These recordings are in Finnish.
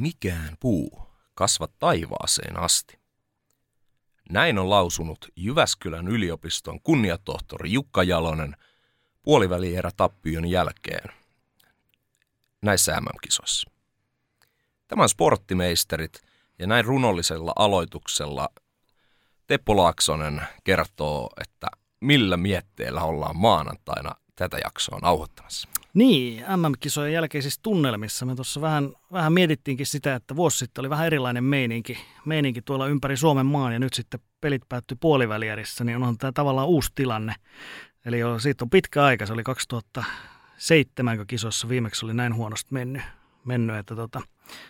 mikään puu kasva taivaaseen asti. Näin on lausunut Jyväskylän yliopiston kunniatohtori Jukka Jalonen puolivälierä tappion jälkeen näissä MM-kisoissa. Tämän sporttimeisterit ja näin runollisella aloituksella Teppo Laaksonen kertoo, että millä mietteellä ollaan maanantaina tätä jaksoa nauhoittamassa. Niin, MM-kisojen jälkeisissä tunnelmissa me tuossa vähän, vähän mietittiinkin sitä, että vuosi sitten oli vähän erilainen meininki, meininki tuolla ympäri Suomen maan ja nyt sitten pelit päättyi puolivälierissä, niin onhan tämä tavallaan uusi tilanne. Eli jo, siitä on pitkä aika, se oli 2007, kisossa viimeksi oli näin huonosti mennyt, mennyt että tota,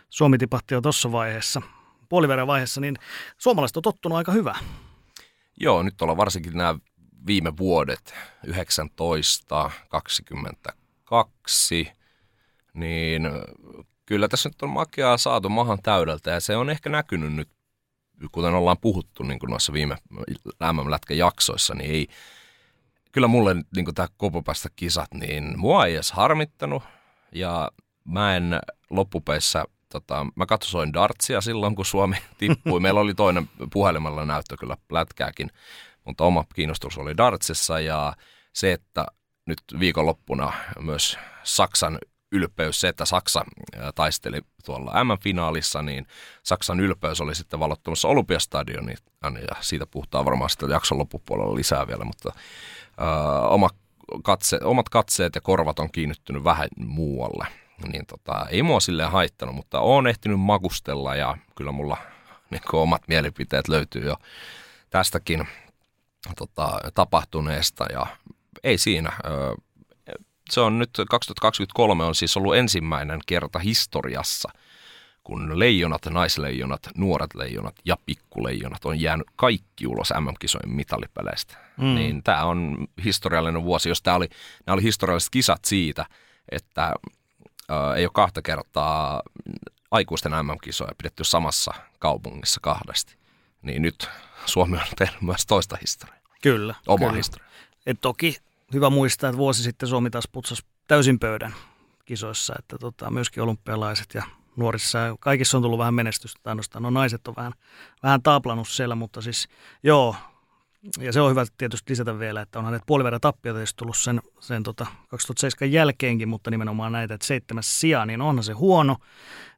Suomi tipahti jo tuossa vaiheessa, puolivälierä vaiheessa, niin suomalaiset on tottunut aika hyvää. Joo, nyt ollaan varsinkin nämä viime vuodet, 19, 22, niin kyllä tässä nyt on makeaa saatu mahan täydeltä ja se on ehkä näkynyt nyt, kuten ollaan puhuttu niin kuin noissa viime lämmönlätkän jaksoissa, niin ei, kyllä mulle niin tämä kopopasta kisat, niin mua ei edes harmittanut ja mä en loppupeissä tota, mä katsoin dartsia silloin, kun Suomi tippui. Meillä oli toinen puhelimella näyttö kyllä lätkääkin, mutta oma kiinnostus oli dartsissa ja se, että nyt viikonloppuna myös Saksan ylpeys, se, että Saksa taisteli tuolla M-finaalissa, niin Saksan ylpeys oli sitten valottamassa Olympiastadionin, ja siitä puhutaan varmaan sitten jakson loppupuolella lisää vielä, mutta äh, oma katse, omat katseet ja korvat on kiinnittynyt vähän muualle. Niin tota, ei mua silleen haittanut, mutta oon ehtinyt makustella ja kyllä mulla niin omat mielipiteet löytyy jo tästäkin tota, tapahtuneesta ja ei siinä. Se on nyt 2023 on siis ollut ensimmäinen kerta historiassa, kun leijonat, naisleijonat, nuoret leijonat ja pikkuleijonat on jäänyt kaikki ulos MM-kisojen mitalipeleistä. Mm. Niin tämä on historiallinen vuosi, jos tämä oli, nämä oli historialliset kisat siitä, että äh, ei ole kahta kertaa aikuisten MM-kisoja pidetty samassa kaupungissa kahdesti. Niin nyt Suomi on tehnyt myös toista historiaa. Kyllä. Oma kyllä. historia. Et toki hyvä muistaa, että vuosi sitten Suomi taas putsasi täysin pöydän kisoissa, että tota, myöskin olympialaiset ja nuorissa. Kaikissa on tullut vähän menestystä, ainoastaan no naiset on vähän, vähän taaplannut siellä, mutta siis joo, ja se on hyvä tietysti lisätä vielä, että onhan näitä puoliverran tappioita tietysti tullut sen, sen tota 2007 jälkeenkin, mutta nimenomaan näitä, että seitsemäs sija, niin onhan se huono.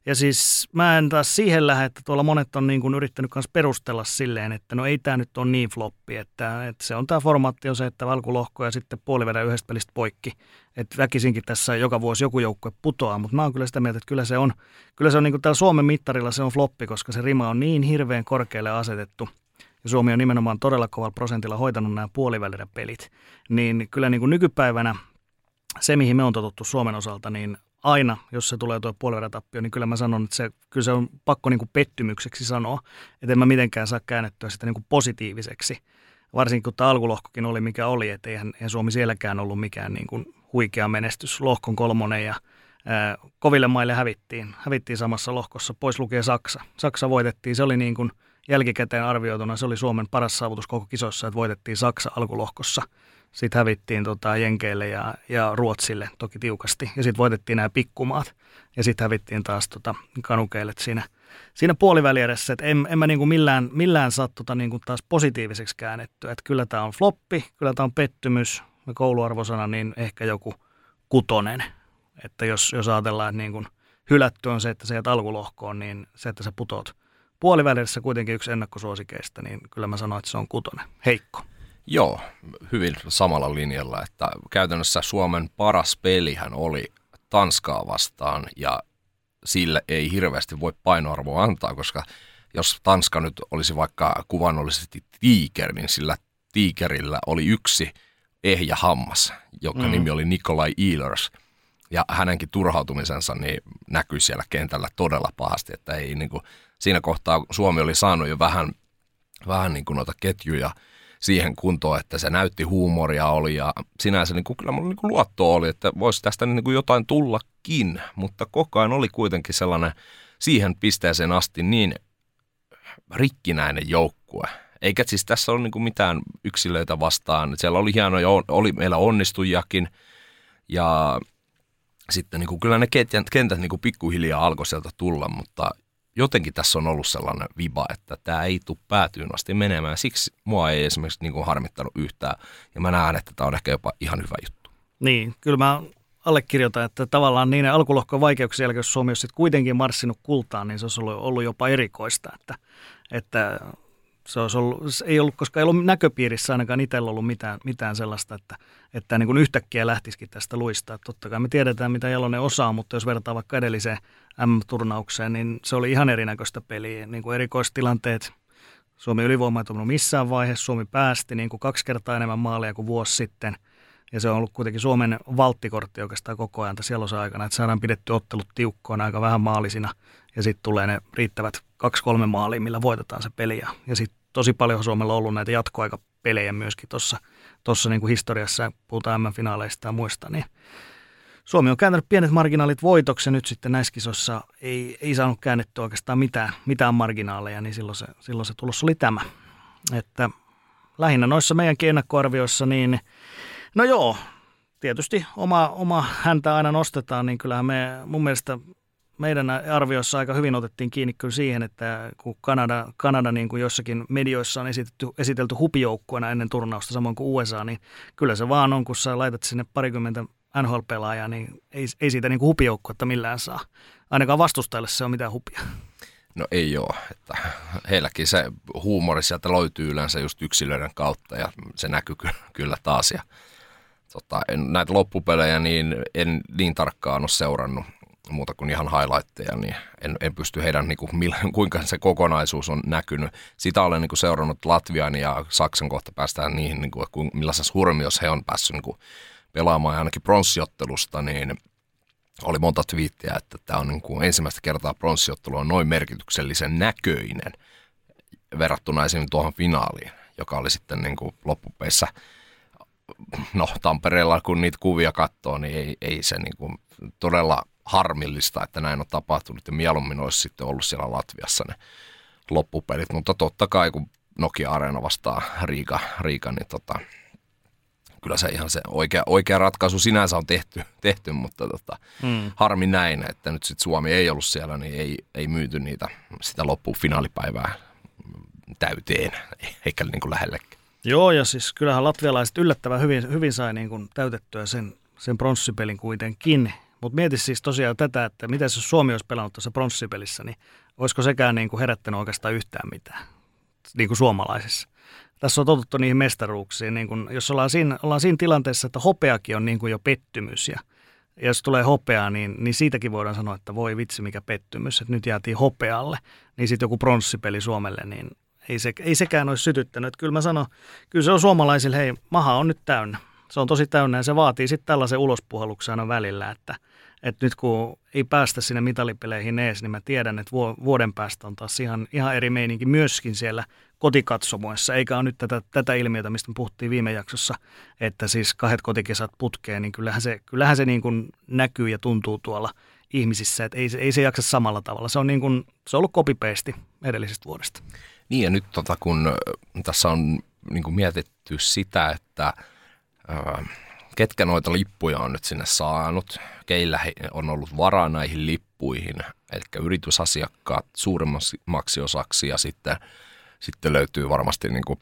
Ja siis mä en taas siihen lähde, että tuolla monet on niin kuin yrittänyt myös perustella silleen, että no ei tämä nyt ole niin floppi, että, että se on tämä formaatti on se, että valkulohko ja sitten puoliverran yhdestä pelistä poikki. Että väkisinkin tässä joka vuosi joku joukkue putoaa, mutta mä oon kyllä sitä mieltä, että kyllä se on, kyllä se on niin kuin täällä Suomen mittarilla se on floppi, koska se rima on niin hirveän korkealle asetettu – ja Suomi on nimenomaan todella kovalla prosentilla hoitanut nämä puolivälillä pelit, niin kyllä niin kuin nykypäivänä se, mihin me on totuttu Suomen osalta, niin aina, jos se tulee tuo puolivärätappio, niin kyllä mä sanon, että se, kyllä se on pakko niin kuin pettymykseksi sanoa, että en mä mitenkään saa käännettyä sitä niin kuin positiiviseksi. Varsinkin kun tämä alkulohkokin oli mikä oli, että eihän, eihän Suomi sielläkään ollut mikään niin kuin huikea menestys. Lohkon kolmonen ja ää, koville maille hävittiin. Hävittiin samassa lohkossa, pois lukee Saksa. Saksa voitettiin, se oli niin kuin – jälkikäteen arvioituna se oli Suomen paras saavutus koko kisoissa, että voitettiin Saksa alkulohkossa. Sitten hävittiin tota, Jenkeille ja, ja Ruotsille toki tiukasti. Ja sitten voitettiin nämä pikkumaat. Ja sitten hävittiin taas tota, kanukeille siinä, siinä puolivälieressä. Että en, en mä niinku millään, millään saa tota, niinku taas positiiviseksi käännetty. Että kyllä tämä on floppi, kyllä tämä on pettymys. Ja kouluarvosana niin ehkä joku kutonen. Että jos, jos ajatellaan, että niin hylätty on se, että se jäät alkulohkoon, niin se, että sä putoat – puolivälissä kuitenkin yksi ennakkosuosikeista, niin kyllä mä sanoin, että se on kutonen. Heikko. Joo, hyvin samalla linjalla, että käytännössä Suomen paras pelihän oli Tanskaa vastaan ja sille ei hirveästi voi painoarvoa antaa, koska jos Tanska nyt olisi vaikka kuvannollisesti tiiker, niin sillä tiikerillä oli yksi ehjä hammas, joka mm. nimi oli Nikolai Ehlers. Ja hänenkin turhautumisensa niin näkyi siellä kentällä todella pahasti, että ei niin kuin, siinä kohtaa Suomi oli saanut jo vähän, vähän niin kuin noita ketjuja siihen kuntoon, että se näytti huumoria oli ja sinänsä niin kuin, kyllä mulla niin kuin luotto oli, että voisi tästä niin kuin jotain tullakin, mutta koko ajan oli kuitenkin sellainen siihen pisteeseen asti niin rikkinäinen joukkue. Eikä siis tässä ole niin kuin mitään yksilöitä vastaan. Siellä oli hienoja, oli meillä onnistujakin ja sitten niin kuin, kyllä ne kentät, kentät niin kuin pikkuhiljaa alkoi sieltä tulla, mutta jotenkin tässä on ollut sellainen viba, että tämä ei tule päätyyn asti menemään. Siksi mua ei esimerkiksi niin kuin harmittanut yhtään ja mä näen, että tämä on ehkä jopa ihan hyvä juttu. Niin, kyllä mä allekirjoitan, että tavallaan niin alkulohkon vaikeuksien jälkeen, jos Suomi olisi kuitenkin marssinut kultaan, niin se olisi ollut, ollut jopa erikoista, että, että se olisi ollut, se ei ollut, koska ei ollut näköpiirissä ainakaan itsellä ollut mitään, mitään sellaista, että, että niin kuin yhtäkkiä lähtisikin tästä luistaa. Totta kai me tiedetään, mitä Jalonen osaa, mutta jos vertaa vaikka edelliseen M-turnaukseen, niin se oli ihan erinäköistä peliä. Niin kuin erikoistilanteet, Suomi ylivoima ei missään vaiheessa, Suomi päästi niin kuin kaksi kertaa enemmän maaleja kuin vuosi sitten. Ja se on ollut kuitenkin Suomen valttikortti oikeastaan koko ajan tässä aikana, että saadaan pidetty ottelut tiukkoina aika vähän maalisina. Ja sitten tulee ne riittävät kaksi-kolme maalia, millä voitetaan se peli. Ja sitten tosi paljon Suomella on ollut näitä jatkoaikapelejä myöskin tuossa tossa niin historiassa, puhutaan M-finaaleista ja muista, niin Suomi on kääntänyt pienet marginaalit voitoksi nyt sitten näissä kisoissa ei, ei saanut käännettyä oikeastaan mitään, mitään marginaaleja, niin silloin se, silloin se tulos oli tämä. Että lähinnä noissa meidänkin ennakkoarvioissa, niin no joo, tietysti oma, oma häntä aina nostetaan, niin kyllähän me mun mielestä meidän arviossa aika hyvin otettiin kiinni kyllä siihen, että kun Kanada, Kanada niin kuin jossakin medioissa on esitetty, esitelty hupijoukkueena ennen turnausta, samoin kuin USA, niin kyllä se vaan on, kun sä laitat sinne parikymmentä NHL-pelaajaa, niin ei, ei siitä niin hupijoukkuetta millään saa. Ainakaan vastustajalle se on mitään hupia. No ei ole. Että heilläkin se huumori sieltä löytyy yleensä just yksilöiden kautta ja se näkyy kyllä taas. Ja, tota, en, näitä loppupelejä niin en niin tarkkaan ole seurannut muuta kuin ihan highlightteja, niin en, en pysty heidän, niin kuin, kuinka se kokonaisuus on näkynyt. Sitä olen niin kuin, seurannut Latvian ja Saksan kohta päästään niihin, niin kuin, millaisessa hurmiossa he on päässyt niin kuin, pelaamaan ainakin pronssiottelusta, niin oli monta twiittiä, että tämä on niin kuin ensimmäistä kertaa pronssiottelu on noin merkityksellisen näköinen verrattuna esimerkiksi tuohon finaaliin, joka oli sitten niin kuin loppupeissä no Tampereella kun niitä kuvia katsoo, niin ei, ei se niin kuin todella harmillista, että näin on tapahtunut ja mieluummin olisi sitten ollut siellä Latviassa ne loppupelit, mutta totta kai kun Nokia Areena vastaa Riika, Riika niin tota, kyllä se ihan se oikea, oikea ratkaisu sinänsä on tehty, tehty mutta tota, mm. harmi näin, että nyt sitten Suomi ei ollut siellä, niin ei, ei myyty niitä sitä loppufinaalipäivää täyteen, eikä niin kuin lähellekään. Joo, ja siis kyllähän latvialaiset yllättävän hyvin, hyvin sai niin kuin täytettyä sen, sen pronssipelin kuitenkin. Mutta mieti siis tosiaan tätä, että miten jos Suomi olisi pelannut tuossa pronssipelissä, niin olisiko sekään niin kuin herättänyt oikeastaan yhtään mitään, niin kuin suomalaisessa tässä on totuttu niihin mestaruuksiin. Niin kun, jos ollaan siinä, ollaan siinä tilanteessa, että hopeakin on niin kuin jo pettymys ja, ja jos tulee hopeaa, niin, niin siitäkin voidaan sanoa, että voi vitsi mikä pettymys, että nyt jäätiin hopealle. Niin sitten joku pronssipeli Suomelle, niin ei, se, ei sekään olisi sytyttänyt. Että kyllä mä sanon, kyllä se on suomalaisille, hei, maha on nyt täynnä. Se on tosi täynnä ja se vaatii sitten tällaisen ulospuhalluksen aina välillä, että, että nyt kun ei päästä sinne mitalipeleihin ees, niin mä tiedän, että vuoden päästä on taas ihan, ihan eri meininki myöskin siellä kotikatsomoissa, eikä ole nyt tätä, tätä ilmiötä, mistä me puhuttiin viime jaksossa, että siis kahdet kotikesät putkeen, niin kyllähän se, kyllähän se niin kuin näkyy ja tuntuu tuolla ihmisissä, että ei, ei se jaksa samalla tavalla. Se on, niin kuin, se on ollut kopipeisti edellisestä vuodesta. Niin ja nyt tota, kun tässä on niin kuin mietitty sitä, että ää, ketkä noita lippuja on nyt sinne saanut, keillä on ollut varaa näihin lippuihin, eli yritysasiakkaat suuremmaksi osaksi ja sitten sitten löytyy varmasti niin kuin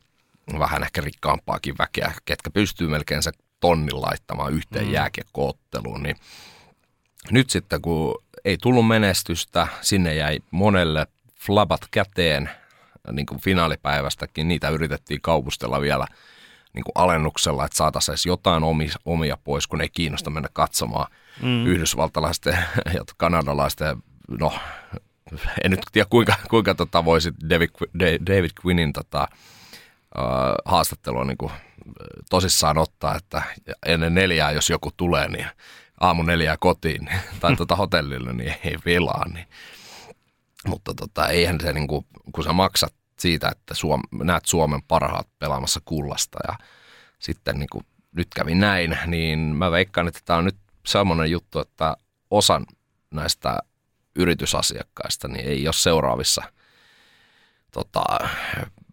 vähän ehkä rikkaampaakin väkeä, ketkä pystyy melkein se tonnin laittamaan yhteen mm. jääkiekkootteluun, niin nyt sitten kun ei tullut menestystä, sinne jäi monelle flabat käteen niin kuin finaalipäivästäkin, niitä yritettiin kaupustella vielä niin kuin alennuksella, että saataisiin jotain omia, omia pois, kun ei kiinnosta mennä katsomaan mm. yhdysvaltalaisten ja kanadalaisten, no en nyt tiedä kuinka, kuinka tota voisi David, David Quinnin tota, uh, haastattelua niin kuin, tosissaan ottaa, että ennen neljää, jos joku tulee, niin aamu neljää kotiin niin, tai tota hotellille, niin ei vilaa. Niin. Mutta tota, eihän se, niin kuin, kun sä maksat siitä, että Suom, näet Suomen parhaat pelaamassa kullasta ja sitten niin kuin, nyt kävi näin, niin mä veikkaan, että tämä on nyt semmoinen juttu, että osan näistä yritysasiakkaista, niin ei ole seuraavissa tota,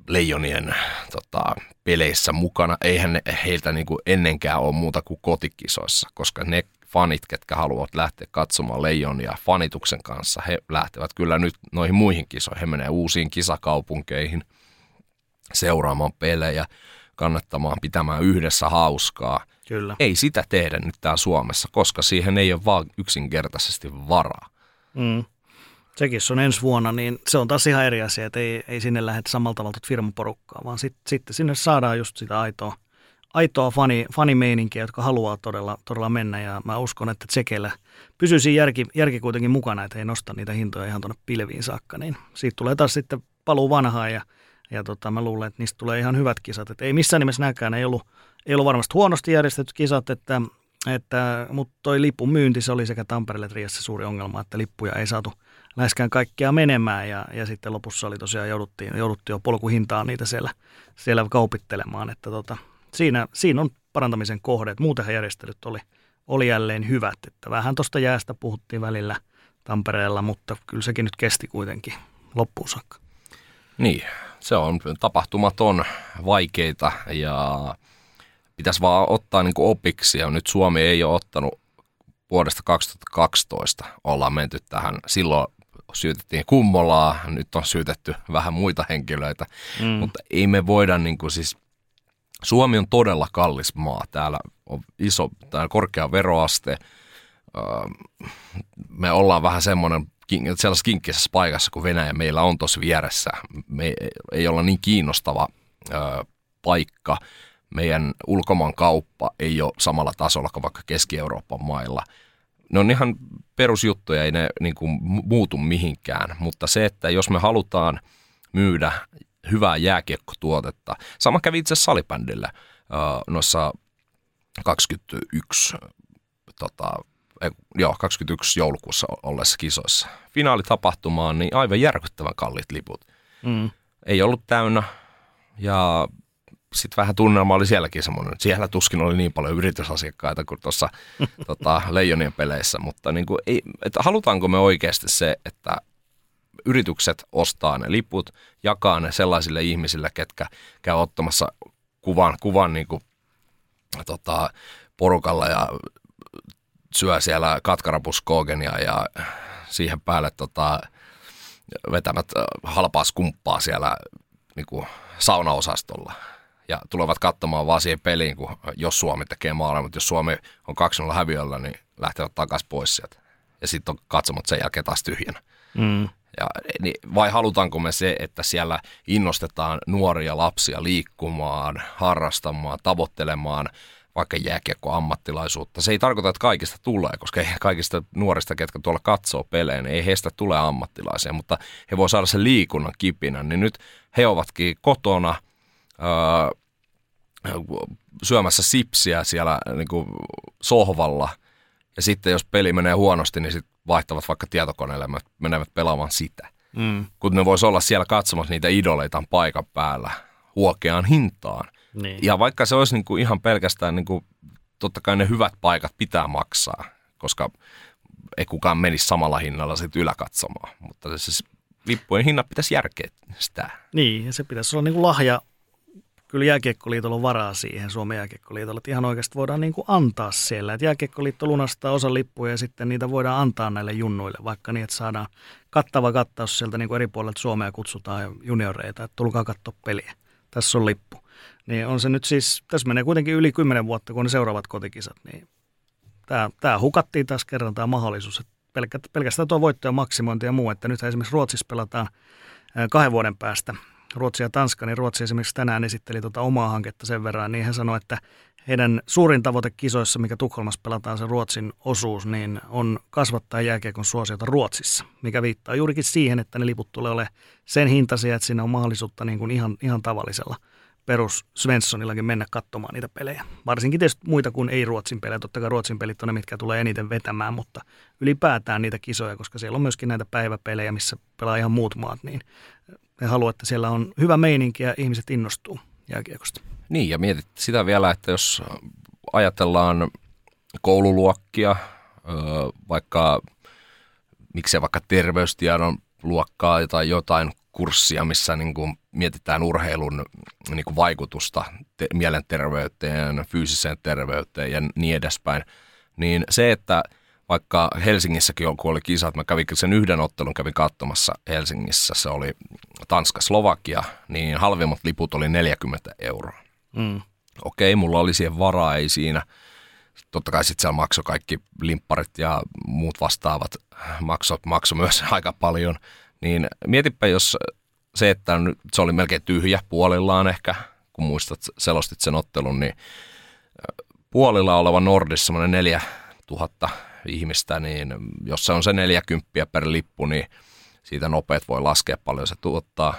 leijonien tota, peleissä mukana. Eihän ne, heiltä niin kuin ennenkään ole muuta kuin kotikisoissa, koska ne fanit, ketkä haluavat lähteä katsomaan leijonia fanituksen kanssa, he lähtevät kyllä nyt noihin muihin kisoihin. He menee uusiin kisakaupunkeihin seuraamaan pelejä, kannattamaan, pitämään yhdessä hauskaa. Kyllä. Ei sitä tehdä nyt täällä Suomessa, koska siihen ei ole vaan yksinkertaisesti varaa. Mm. Sekin on ensi vuonna, niin se on taas ihan eri asia, että ei, ei sinne lähde samalla tavalla firmaporukkaa, vaan sit, sitten sinne saadaan just sitä aitoa, aitoa fani, fanimeininkiä, jotka haluaa todella, todella mennä. Ja mä uskon, että tsekeillä pysyy siinä järki, järki kuitenkin mukana, että ei nosta niitä hintoja ihan tuonne pilviin saakka. Niin siitä tulee taas sitten paluu vanhaan ja, ja tota, mä luulen, että niistä tulee ihan hyvät kisat. Et ei missään nimessä näkään, ei ollut, ei ollut varmasti huonosti järjestetty kisat, että, että, mutta toi lipun myynti, se oli sekä Tampereelle että Riassa suuri ongelma, että lippuja ei saatu läheskään kaikkia menemään ja, ja sitten lopussa oli tosiaan jouduttiin, jouduttiin jo polkuhintaan niitä siellä, siellä kaupittelemaan, että tota, siinä, siinä on parantamisen kohde. Muutenhan järjestelyt oli, oli jälleen hyvät. Että vähän tuosta jäästä puhuttiin välillä Tampereella, mutta kyllä sekin nyt kesti kuitenkin loppuun saakka. Niin, se on, tapahtumat on vaikeita ja pitäisi vaan ottaa niin opiksi. Ja nyt Suomi ei ole ottanut vuodesta 2012 ollaan menty tähän. Silloin syytettiin kummolaa, nyt on syytetty vähän muita henkilöitä, mm. mutta ei me voida niin kuin siis Suomi on todella kallis maa. Täällä on iso, täällä korkea veroaste. Me ollaan vähän semmoinen sellaisessa kinkkisessä paikassa, kun Venäjä meillä on tuossa vieressä. Me ei olla niin kiinnostava paikka. Meidän ulkomaan kauppa ei ole samalla tasolla kuin vaikka Keski-Euroopan mailla. Ne on ihan perusjuttuja, ei ne niin kuin muutu mihinkään, mutta se, että jos me halutaan myydä hyvää jääkiekkotuotetta. Sama kävi itse salibändillä noissa 21, tota, joo, 21 joulukuussa olleissa kisoissa. Finaalitapahtumaan niin aivan järkyttävän kalliit liput. Mm. Ei ollut täynnä ja sitten vähän tunnelma oli sielläkin semmoinen, siellä tuskin oli niin paljon yritysasiakkaita kuin tuossa tota, Leijonien peleissä, mutta niin kuin ei, että halutaanko me oikeasti se, että yritykset ostaa ne liput, jakaa ne sellaisille ihmisille, ketkä käy ottamassa kuvan, kuvan niin kuin, tota, porukalla ja syö siellä katkarapuskoogenia ja siihen päälle tota, vetämät halpaa skumppaa siellä niin kuin saunaosastolla. Ja tulevat katsomaan vaan siihen peliin, kun jos Suomi tekee maaleja, mutta jos Suomi on 2-0 häviöllä, niin lähtevät takaisin pois sieltä. Ja sitten on katsomot sen jälkeen taas tyhjänä. Mm. Ja, niin vai halutaanko me se, että siellä innostetaan nuoria lapsia liikkumaan, harrastamaan, tavoittelemaan vaikka jääkiekko-ammattilaisuutta. Se ei tarkoita, että kaikista tulee, koska ei kaikista nuorista, ketkä tuolla katsoo pelejä, niin ei heistä tule ammattilaisia, mutta he voi saada sen liikunnan kipinä. Niin nyt he ovatkin kotona öö, syömässä sipsiä siellä niin kuin sohvalla, ja sitten jos peli menee huonosti, niin sitten vaihtavat vaikka tietokoneelle ja menevät pelaamaan sitä. Mm. Kun ne voisi olla siellä katsomassa niitä idoleitaan paikan päällä huokeaan hintaan. Niin. Ja vaikka se olisi niinku ihan pelkästään, niinku, totta kai ne hyvät paikat pitää maksaa, koska ei kukaan menisi samalla hinnalla sitten yläkatsomaan. Mutta se lippujen hinnat pitäisi sitä. Niin, ja se pitäisi olla niinku lahja kyllä Jääkiekkoliitolla varaa siihen, Suomen Jääkiekkoliitolla, että ihan oikeasti voidaan niin kuin antaa siellä. Että Jääkiekkoliitto lunastaa osa lippuja ja sitten niitä voidaan antaa näille junnuille, vaikka niin, että saadaan kattava kattaus sieltä niin kuin eri puolilta Suomea kutsutaan junioreita, että tulkaa katsoa peliä. Tässä on lippu. Niin on se nyt siis, tässä menee kuitenkin yli kymmenen vuotta, kun ne seuraavat kotikisat, niin tämä, tämä hukattiin taas kerran tämä mahdollisuus, että pelkästään tuo voittojen maksimointi ja muu, että nyt esimerkiksi Ruotsissa pelataan kahden vuoden päästä Ruotsi ja Tanska, niin Ruotsi esimerkiksi tänään esitteli tuota omaa hanketta sen verran, niin hän sanoi, että heidän suurin tavoite kisoissa, mikä Tukholmassa pelataan se Ruotsin osuus, niin on kasvattaa jääkiekon suosiota Ruotsissa, mikä viittaa juurikin siihen, että ne liput tulee olemaan sen hintaisia, että siinä on mahdollisuutta niin kuin ihan, ihan tavallisella perus Svenssonillakin mennä katsomaan niitä pelejä. Varsinkin tietysti muita kuin ei-Ruotsin pelejä. Totta kai Ruotsin pelit on ne, mitkä tulee eniten vetämään, mutta ylipäätään niitä kisoja, koska siellä on myöskin näitä päiväpelejä, missä pelaa ihan muut maat, niin he haluavat, että siellä on hyvä meininki ja ihmiset innostuu jääkiekosta. Niin, ja mietit sitä vielä, että jos ajatellaan koululuokkia, vaikka miksei vaikka terveystiedon luokkaa tai jotain kurssia, missä niin kuin mietitään urheilun niin kuin vaikutusta te- mielenterveyteen, fyysiseen terveyteen ja niin edespäin, niin se, että vaikka Helsingissäkin kun oli kisat, mä kävin sen yhden ottelun kävin katsomassa Helsingissä, se oli Tanska-Slovakia, niin halvimmat liput oli 40 euroa. Mm. Okei, mulla oli siihen varaa, ei siinä. Totta kai sitten siellä maksoi kaikki limpparit ja muut vastaavat maksot makso myös aika paljon. Niin mietipä, jos se, että se oli melkein tyhjä puolillaan ehkä, kun muistat, selostit sen ottelun, niin puolilla oleva Nordissa semmoinen neljä tuhatta ihmistä, niin jos se on se 40 per lippu, niin siitä nopeat voi laskea paljon se tuottaa.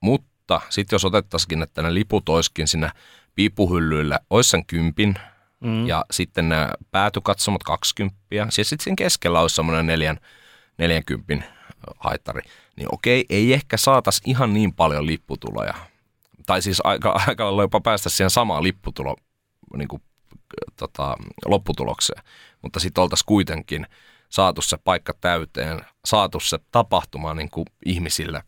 Mutta sitten jos otettaisikin, että ne liput olisikin sinne piipuhyllyillä, olisi sen kympin, mm. ja sitten nämä päätykatsomot 20, ja siis sitten siinä keskellä olisi semmoinen neljän, 40 haittari, niin okei, ei ehkä saatas ihan niin paljon lipputuloja. Tai siis aika, aika lailla jopa päästä siihen samaan lipputulo niin kuin, tota, lopputulokseen. Mutta sitten oltaisiin kuitenkin saatu se paikka täyteen, saatu se tapahtuma niin kuin ihmisille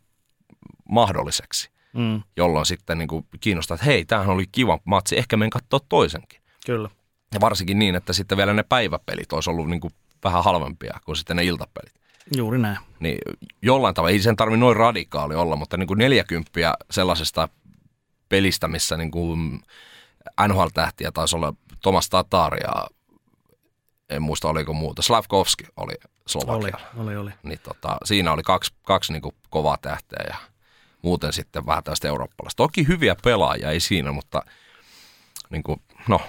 mahdolliseksi. Mm. Jolloin sitten niin kuin kiinnostaa, että hei, tämähän oli kiva matsi, ehkä menen katsoa toisenkin. Kyllä. Ja varsinkin niin, että sitten vielä ne päiväpelit olisi ollut niin kuin vähän halvempia kuin sitten ne iltapelit. Juuri näin. Niin jollain tavalla, ei sen tarvi noin radikaali olla, mutta niin kuin 40 sellaisesta pelistä, missä niin kuin NHL-tähtiä taisi olla Tomas Tatar ja en muista oliko muuta. Slavkovski oli Slovakialla. Oli, oli, oli. Niin tota, siinä oli kaksi, kaksi niin kuin kovaa tähteä ja muuten sitten vähän tästä eurooppalaista. Toki hyviä pelaajia, ei siinä, mutta niin kuin, no.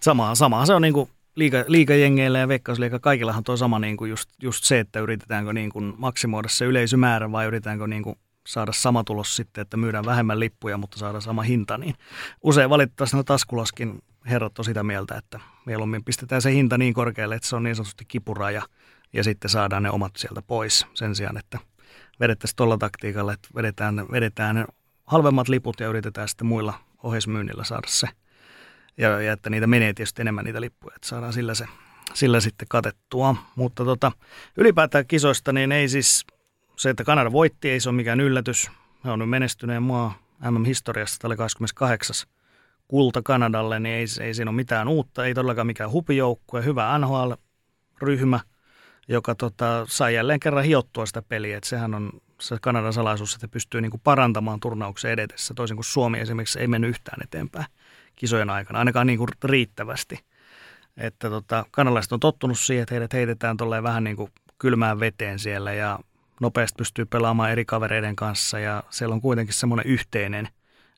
Samaa, samaa se on niin kuin liiga, liigajengeillä ja veikkausliiga, kaikillahan tuo sama niin kuin just, just se, että yritetäänkö niin kuin maksimoida se yleisömäärä vai yritetäänkö niin kuin saada sama tulos sitten, että myydään vähemmän lippuja, mutta saadaan sama hinta, niin usein valitettavasti taskulaskin herrat on sitä mieltä, että mieluummin pistetään se hinta niin korkealle, että se on niin sanotusti kipuraja ja sitten saadaan ne omat sieltä pois sen sijaan, että vedettäisiin tuolla taktiikalla, että vedetään, vedetään halvemmat liput ja yritetään sitten muilla ohjeismyynnillä saada se – ja, ja että niitä menee tietysti enemmän niitä lippuja, että saadaan sillä, se, sillä sitten katettua. Mutta tota, ylipäätään kisoista, niin ei siis se, että Kanada voitti, ei se ole mikään yllätys. He on nyt menestyneen maa MM-historiassa, oli 28 kulta Kanadalle, niin ei, ei siinä ole mitään uutta, ei todellakaan mikään hupijoukkue, hyvä NHL-ryhmä, joka tota, sai jälleen kerran hiottua sitä peliä, että sehän on se Kanadan salaisuus, että pystyy niin kuin parantamaan turnauksen edetessä, toisin kuin Suomi esimerkiksi ei mennyt yhtään eteenpäin kisojen aikana, ainakaan niin kuin riittävästi. Että tota, kanalaiset on tottunut siihen, että heidät heitetään tolleen vähän niin kuin kylmään veteen siellä ja nopeasti pystyy pelaamaan eri kavereiden kanssa ja siellä on kuitenkin semmoinen yhteinen,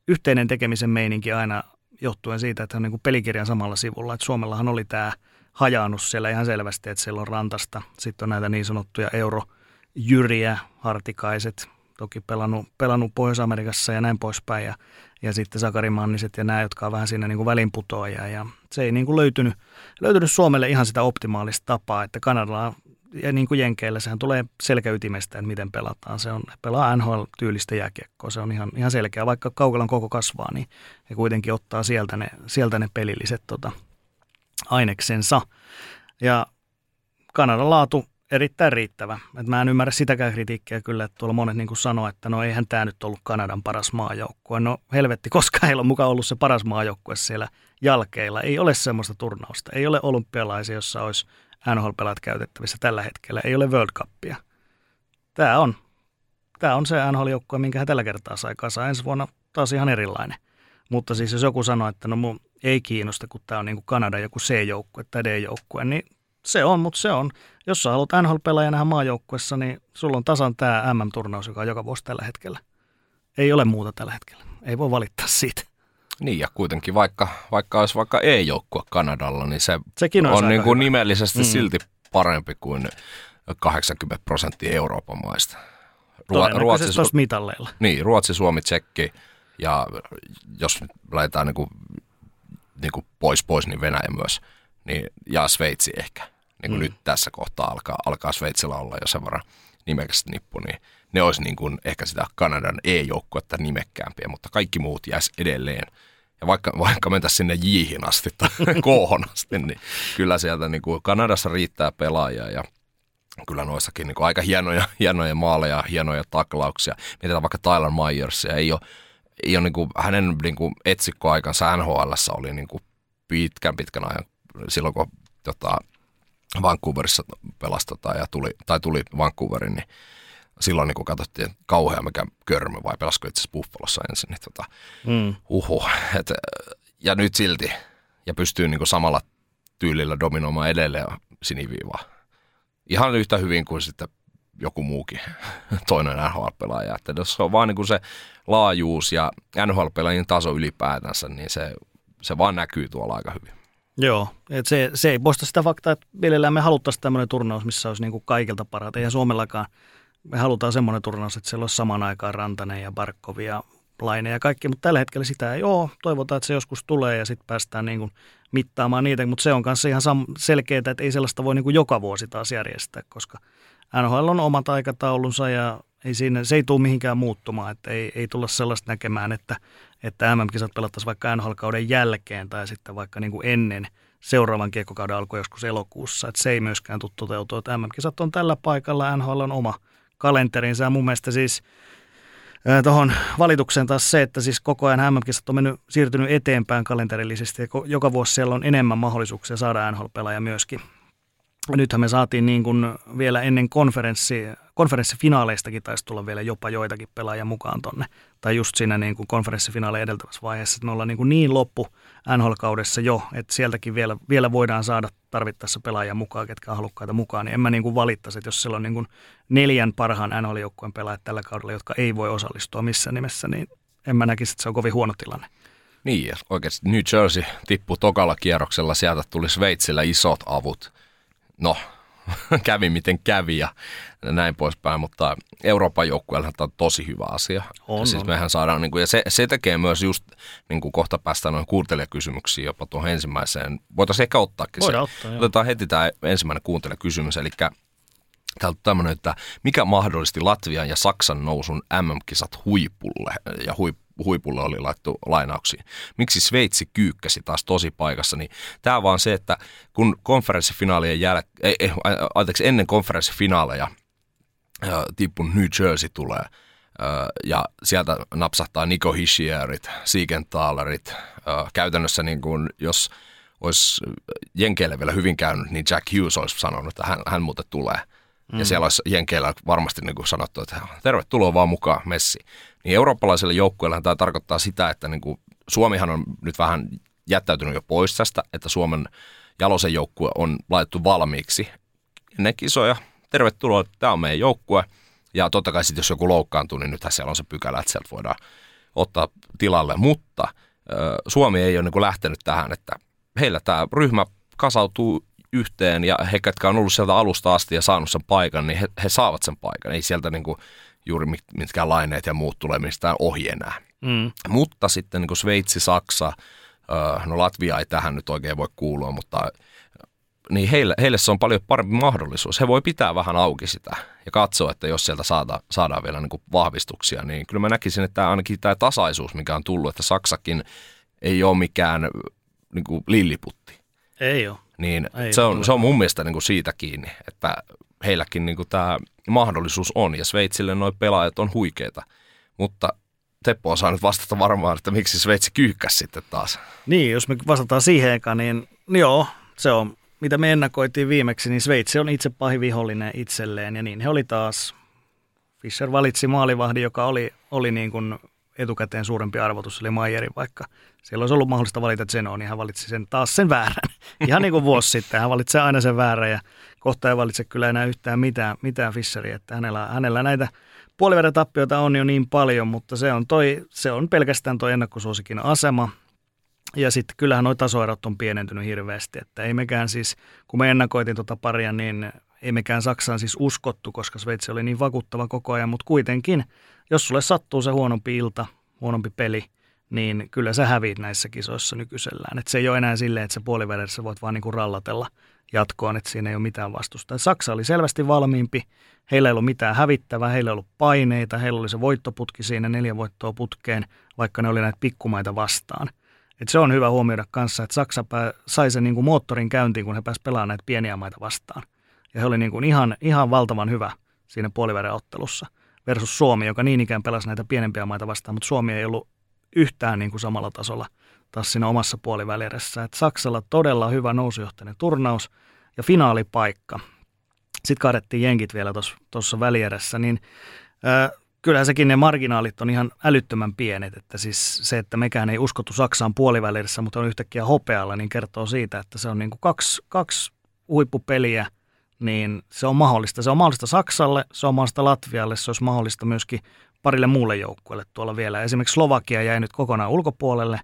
yhteinen tekemisen meininki aina johtuen siitä, että on niin kuin pelikirjan samalla sivulla. Että Suomellahan oli tämä hajaannus siellä ihan selvästi, että siellä on rantasta. Sitten on näitä niin sanottuja eurojyriä, hartikaiset, toki pelannut, pelannut Pohjois-Amerikassa ja näin poispäin. Ja ja sitten Sakari Manniset ja nämä, jotka on vähän siinä niin kuin välinputoajia. Ja se ei niin kuin löytynyt, löytynyt Suomelle ihan sitä optimaalista tapaa, että Kanadalla ja niin kuin Jenkeillä sehän tulee selkäytimestä, että miten pelataan. Se on, pelaa NHL-tyylistä jääkiekkoa, se on ihan, ihan selkeä. Vaikka Kaukalan koko kasvaa, niin he kuitenkin ottaa sieltä ne, sieltä ne pelilliset tota, aineksensa. Ja Kanadan laatu erittäin riittävä. Et mä en ymmärrä sitäkään kritiikkiä kyllä, että tuolla monet niin sanoo, että no eihän tämä nyt ollut Kanadan paras maajoukkue. No helvetti, koska heillä on mukaan ollut se paras maajoukkue siellä jalkeilla. Ei ole semmoista turnausta. Ei ole olympialaisia, jossa olisi NHL-pelaat käytettävissä tällä hetkellä. Ei ole World Cupia. Tämä on, tämä on se NHL-joukkue, minkä he tällä kertaa sai kasaan. Ensi vuonna taas ihan erilainen. Mutta siis jos joku sanoo, että no mun ei kiinnosta, kun tämä on niin kuin Kanada joku C-joukkue tai D-joukkue, niin se on, mutta se on. Jos sä haluat NHL-pelaaja nähdä maajoukkuessa, niin sulla on tasan tämä MM-turnaus, joka on joka vuosi tällä hetkellä. Ei ole muuta tällä hetkellä. Ei voi valittaa siitä. Niin ja kuitenkin vaikka, vaikka olisi vaikka E-joukkue Kanadalla, niin se Sekin on niin kuin nimellisesti mm. silti parempi kuin 80 prosenttia Euroopan maista. Ruotsi, mitalleilla. Niin, Ruotsi, Suomi, Tsekki ja jos laitetaan niin kuin, niin kuin pois pois, niin Venäjä myös. Niin, ja Sveitsi ehkä niin kuin mm. nyt tässä kohtaa alkaa, alkaa Sveitsillä olla jo sen verran nimekäs nippu, niin ne olisi niin kuin ehkä sitä Kanadan E-joukkuetta nimekkäämpiä, mutta kaikki muut jäisi edelleen. Ja vaikka, vaikka mentäisiin sinne Jihin asti tai Kohon asti, niin kyllä sieltä niin kuin Kanadassa riittää pelaajia ja kyllä noissakin niin kuin aika hienoja, hienoja maaleja, hienoja taklauksia. Mietitään vaikka Tyler Myersia, ei ole, ei ole niin kuin, hänen niin kuin etsikkoaikansa NHL oli niin kuin pitkän pitkän ajan silloin kun tota, Vancouverissa pelasi tota, ja tuli, tai tuli Vancouverin, niin silloin niin kun katsottiin, että kauhean mikä körmy vai pelasiko itse asiassa Buffalossa ensin, niin tota, mm. uhu. Et, ja nyt silti, ja pystyy niin samalla tyylillä dominoimaan edelleen siniviivaa. Ihan yhtä hyvin kuin sitten joku muukin toinen NHL-pelaaja. Että jos on vaan niin kuin se laajuus ja NHL-pelaajien taso ylipäätänsä, niin se, se vaan näkyy tuolla aika hyvin. Joo, et se, se ei poista sitä faktaa, että mielellään me haluttaisiin tämmöinen turnaus, missä olisi niin kuin kaikilta parat. Eihän Suomellakaan, me halutaan semmoinen turnaus, että siellä olisi saman aikaan Rantanen ja Barkovi ja Laine ja kaikki, mutta tällä hetkellä sitä ei ole. Toivotaan, että se joskus tulee ja sitten päästään niin kuin mittaamaan niitä, mutta se on kanssa ihan sam- selkeää, että ei sellaista voi niin kuin joka vuosi taas järjestää, koska NHL on omat aikataulunsa ja ei siinä, se ei tule mihinkään muuttumaan, että ei, ei tulla sellaista näkemään, että, että MM-kisat pelattaisiin vaikka NHL-kauden jälkeen tai sitten vaikka niin kuin ennen seuraavan kiekkokauden alkua joskus elokuussa, että se ei myöskään tule toteutua, että MM-kisat on tällä paikalla, NHL on oma kalenterinsa ja mun mielestä siis tuohon valitukseen taas se, että siis koko ajan MM-kisat on mennyt, siirtynyt eteenpäin kalenterillisesti. Ja joka vuosi siellä on enemmän mahdollisuuksia saada NHL-pelaaja myöskin nythän me saatiin niin kuin vielä ennen konferenssi, konferenssifinaaleistakin taisi tulla vielä jopa joitakin pelaajia mukaan tonne. Tai just siinä niin kuin konferenssifinaaleja edeltävässä vaiheessa, että me ollaan niin, kuin niin loppu NHL-kaudessa jo, että sieltäkin vielä, vielä voidaan saada tarvittaessa pelaajia mukaan, ketkä on halukkaita mukaan. Niin en mä niin kuin valittaisi, että jos siellä on niin kuin neljän parhaan NHL-joukkueen pelaajat tällä kaudella, jotka ei voi osallistua missään nimessä, niin en mä näkisi, että se on kovin huono tilanne. Niin, oikeasti New Jersey tippui tokalla kierroksella, sieltä tuli Sveitsillä isot avut – no, kävi miten kävi ja näin poispäin, mutta Euroopan joukkueella on tosi hyvä asia. On, siis on. mehän saadaan, niin kuin, ja se, se tekee myös just, niin kuin kohta päästään noin kuuntelijakysymyksiin jopa tuohon ensimmäiseen. Voitaisiin ehkä ottaakin Voidaan se. ottaa, joo. Otetaan heti tämä ensimmäinen kuuntelijakysymys, eli Täältä tämmöinen, että mikä mahdollisti Latvian ja Saksan nousun MM-kisat huipulle ja huip, huipulle oli laittu lainauksiin. Miksi Sveitsi kyykkäsi taas tosi paikassa, niin tämä vaan se, että kun konferenssifinaalien jälkeen, ei, ei, anteeksi, ennen konferenssifinaaleja tippu New Jersey tulee, ja sieltä napsahtaa Nico Hishierit, Siegenthalerit, käytännössä niin kuin, jos olisi Jenkeille vielä hyvin käynyt, niin Jack Hughes olisi sanonut, että hän, hän muuten tulee – Mm. Ja siellä olisi Jenkeillä varmasti niin kuin sanottu, että tervetuloa vaan mukaan messi. Niin eurooppalaiselle joukkueelle tämä tarkoittaa sitä, että niin kuin Suomihan on nyt vähän jättäytynyt jo pois tästä, että Suomen jalosen joukkue on laitettu valmiiksi ennen kisoja. Tervetuloa, tämä on meidän joukkue. Ja totta kai sitten jos joku loukkaantuu, niin nythän siellä on se pykälä, että sieltä voidaan ottaa tilalle. Mutta Suomi ei ole niin kuin lähtenyt tähän, että heillä tämä ryhmä kasautuu yhteen ja he, jotka on ollut sieltä alusta asti ja saanut sen paikan, niin he, he saavat sen paikan. Ei sieltä niin kuin juuri mitkään laineet ja muut tulee mistään ohi enää. Mm. Mutta sitten niin kuin Sveitsi, Saksa, no Latvia ei tähän nyt oikein voi kuulua, mutta niin heille, heille se on paljon parempi mahdollisuus. He voi pitää vähän auki sitä ja katsoa, että jos sieltä saada, saadaan vielä niin kuin vahvistuksia, niin kyllä mä näkisin, että ainakin tämä tasaisuus, mikä on tullut, että Saksakin ei ole mikään niin kuin lilliputti. Ei ole. Niin Ei, se, on, se on mun mielestä niin kuin siitä kiinni, että heilläkin niin kuin tämä mahdollisuus on. Ja Sveitsille nuo pelaajat on huikeita. Mutta Teppo osaa nyt vastata varmaan, että miksi Sveitsi kyyhkäs sitten taas. Niin, jos me vastataan siihen eka, niin joo, se on, mitä me ennakoitiin viimeksi, niin Sveitsi on itse pahin vihollinen itselleen. Ja niin he oli taas. Fischer valitsi maalivahdin, joka oli, oli niin kuin etukäteen suurempi arvotus, eli Mayerin, vaikka siellä olisi ollut mahdollista valita Zenon, niin hän valitsi sen taas sen väärän. Ihan niin kuin vuosi sitten, hän valitsee aina sen väärän ja kohta ei valitse kyllä enää yhtään mitään, mitään Fischeria, että hänellä, hänellä näitä puoliverran tappioita on jo niin paljon, mutta se on, toi, se on pelkästään tuo ennakkosuosikin asema. Ja sitten kyllähän nuo tasoerot on pienentynyt hirveästi, että ei mekään siis, kun me ennakoitiin tuota paria, niin ei mekään Saksaan siis uskottu, koska Sveitsi oli niin vakuuttava koko ajan, mutta kuitenkin, jos sulle sattuu se huonompi ilta, huonompi peli, niin kyllä sä häviit näissä kisoissa nykyisellään. Et se ei ole enää silleen, että sä puolivedessä voit vaan niinku rallatella jatkoon, että siinä ei ole mitään vastusta. Saksa oli selvästi valmiimpi, heillä ei ollut mitään hävittävää, heillä ei ollut paineita, heillä oli se voittoputki siinä, neljä voittoa putkeen, vaikka ne oli näitä pikkumaita vastaan. Et se on hyvä huomioida kanssa, että Saksa pää, sai sen niinku moottorin käyntiin, kun he pääsivät pelaamaan näitä pieniä maita vastaan. Ja he oli niinku ihan, ihan valtavan hyvä siinä puolivälin ottelussa versus Suomi, joka niin ikään pelasi näitä pienempiä maita vastaan, mutta Suomi ei ollut yhtään niin kuin samalla tasolla taas siinä omassa puolivälierässä. Et Saksalla todella hyvä nousujohtainen turnaus ja finaalipaikka. Sitten kaadettiin jenkit vielä tuossa välierässä, niin ää, kyllähän sekin ne marginaalit on ihan älyttömän pienet, että siis se, että mekään ei uskottu Saksaan puolivälissä, mutta on yhtäkkiä hopealla, niin kertoo siitä, että se on niin kuin kaksi, kaksi huippupeliä, niin se on mahdollista. Se on mahdollista Saksalle, se on mahdollista Latvialle, se olisi mahdollista myöskin parille muulle joukkueelle tuolla vielä. Esimerkiksi Slovakia jäi nyt kokonaan ulkopuolelle.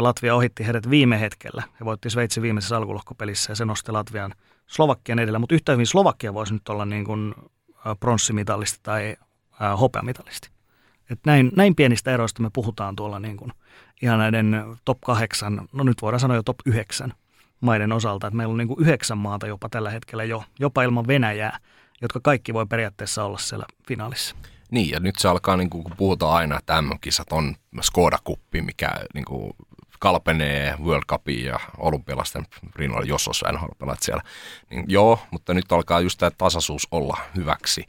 Latvia ohitti heidät viime hetkellä. He voitti Sveitsin viimeisessä alkulohkopelissä ja se nosti Latvian Slovakian edellä. Mutta yhtä hyvin Slovakia voisi nyt olla niin kuin pronssimitalisti tai hopeamitalisti. Et näin, näin pienistä eroista me puhutaan tuolla niin kuin ihan näiden top 8, no nyt voidaan sanoa jo top 9 maiden osalta. Et meillä on niin kuin yhdeksän maata jopa tällä hetkellä jo, jopa ilman Venäjää, jotka kaikki voi periaatteessa olla siellä finaalissa. Niin, ja nyt se alkaa, niin kuin, kun puhutaan aina, että MM-kisat on Skoda-kuppi, mikä niin kuin, kalpenee World Cupin ja olympialaisten rinnalla, jos olisi nhl siellä. Niin joo, mutta nyt alkaa just tämä tasaisuus olla hyväksi.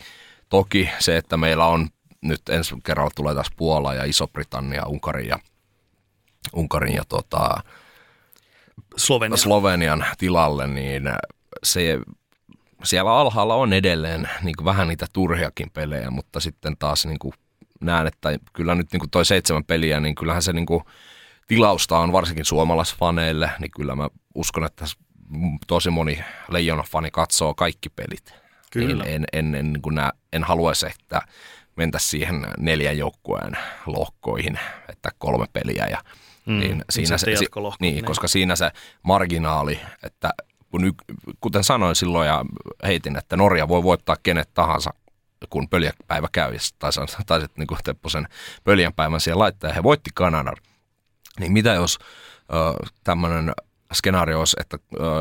Toki se, että meillä on nyt ensi kerralla tulee taas Puola ja Iso-Britannia, Unkari ja, Unkarin ja tota, Slovenian. Slovenian tilalle, niin se siellä alhaalla on edelleen niin kuin vähän niitä turhiakin pelejä, mutta sitten taas niin kuin näen, että kyllä nyt niin kuin toi seitsemän peliä, niin kyllähän se niin kuin tilausta on varsinkin suomalaisfaneille, niin kyllä mä uskon, että tosi moni Leijona-fani katsoo kaikki pelit. Kyllä. En, en, en, niin kuin nää, en haluaisi, että mentäisiin siihen neljän joukkueen lohkoihin, että kolme peliä ja Mm, niin siinä se, si, niin, niin, koska siinä se marginaali, että kun, kuten sanoin silloin ja heitin, että Norja voi voittaa kenet tahansa, kun pöljäpäivä käy, tai taisit niin Tepposen pöljänpäivän siihen laittaa, ja he voitti Kanadan. Niin mitä jos tämmöinen skenaario olisi, että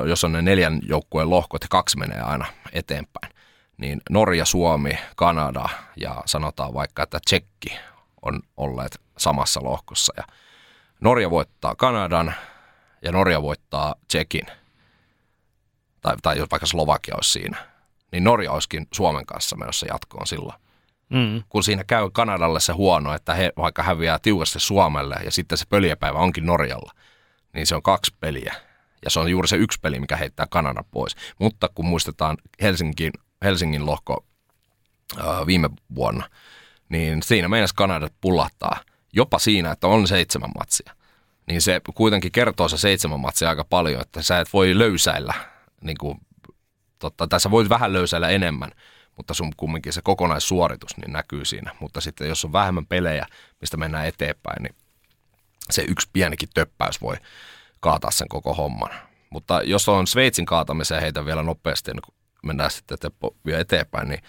jos on ne neljän joukkueen lohkot ja kaksi menee aina eteenpäin, niin Norja, Suomi, Kanada ja sanotaan vaikka, että Tsekki on olleet samassa lohkossa. Ja Norja voittaa Kanadan ja Norja voittaa Tsekin – tai, tai jos vaikka Slovakia olisi siinä, niin Norja olisikin Suomen kanssa menossa jatkoon silloin. Mm. Kun siinä käy Kanadalle se huono, että he vaikka häviää tiukasti Suomelle ja sitten se pöljäpäivä onkin Norjalla, niin se on kaksi peliä. Ja se on juuri se yksi peli, mikä heittää Kanadan pois. Mutta kun muistetaan Helsingin, Helsingin lohko ää, viime vuonna, niin siinä meinas Kanadat pullahtaa jopa siinä, että on seitsemän matsia. Niin se kuitenkin kertoo se seitsemän matsia aika paljon, että sä et voi löysäillä niin kuin, totta, tässä voit vähän löysäillä enemmän, mutta sun kumminkin se kokonaissuoritus niin näkyy siinä. Mutta sitten jos on vähemmän pelejä, mistä mennään eteenpäin, niin se yksi pienikin töppäys voi kaataa sen koko homman. Mutta jos on Sveitsin kaatamiseen heitä vielä nopeasti, niin mennään sitten Teppo vielä eteenpäin, niin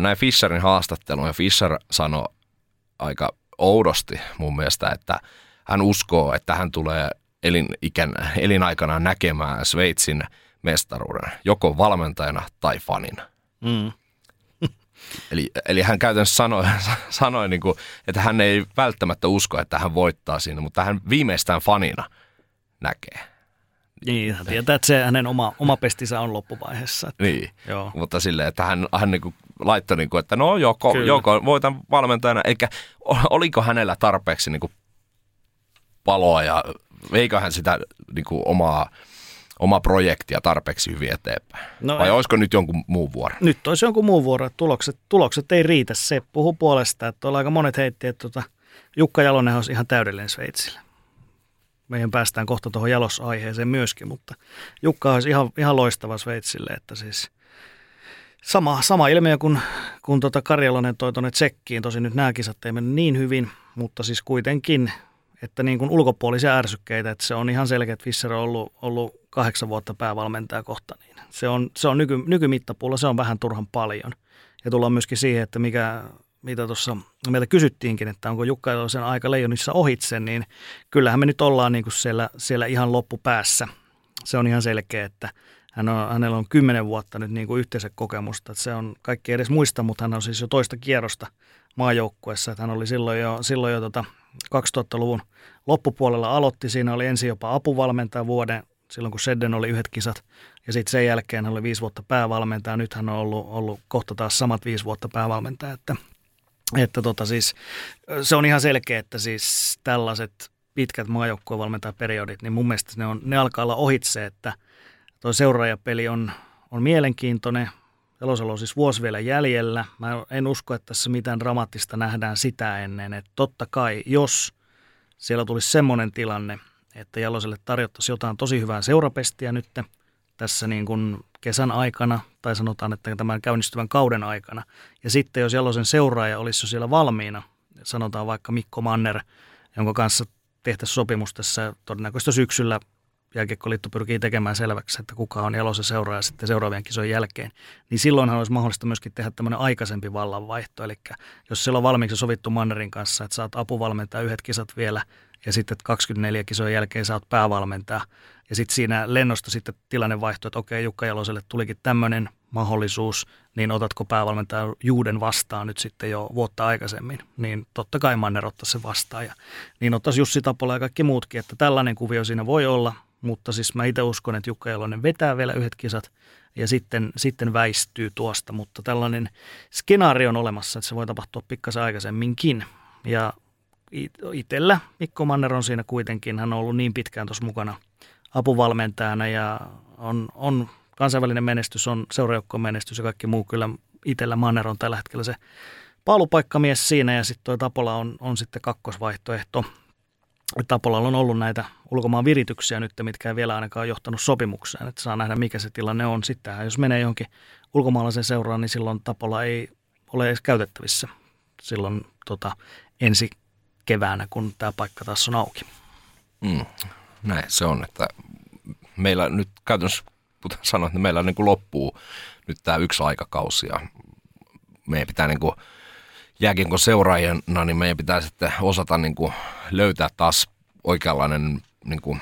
näin Fisherin haastattelun ja Fischer sanoi aika oudosti mun mielestä, että hän uskoo, että hän tulee elinikän, elinaikana näkemään Sveitsin mestaruuden, joko valmentajana tai fanina. Mm. Eli, eli hän käytännössä sanoi, sanoi niin kuin, että hän ei välttämättä usko, että hän voittaa siinä, mutta hän viimeistään fanina näkee. Niin, hän tietää, että se hänen oma, oma pestinsä on loppuvaiheessa. Että, niin, joo. mutta silleen, että hän, hän niin kuin laittoi, niin kuin, että no joko, joko voitan valmentajana, eikä oliko hänellä tarpeeksi niin kuin paloa ja veikö hän sitä niin kuin omaa oma projektia tarpeeksi hyvin eteenpäin? No Vai ei. olisiko nyt jonkun muun vuoro? Nyt olisi jonkun muun vuoro. Tulokset, tulokset ei riitä. Se puhuu puolesta, että aika monet heitti, että tuota, Jukka Jalonen olisi ihan täydellinen Sveitsillä. Meidän päästään kohta tuohon jalosaiheeseen myöskin, mutta Jukka olisi ihan, ihan loistava Sveitsille, että siis sama, sama ilmiö kuin, kun tuota Karjalonen toi tuonne Tsekkiin. Tosin nyt nämä kisat ei mennyt niin hyvin, mutta siis kuitenkin, että niin kuin ulkopuolisia ärsykkeitä, että se on ihan selkeä, että Fischer on ollut, ollut kahdeksan vuotta päävalmentaja kohta, niin se on, se on nyky, nykymittapuulla, se on vähän turhan paljon. Ja tullaan myöskin siihen, että mikä, mitä tuossa meiltä kysyttiinkin, että onko Jukka sen aika leijonissa ohitse, niin kyllähän me nyt ollaan niin kuin siellä, siellä ihan loppupäässä. Se on ihan selkeä, että hän on, hänellä on kymmenen vuotta nyt niin kuin yhteensä kokemusta. Että se on kaikki edes muista, mutta hän on siis jo toista kierrosta maajoukkuessa. Että hän oli silloin jo, silloin jo tota 2000-luvun loppupuolella aloitti. Siinä oli ensin jopa apuvalmentaja vuoden silloin kun Sedden oli yhdet kisat. Ja sitten sen jälkeen hän oli viisi vuotta päävalmentaja. Nyt hän on ollut, ollut kohta taas samat viisi vuotta päävalmentaja. Että Että tota siis, se on ihan selkeä, että siis tällaiset pitkät maajoukkuevalmentajaperiodit, niin mun mielestä ne, on, ne alkaa olla ohitse, että tuo seuraajapeli on, on mielenkiintoinen. Jalosalo on siis vuosi vielä jäljellä. Mä en usko, että tässä mitään dramaattista nähdään sitä ennen. Että totta kai, jos siellä tulisi semmoinen tilanne, että Jaloselle tarjottaisiin jotain tosi hyvää seurapestiä nyt tässä niin kuin kesän aikana, tai sanotaan, että tämän käynnistyvän kauden aikana. Ja sitten jos Jalosen seuraaja olisi jo siellä valmiina, sanotaan vaikka Mikko Manner, jonka kanssa tehtäisiin sopimus tässä todennäköisesti syksyllä Jääkiekkoliitto pyrkii tekemään selväksi, että kuka on Jalosen seuraaja sitten seuraavien kisojen jälkeen, niin silloinhan olisi mahdollista myöskin tehdä tämmöinen aikaisempi vallanvaihto. Eli jos siellä on valmiiksi sovittu Mannerin kanssa, että saat apuvalmentaa yhdet kisat vielä ja sitten 24 kisojen jälkeen saat päävalmentaa. Ja sitten siinä lennosta sitten tilanne vaihtui, että okei, Jukka Jaloselle tulikin tämmöinen mahdollisuus, niin otatko päävalmentaja Juuden vastaan nyt sitten jo vuotta aikaisemmin, niin totta kai Manner ottaisi se vastaan. Ja niin ottaisi Jussi Tapola ja kaikki muutkin, että tällainen kuvio siinä voi olla, mutta siis mä itse uskon, että Jukka Jalonen vetää vielä yhdet kisat ja sitten, sitten väistyy tuosta, mutta tällainen skenaario on olemassa, että se voi tapahtua pikkasen aikaisemminkin. Ja itsellä Mikko Manner on siinä kuitenkin, hän on ollut niin pitkään tuossa mukana apuvalmentajana ja on, on kansainvälinen menestys, on seurajoukkoon menestys ja kaikki muu kyllä itsellä Manner on tällä hetkellä se paalupaikkamies siinä ja sitten tuo Tapola on, on sitten kakkosvaihtoehto. Tapolalla on ollut näitä ulkomaan virityksiä nyt, mitkä ei vielä ainakaan johtanut sopimukseen, että saa nähdä mikä se tilanne on. Sitten jos menee johonkin ulkomaalaisen seuraan, niin silloin Tapola ei ole edes käytettävissä silloin tota, ensi keväänä, kun tämä paikka taas on auki. Mm, näin se on, että meillä nyt käytännössä, kuten sanoin, että meillä niin kuin loppuu nyt tämä yksi aikakausi ja meidän pitää niin kuin jääkiekon seuraajana, niin meidän pitää sitten osata niin kuin löytää taas oikeanlainen niin kuin,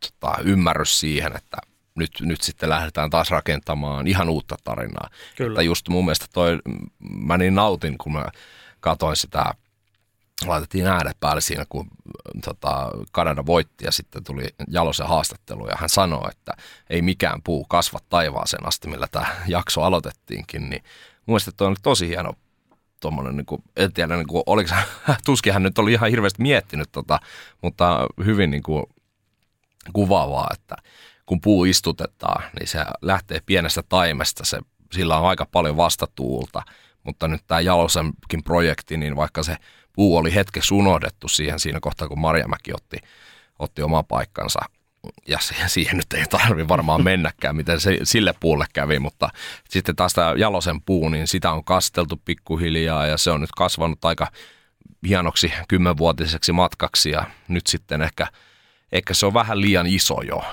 tota, ymmärrys siihen, että nyt, nyt sitten lähdetään taas rakentamaan ihan uutta tarinaa. Kyllä. Että just mun mielestä toi, mä niin nautin, kun mä katsoin sitä laitettiin äänet päälle siinä, kun tota, Kanada voitti ja sitten tuli Jalosen haastattelu ja hän sanoi, että ei mikään puu kasva taivaaseen asti, millä tämä jakso aloitettiinkin, niin mun mielestä on tosi hieno tuommoinen, niin kuin, en tiedä, niin kuin, oliko, tuskin hän nyt oli ihan hirveästi miettinyt tota, mutta hyvin niin kuin, kuvaavaa, että kun puu istutetaan, niin se lähtee pienestä taimesta, se, sillä on aika paljon vastatuulta, mutta nyt tämä Jalosenkin projekti, niin vaikka se puu oli hetkessä unohdettu siihen siinä kohtaa, kun Marjamäki otti, otti oma paikkansa. Ja siihen, nyt ei tarvi varmaan mennäkään, miten se sille puulle kävi, mutta sitten taas tämä jalosen puu, niin sitä on kasteltu pikkuhiljaa ja se on nyt kasvanut aika hienoksi kymmenvuotiseksi matkaksi ja nyt sitten ehkä, ehkä se on vähän liian iso jo,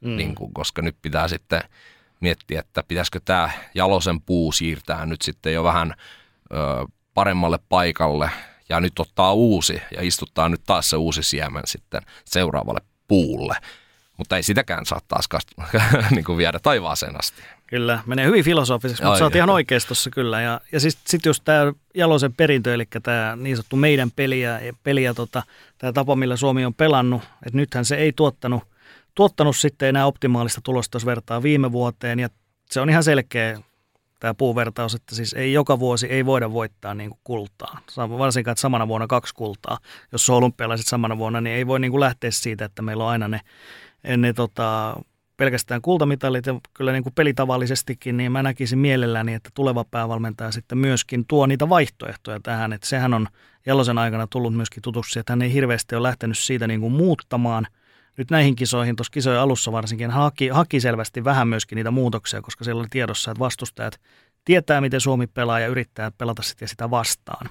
mm. niin kuin, koska nyt pitää sitten miettiä, että pitäisikö tämä jalosen puu siirtää nyt sitten jo vähän ö, paremmalle paikalle ja nyt ottaa uusi ja istuttaa nyt taas se uusi siemen sitten seuraavalle puulle. Mutta ei sitäkään saa taas kast- niin kuin viedä taivaaseen asti. Kyllä, menee hyvin filosofiseksi, mutta sä oot ihan oikeistossa kyllä. Ja, ja sitten sit just tämä Jalosen perintö, eli tämä niin sanottu meidän peliä, peliä tota, tämä tapa, millä Suomi on pelannut, että nythän se ei tuottanut, tuottanut sitten enää optimaalista tulosta, jos vertaa viime vuoteen, ja se on ihan selkeä tämä puuvertaus, että siis ei joka vuosi ei voida voittaa niin kuin kultaa. Varsinkaan, että samana vuonna kaksi kultaa. Jos on olympialaiset samana vuonna, niin ei voi niin kuin lähteä siitä, että meillä on aina ne, ne tota, pelkästään kultamitalit ja kyllä niin kuin pelitavallisestikin, niin mä näkisin mielelläni, että tuleva päävalmentaja sitten myöskin tuo niitä vaihtoehtoja tähän, että sehän on Jalosen aikana tullut myöskin tutuksi, että hän ei hirveästi ole lähtenyt siitä niin kuin muuttamaan – nyt näihin kisoihin, tuossa kisojen alussa varsinkin, haki, haki selvästi vähän myöskin niitä muutoksia, koska siellä oli tiedossa, että vastustajat tietää, miten Suomi pelaa ja yrittää pelata sitten sitä vastaan.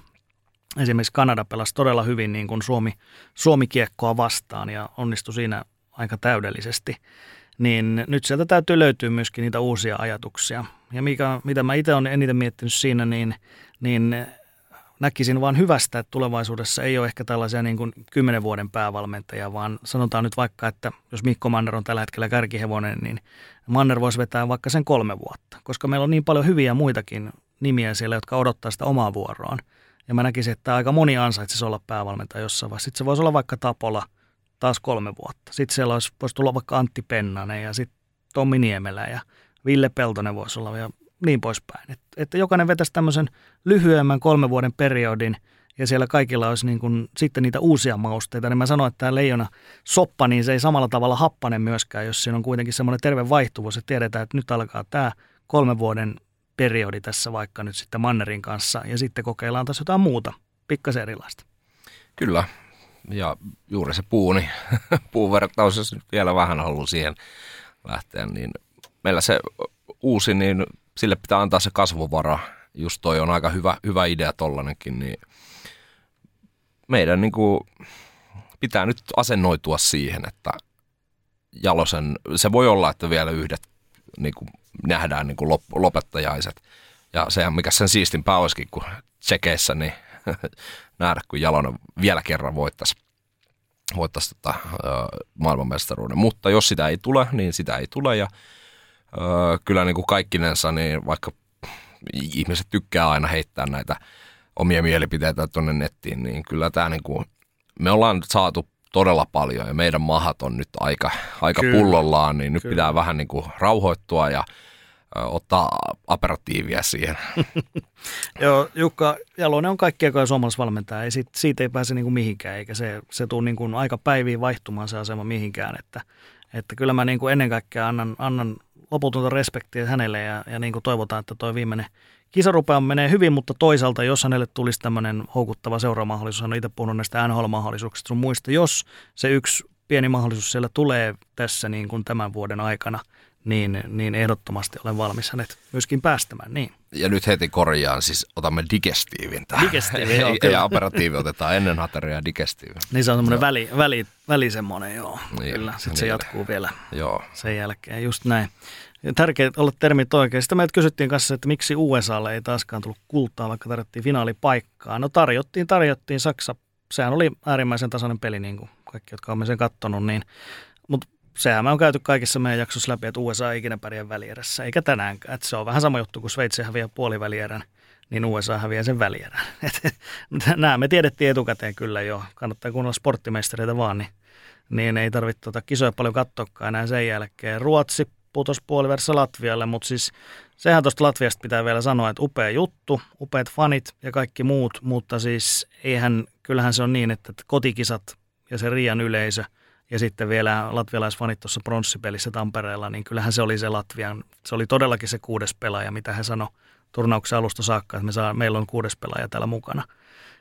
Esimerkiksi Kanada pelasi todella hyvin niin kuin Suomi, Suomi-kiekkoa vastaan ja onnistui siinä aika täydellisesti. Niin nyt sieltä täytyy löytyä myöskin niitä uusia ajatuksia. Ja mikä, mitä mä itse olen eniten miettinyt siinä, niin, niin näkisin vaan hyvästä, että tulevaisuudessa ei ole ehkä tällaisia niin kuin kymmenen vuoden päävalmentajia, vaan sanotaan nyt vaikka, että jos Mikko Manner on tällä hetkellä kärkihevonen, niin Manner voisi vetää vaikka sen kolme vuotta, koska meillä on niin paljon hyviä muitakin nimiä siellä, jotka odottaa sitä omaa vuoroaan. Ja mä näkisin, että aika moni ansaitsisi olla päävalmentaja jossain vaiheessa. Sitten se voisi olla vaikka Tapola taas kolme vuotta. Sitten siellä olisi, voisi tulla vaikka Antti Pennanen ja sitten Tommi Niemelä ja Ville Peltonen voisi olla ja niin poispäin. Et, että jokainen vetäisi tämmöisen lyhyemmän kolmen vuoden periodin ja siellä kaikilla olisi niin kuin, sitten niitä uusia mausteita, niin mä sanoin, että tämä leijona soppa, niin se ei samalla tavalla happane myöskään, jos siinä on kuitenkin semmoinen terve vaihtuvuus, että tiedetään, että nyt alkaa tämä kolmen vuoden periodi tässä vaikka nyt sitten Mannerin kanssa ja sitten kokeillaan taas jotain muuta, pikkasen erilaista. Kyllä, ja juuri se puu, niin puuvertaus, jos nyt vielä vähän haluaa siihen lähteä, niin meillä se uusi, niin sille pitää antaa se kasvuvara. Just toi on aika hyvä, hyvä idea tollanenkin, niin meidän niin kuin pitää nyt asennoitua siihen, että Jalosen, se voi olla, että vielä yhdet niin kuin nähdään niin kuin lop, lopettajaiset. Ja sehän mikä sen siistin olisikin, kun tsekeissä, niin nähdä, kun Jalonen vielä kerran voittaisi voittaisi tota, maailmanmestaruuden. Mutta jos sitä ei tule, niin sitä ei tule. Ja ö, kyllä niin kuin kaikkinensa, niin vaikka ihmiset tykkää aina heittää näitä omia mielipiteitä tuonne nettiin, niin kyllä tämä niin kuin, me ollaan saatu todella paljon ja meidän mahat on nyt aika, aika pullollaan, niin nyt kyllä. pitää vähän niin kuin rauhoittua ja ottaa aperatiivia siihen. Joo, Jukka Jalonen on kaikki aikoja suomalaisvalmentaja, ei siitä, siitä ei pääse niin kuin mihinkään, eikä se, se tule niin kuin aika päiviin vaihtumaan se asema mihinkään, että, että kyllä mä niin kuin ennen kaikkea annan, annan loputonta respektiä hänelle ja, ja niin kuin toivotaan, että tuo viimeinen kisarupea menee hyvin, mutta toisaalta jos hänelle tulisi tämmöinen houkuttava seuraamahdollisuus, hän on itse puhunut näistä NHL-mahdollisuuksista sun muista, jos se yksi pieni mahdollisuus siellä tulee tässä niin kuin tämän vuoden aikana – niin, niin ehdottomasti olen valmis hänet myöskin päästämään. Niin. Ja nyt heti korjaan, siis otamme digestiivin tähän. Digestiivi, joo, kyllä. ja operatiivi otetaan ennen hateria digestiivi. Niin se on semmoinen väli, väli, väli semmoinen, joo. Niin, kyllä, sitten niin, se jatkuu vielä joo. sen jälkeen, just näin. Tärkeää olla termit oikein. Sitten meiltä kysyttiin kanssa, että miksi USAlle ei taaskaan tullut kultaa, vaikka tarjottiin finaalipaikkaa. No tarjottiin, tarjottiin. Saksa, sehän oli äärimmäisen tasainen peli, niin kuin kaikki, jotka olemme sen kattonut, niin sehän me on käyty kaikissa meidän jaksossa läpi, että USA ei ikinä pärjää välierässä, eikä tänäänkään. Että se on vähän sama juttu, kun Sveitsi häviää puolivälierän, niin USA häviää sen välierän. nämä me tiedettiin etukäteen kyllä jo. Kannattaa kuunnella sporttimeistereitä vaan, niin, niin ei tarvitse tuota kisoja paljon katsoakaan enää sen jälkeen. Ruotsi putos puoliversa Latvialle, mutta siis sehän tuosta Latviasta pitää vielä sanoa, että upea juttu, upeat fanit ja kaikki muut, mutta siis eihän, kyllähän se on niin, että kotikisat ja se Rian yleisö – ja sitten vielä latvialaisfanit tuossa pronssipelissä Tampereella, niin kyllähän se oli se Latvian, se oli todellakin se kuudes pelaaja, mitä he sanoi turnauksen alusta saakka, että me saa, meillä on kuudes pelaaja täällä mukana.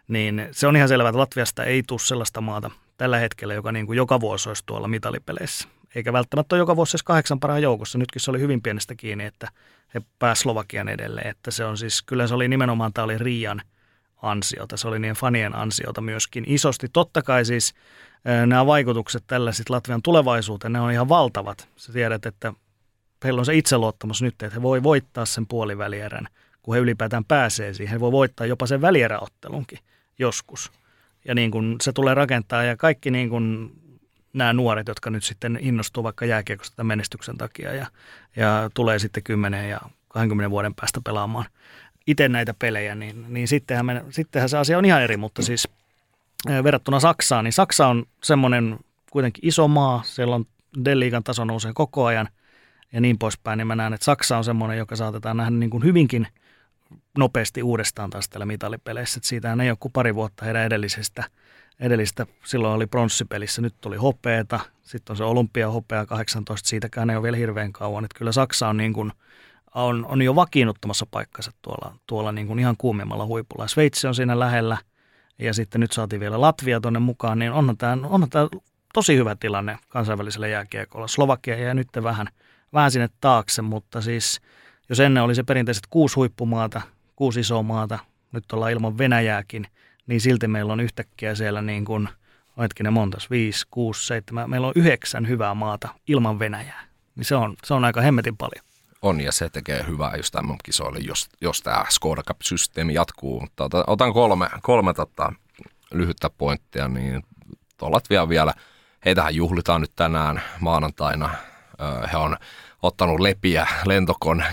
Niin se on ihan selvää, että Latviasta ei tule sellaista maata tällä hetkellä, joka niin kuin joka vuosi olisi tuolla mitalipeleissä. Eikä välttämättä joka vuosi edes kahdeksan parhaan joukossa. Nytkin se oli hyvin pienestä kiinni, että he pääsivät Slovakian edelleen. Että se on siis, kyllä se oli nimenomaan, tämä oli Rian ansiota, se oli niiden fanien ansiota myöskin isosti. Totta kai siis nämä vaikutukset tällä sitten Latvian tulevaisuuteen, ne on ihan valtavat. Sä tiedät, että heillä on se itseluottamus nyt, että he voi voittaa sen puolivälierän, kun he ylipäätään pääsee siihen. He voi voittaa jopa sen välieräottelunkin joskus. Ja niin kuin se tulee rakentaa ja kaikki niin kuin nämä nuoret, jotka nyt sitten innostuu vaikka jääkiekosta tämän menestyksen takia ja, ja tulee sitten 10 ja 20 vuoden päästä pelaamaan itse näitä pelejä, niin, niin sittenhän, me, sittenhän se asia on ihan eri, mutta siis verrattuna Saksaan, niin Saksa on semmoinen kuitenkin iso maa, siellä on Deliikan taso nousee koko ajan ja niin poispäin, niin mä näen, että Saksa on semmoinen, joka saatetaan nähdä niin kuin hyvinkin nopeasti uudestaan taas täällä mitalipeleissä. Että siitähän ei ole kuin pari vuotta heidän edellisestä, edellistä, silloin oli pronssipelissä, nyt tuli hopeeta, sitten on se olympiahopea 18, siitäkään ei ole vielä hirveän kauan. Että kyllä Saksa on, niin kuin, on, on jo vakiinnuttamassa paikkansa tuolla, tuolla niin kuin ihan kuumimmalla huipulla. Sveitsi on siinä lähellä, ja sitten nyt saatiin vielä Latvia tuonne mukaan, niin onhan tämä, onhan tämä tosi hyvä tilanne kansainvälisellä jääkiekolla. Slovakia jäi nyt vähän, vähän sinne taakse, mutta siis jos ennen oli se perinteiset kuusi huippumaata, kuusi isoa maata, nyt ollaan ilman Venäjääkin, niin silti meillä on yhtäkkiä siellä niin kuin, hetkinen montas, viisi, kuusi, seitsemän, meillä on yhdeksän hyvää maata ilman Venäjää. Niin se on, se on aika hemmetin paljon on ja se tekee hyvää just MM-kisoille, jos, jos tämä Skoda Cup-systeemi jatkuu. Mutta otan, kolme, kolme tota, lyhyttä pointtia, niin Latvia vielä, heitähän juhlitaan nyt tänään maanantaina. He on ottanut lepiä lentokon,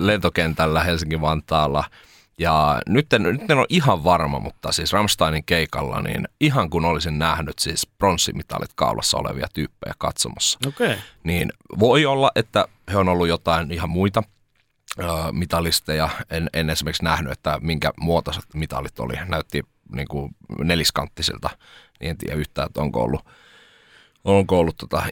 lentokentällä Helsinki-Vantaalla – ja nyt en, nyt en ole ihan varma, mutta siis Ramsteinin keikalla, niin ihan kun olisin nähnyt siis pronssimitaalit kaulassa olevia tyyppejä katsomassa. Okay. Niin voi olla, että he on ollut jotain ihan muita mitalisteja. En, en esimerkiksi nähnyt, että minkä muotoiset mitalit oli. Näytti niin kuin neliskanttisilta, niin en tiedä yhtään, että onko ollut, onko ollut tota,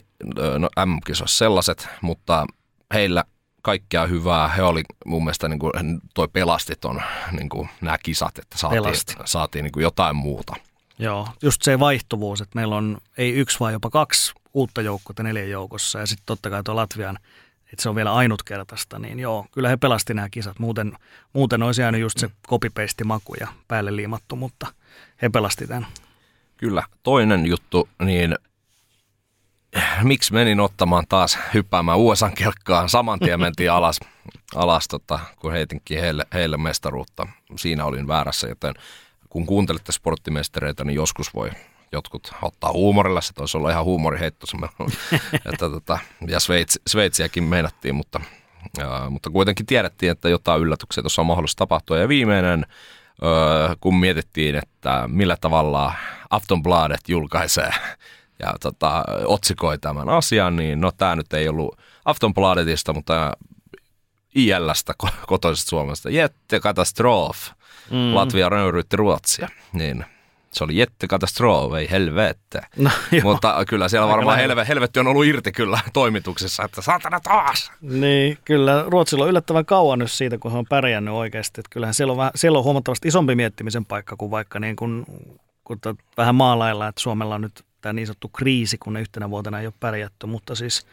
no, M-kisossa sellaiset, mutta heillä kaikkea hyvää. He oli mun mielestä, niin kuin, toi pelasti ton, niin kuin, nämä kisat, että saatiin, Pelasti. saatiin niin kuin jotain muuta. Joo, just se vaihtuvuus, että meillä on ei yksi vaan jopa kaksi uutta joukkoa neljän joukossa ja sitten totta kai tuo Latvian että se on vielä ainutkertaista, niin joo, kyllä he pelasti nämä kisat. Muuten, muuten olisi jäänyt just se copy maku ja päälle liimattu, mutta he pelasti tämän. Kyllä. Toinen juttu, niin miksi menin ottamaan taas hyppäämään USA kelkkaan. Saman tien mentiin alas, alas tota, kun heitinkin heille, heille mestaruutta. Siinä olin väärässä, joten kun kuuntelette sporttimestareita, niin joskus voi jotkut ottaa huumorilla, se toisi olla ihan huumoriheitto, että tota, ja Sveitsi, Sveitsiäkin meinattiin, mutta, ja, mutta kuitenkin tiedettiin, että jotain yllätyksiä tuossa on mahdollista tapahtua. Ja viimeinen, kun mietittiin, että millä tavalla Aftonbladet julkaisee ja tota, otsikoi tämän asian, niin no tämä nyt ei ollut Aftonbladetista, mutta ILstä kotoisesta Suomesta. Jette katastrof. Mm. Latvia röyrytti Ruotsia. Niin se oli jättekatastrof, ei helvette. No, Mutta kyllä siellä Aika varmaan helve, helvetti on ollut irti kyllä toimituksessa, että saatana taas. Niin, kyllä Ruotsilla on yllättävän kauan nyt siitä, kun he on pärjännyt oikeasti. Että kyllähän siellä on, vähän, siellä on huomattavasti isompi miettimisen paikka kuin vaikka niin kuin, kun vähän maalailla, että Suomella on nyt tämä niin sanottu kriisi, kun ne yhtenä vuotena ei ole pärjätty, mutta siis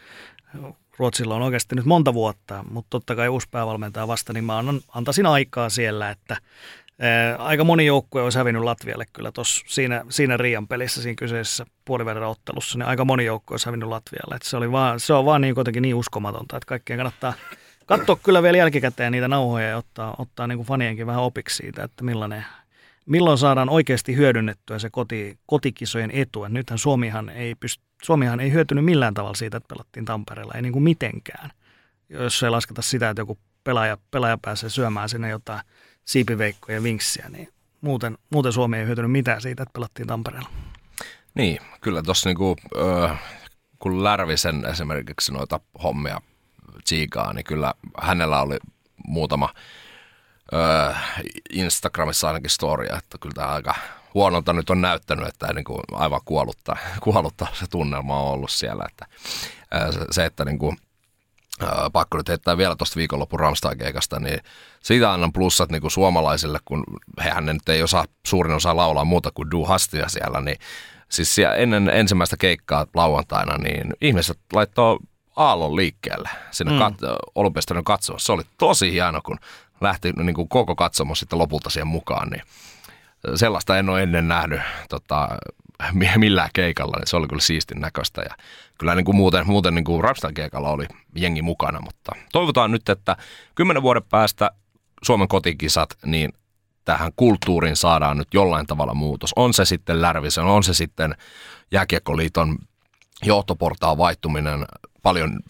Ruotsilla on oikeasti nyt monta vuotta, mutta totta kai uusi päävalmentaja vasta, niin mä annan, antaisin aikaa siellä, että aika moni joukkue olisi hävinnyt Latvialle kyllä tossa, siinä, siinä Riian pelissä, siinä kyseisessä puolivälillä ottelussa, niin aika moni joukkue olisi hävinnyt Latvialle. Et se, oli vaan, se on vaan niin kuitenkin niin uskomatonta, että kaikkien kannattaa katsoa kyllä vielä jälkikäteen niitä nauhoja ja ottaa, ottaa niin kuin fanienkin vähän opiksi siitä, että millainen, milloin saadaan oikeasti hyödynnettyä se koti, kotikisojen etu. Et nythän Suomihan ei, pyst, Suomihan ei hyötynyt millään tavalla siitä, että pelattiin Tampereella, ei niin kuin mitenkään. Jos ei lasketa sitä, että joku pelaaja, pelaaja pääsee syömään sinne jotain siipiveikkoja ja vinksiä, niin muuten, muuten Suomi ei hyötynyt mitään siitä, että pelattiin Tampereella. Niin, kyllä tuossa niinku, äh, kun Lärvisen esimerkiksi noita hommia tsiikaa, niin kyllä hänellä oli muutama äh, Instagramissa ainakin storia, että kyllä tämä aika huonolta nyt on näyttänyt, että niin kuin aivan kuollutta, kuollutta se tunnelma on ollut siellä. Että, äh, se, että niin kuin, pakko nyt heittää vielä tuosta viikonlopun Ramstein-keikasta, niin siitä annan plussat niin kuin suomalaisille, kun hehän nyt ei osaa, suurin osa laulaa muuta kuin Du Hastia siellä, niin siis siellä ennen ensimmäistä keikkaa lauantaina, niin ihmiset laittoi aallon liikkeelle sinne mm. kat- olympiastadion katsomaan. Se oli tosi hieno, kun lähti niin kuin koko katsomus sitten lopulta siihen mukaan, niin sellaista en ole ennen nähnyt tota, millään keikalla, niin se oli kyllä siistin näköistä. Ja kyllä niin kuin muuten, muuten niin kuin keikalla oli jengi mukana, mutta toivotaan nyt, että kymmenen vuoden päästä Suomen kotikisat, niin tähän kulttuuriin saadaan nyt jollain tavalla muutos. On se sitten Lärvisen, on se sitten Jääkiekkoliiton johtoportaan vaihtuminen paljon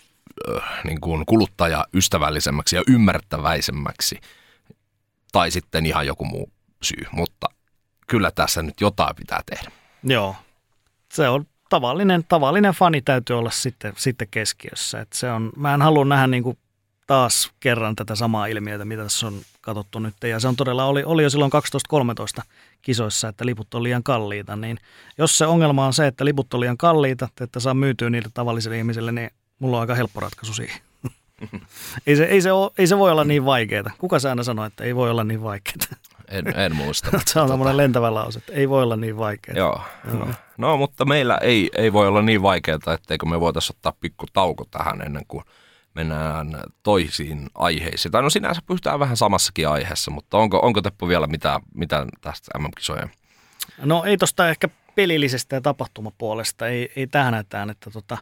niin kuin kuluttajaystävällisemmäksi ja ymmärtäväisemmäksi tai sitten ihan joku muu syy, mutta kyllä tässä nyt jotain pitää tehdä. Joo, se on tavallinen, tavallinen fani täytyy olla sitten, sitten keskiössä. Et se on, mä en halua nähdä niin kuin taas kerran tätä samaa ilmiötä, mitä tässä on katsottu nyt. Ja se on todella, oli, oli jo silloin 12-13 kisoissa, että liput on liian kalliita. Niin jos se ongelma on se, että liput on liian kalliita, että saa myytyä niille tavallisille ihmisille, niin mulla on aika helppo ratkaisu siihen. ei, se, ei, se ole, ei se voi olla niin vaikeaa. Kuka sä aina sanoo, että ei voi olla niin vaikeaa? En, en muista. se on tota... lentävä lause, että ei voi olla niin vaikeaa. Joo. No, no, mutta meillä ei, ei voi olla niin vaikeaa, etteikö me voitaisiin ottaa pikku tauko tähän ennen kuin mennään toisiin aiheisiin. Tai no sinänsä pystytään vähän samassakin aiheessa, mutta onko, onko Teppo vielä mitään, mitään tästä MM-kisojen? No ei tuosta ehkä pelillisestä ja tapahtumapuolesta, ei, ei tähän näytään, että tota,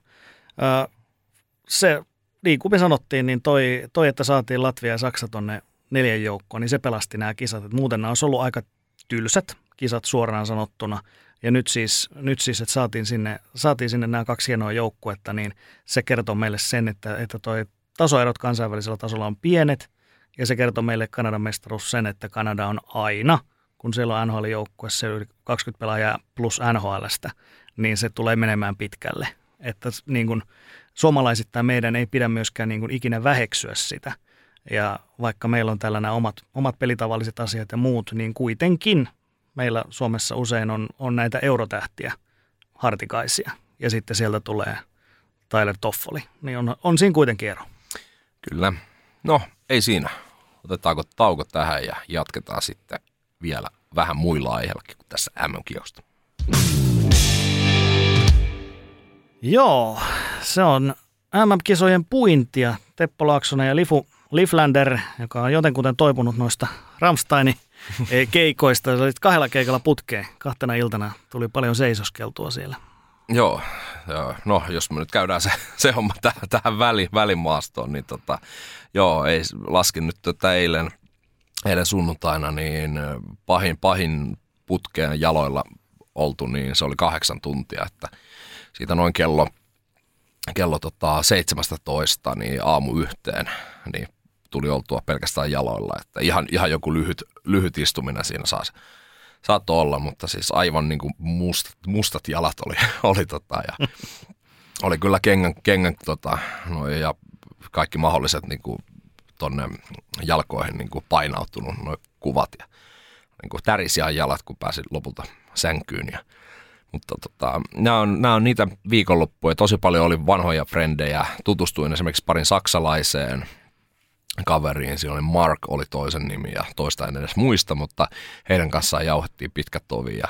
se, niin kuin me sanottiin, niin toi, toi, että saatiin Latvia ja Saksa tonne neljän joukkoon, niin se pelasti nämä kisat. Et muuten nämä olisi ollut aika tylsät kisat suoraan sanottuna. Ja nyt siis, nyt siis että saatiin sinne, saatiin sinne nämä kaksi hienoa joukkuetta, niin se kertoo meille sen, että, että toi tasoerot kansainvälisellä tasolla on pienet. Ja se kertoo meille Kanadan mestaruus sen, että Kanada on aina, kun siellä on NHL-joukkueessa yli 20 pelaajaa plus NHLstä, niin se tulee menemään pitkälle. Että niin kuin, suomalaisittain meidän ei pidä myöskään niin kuin ikinä väheksyä sitä – Ja vaikka meillä on tällä nämä omat, omat pelitavalliset asiat ja muut, niin kuitenkin meillä Suomessa usein on, on näitä eurotähtiä, hartikaisia. Ja sitten sieltä tulee Tyler Toffoli. Niin on, on siinä kuitenkin ero. Kyllä. No, ei siinä. Otetaanko tauko tähän ja jatketaan sitten vielä vähän muilla aiheilla kuin tässä MM-kiosta. Joo, se on MM-kisojen puintia. Teppo Laaksonen ja Lifu Liflander, joka on jotenkuten toipunut noista Ramsteinin keikoista. Se oli kahdella keikalla putkeen. Kahtena iltana tuli paljon seisoskeltua siellä. Joo, joo, no jos me nyt käydään se, se homma tähän, tähän väli, välimaastoon, niin tota, joo, ei laskin nyt tätä eilen, eilen sunnuntaina, niin pahin, pahin putkeen jaloilla oltu, niin se oli kahdeksan tuntia, että siitä noin kello, kello tota 17 niin aamu yhteen, niin tuli oltua pelkästään jaloilla, että ihan, ihan joku lyhyt, lyhyt istuminen siinä saa saattoi olla, mutta siis aivan niin kuin mustat, mustat jalat oli, oli tota, ja oli kyllä kengän, kengän tota, no, ja kaikki mahdolliset niin kuin tonne jalkoihin niin kuin painautunut noin kuvat ja niin kuin tärisiä jalat, kun pääsin lopulta sänkyyn. Ja, mutta tota, nämä, on, nämä on niitä viikonloppuja. Tosi paljon oli vanhoja frendejä. Tutustuin esimerkiksi parin saksalaiseen kaveriin. Siinä oli Mark, oli toisen nimi ja toista en edes muista, mutta heidän kanssaan jauhettiin pitkät tovi ja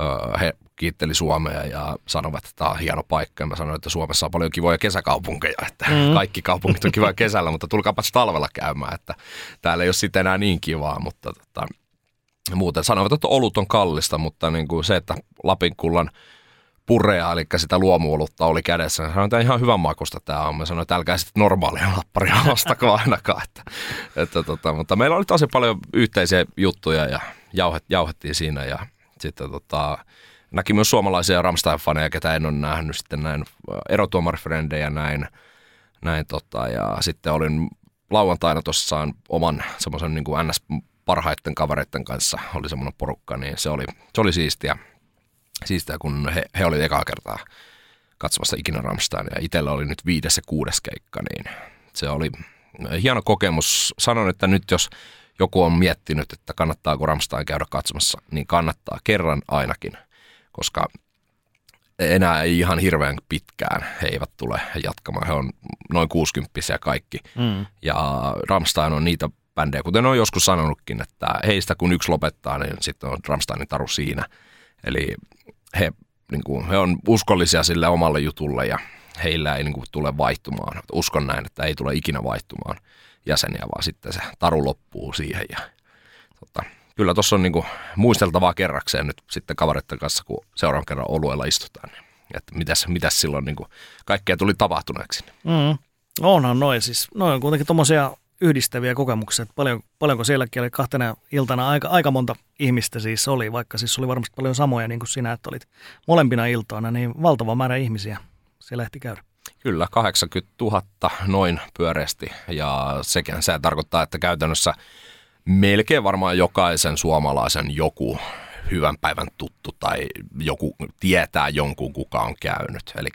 öö, he kiitteli Suomea ja sanovat, että tämä on hieno paikka. Ja mä sanoin, että Suomessa on paljon kivoja kesäkaupunkeja, että mm. kaikki kaupungit on kivoja kesällä, mutta tulkaapas talvella käymään, että täällä ei ole sitten enää niin kivaa, mutta tota, muuten sanovat, että olut on kallista, mutta niin kuin se, että Lapin kullan purea, eli sitä luomuolutta oli kädessä. Sanoin, että ihan hyvän makusta tämä on. Mä sanoin, että älkää sitten normaalia lapparia ostako ainakaan. Että, että, tota, mutta meillä oli tosi paljon yhteisiä juttuja ja jauhet, jauhettiin siinä ja sitten tota, näki myös suomalaisia Ramstein-faneja, ketä en ole nähnyt sitten näin erotuomarifrendejä näin, näin tota, ja sitten olin lauantaina tuossaan oman semmoisen niin kuin NS parhaiten kavereiden kanssa oli semmoinen porukka, niin se oli, se oli siistiä siistiä, kun he, he olivat ekaa kertaa katsomassa ikinä Ramstein ja itsellä oli nyt viides ja kuudes keikka, niin se oli hieno kokemus. Sanon, että nyt jos joku on miettinyt, että kannattaako Ramstein käydä katsomassa, niin kannattaa kerran ainakin, koska enää ei ihan hirveän pitkään he eivät tule jatkamaan. He on noin 60 kaikki. Mm. Ja Ramstein on niitä bändejä, kuten on joskus sanonutkin, että heistä kun yksi lopettaa, niin sitten on Ramsteinin taru siinä. Eli he, niin kuin, he on uskollisia sille omalle jutulle ja heillä ei niin kuin, tule vaihtumaan. Uskon näin, että ei tule ikinä vaihtumaan jäseniä, vaan sitten se taru loppuu siihen. Ja, tota, kyllä tuossa on niin kuin, muisteltavaa kerrakseen nyt sitten kavereiden kanssa, kun seuraavan kerran oluella istutaan. Niin, että mitäs, mitäs silloin niin kuin, kaikkea tuli tapahtuneeksi. Mm. Onhan noin siis. Noin on kuitenkin tuommoisia yhdistäviä kokemuksia. Paljon, paljonko sielläkin oli kahtena iltana aika, aika monta ihmistä siis oli, vaikka siis oli varmasti paljon samoja niin kuin sinä, että olit molempina iltoina, niin valtava määrä ihmisiä siellä ehti käydä. Kyllä, 80 000 noin pyöreästi ja sekin se tarkoittaa, että käytännössä melkein varmaan jokaisen suomalaisen joku hyvän päivän tuttu tai joku tietää jonkun, kuka on käynyt. Eli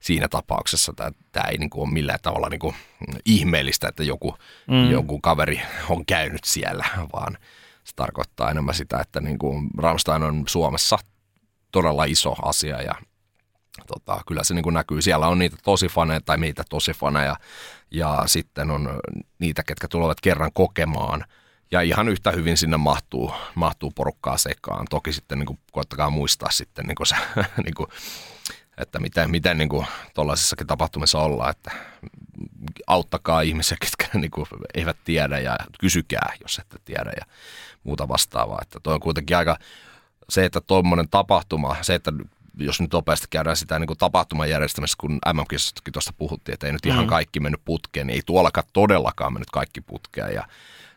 siinä tapauksessa tämä, tämä ei niin kuin ole millään tavalla niin kuin ihmeellistä, että joku, mm. joku kaveri on käynyt siellä, vaan se tarkoittaa enemmän sitä, että niin kuin Ramstein on Suomessa todella iso asia ja tota, kyllä se niin kuin näkyy. Siellä on niitä tosi faneja tai meitä tosi faneja ja sitten on niitä, ketkä tulevat kerran kokemaan – ja ihan yhtä hyvin sinne mahtuu, mahtuu porukkaa sekaan. Toki sitten niin kuin, koettakaa muistaa sitten niin kuin se, niin kuin, että miten, miten niin kuin tuollaisissakin tapahtumissa ollaan, että auttakaa ihmisiä, ketkä niin kuin eivät tiedä ja kysykää, jos ette tiedä ja muuta vastaavaa. Että toi on kuitenkin aika se, että tuommoinen tapahtuma, se, että jos nyt nopeasti käydään sitä niin kuin tapahtuman järjestämisessä, kun MM-kisastakin tuosta puhuttiin, että ei nyt ihan mm. kaikki mennyt putkeen, niin ei tuollakaan todellakaan mennyt kaikki putkeen ja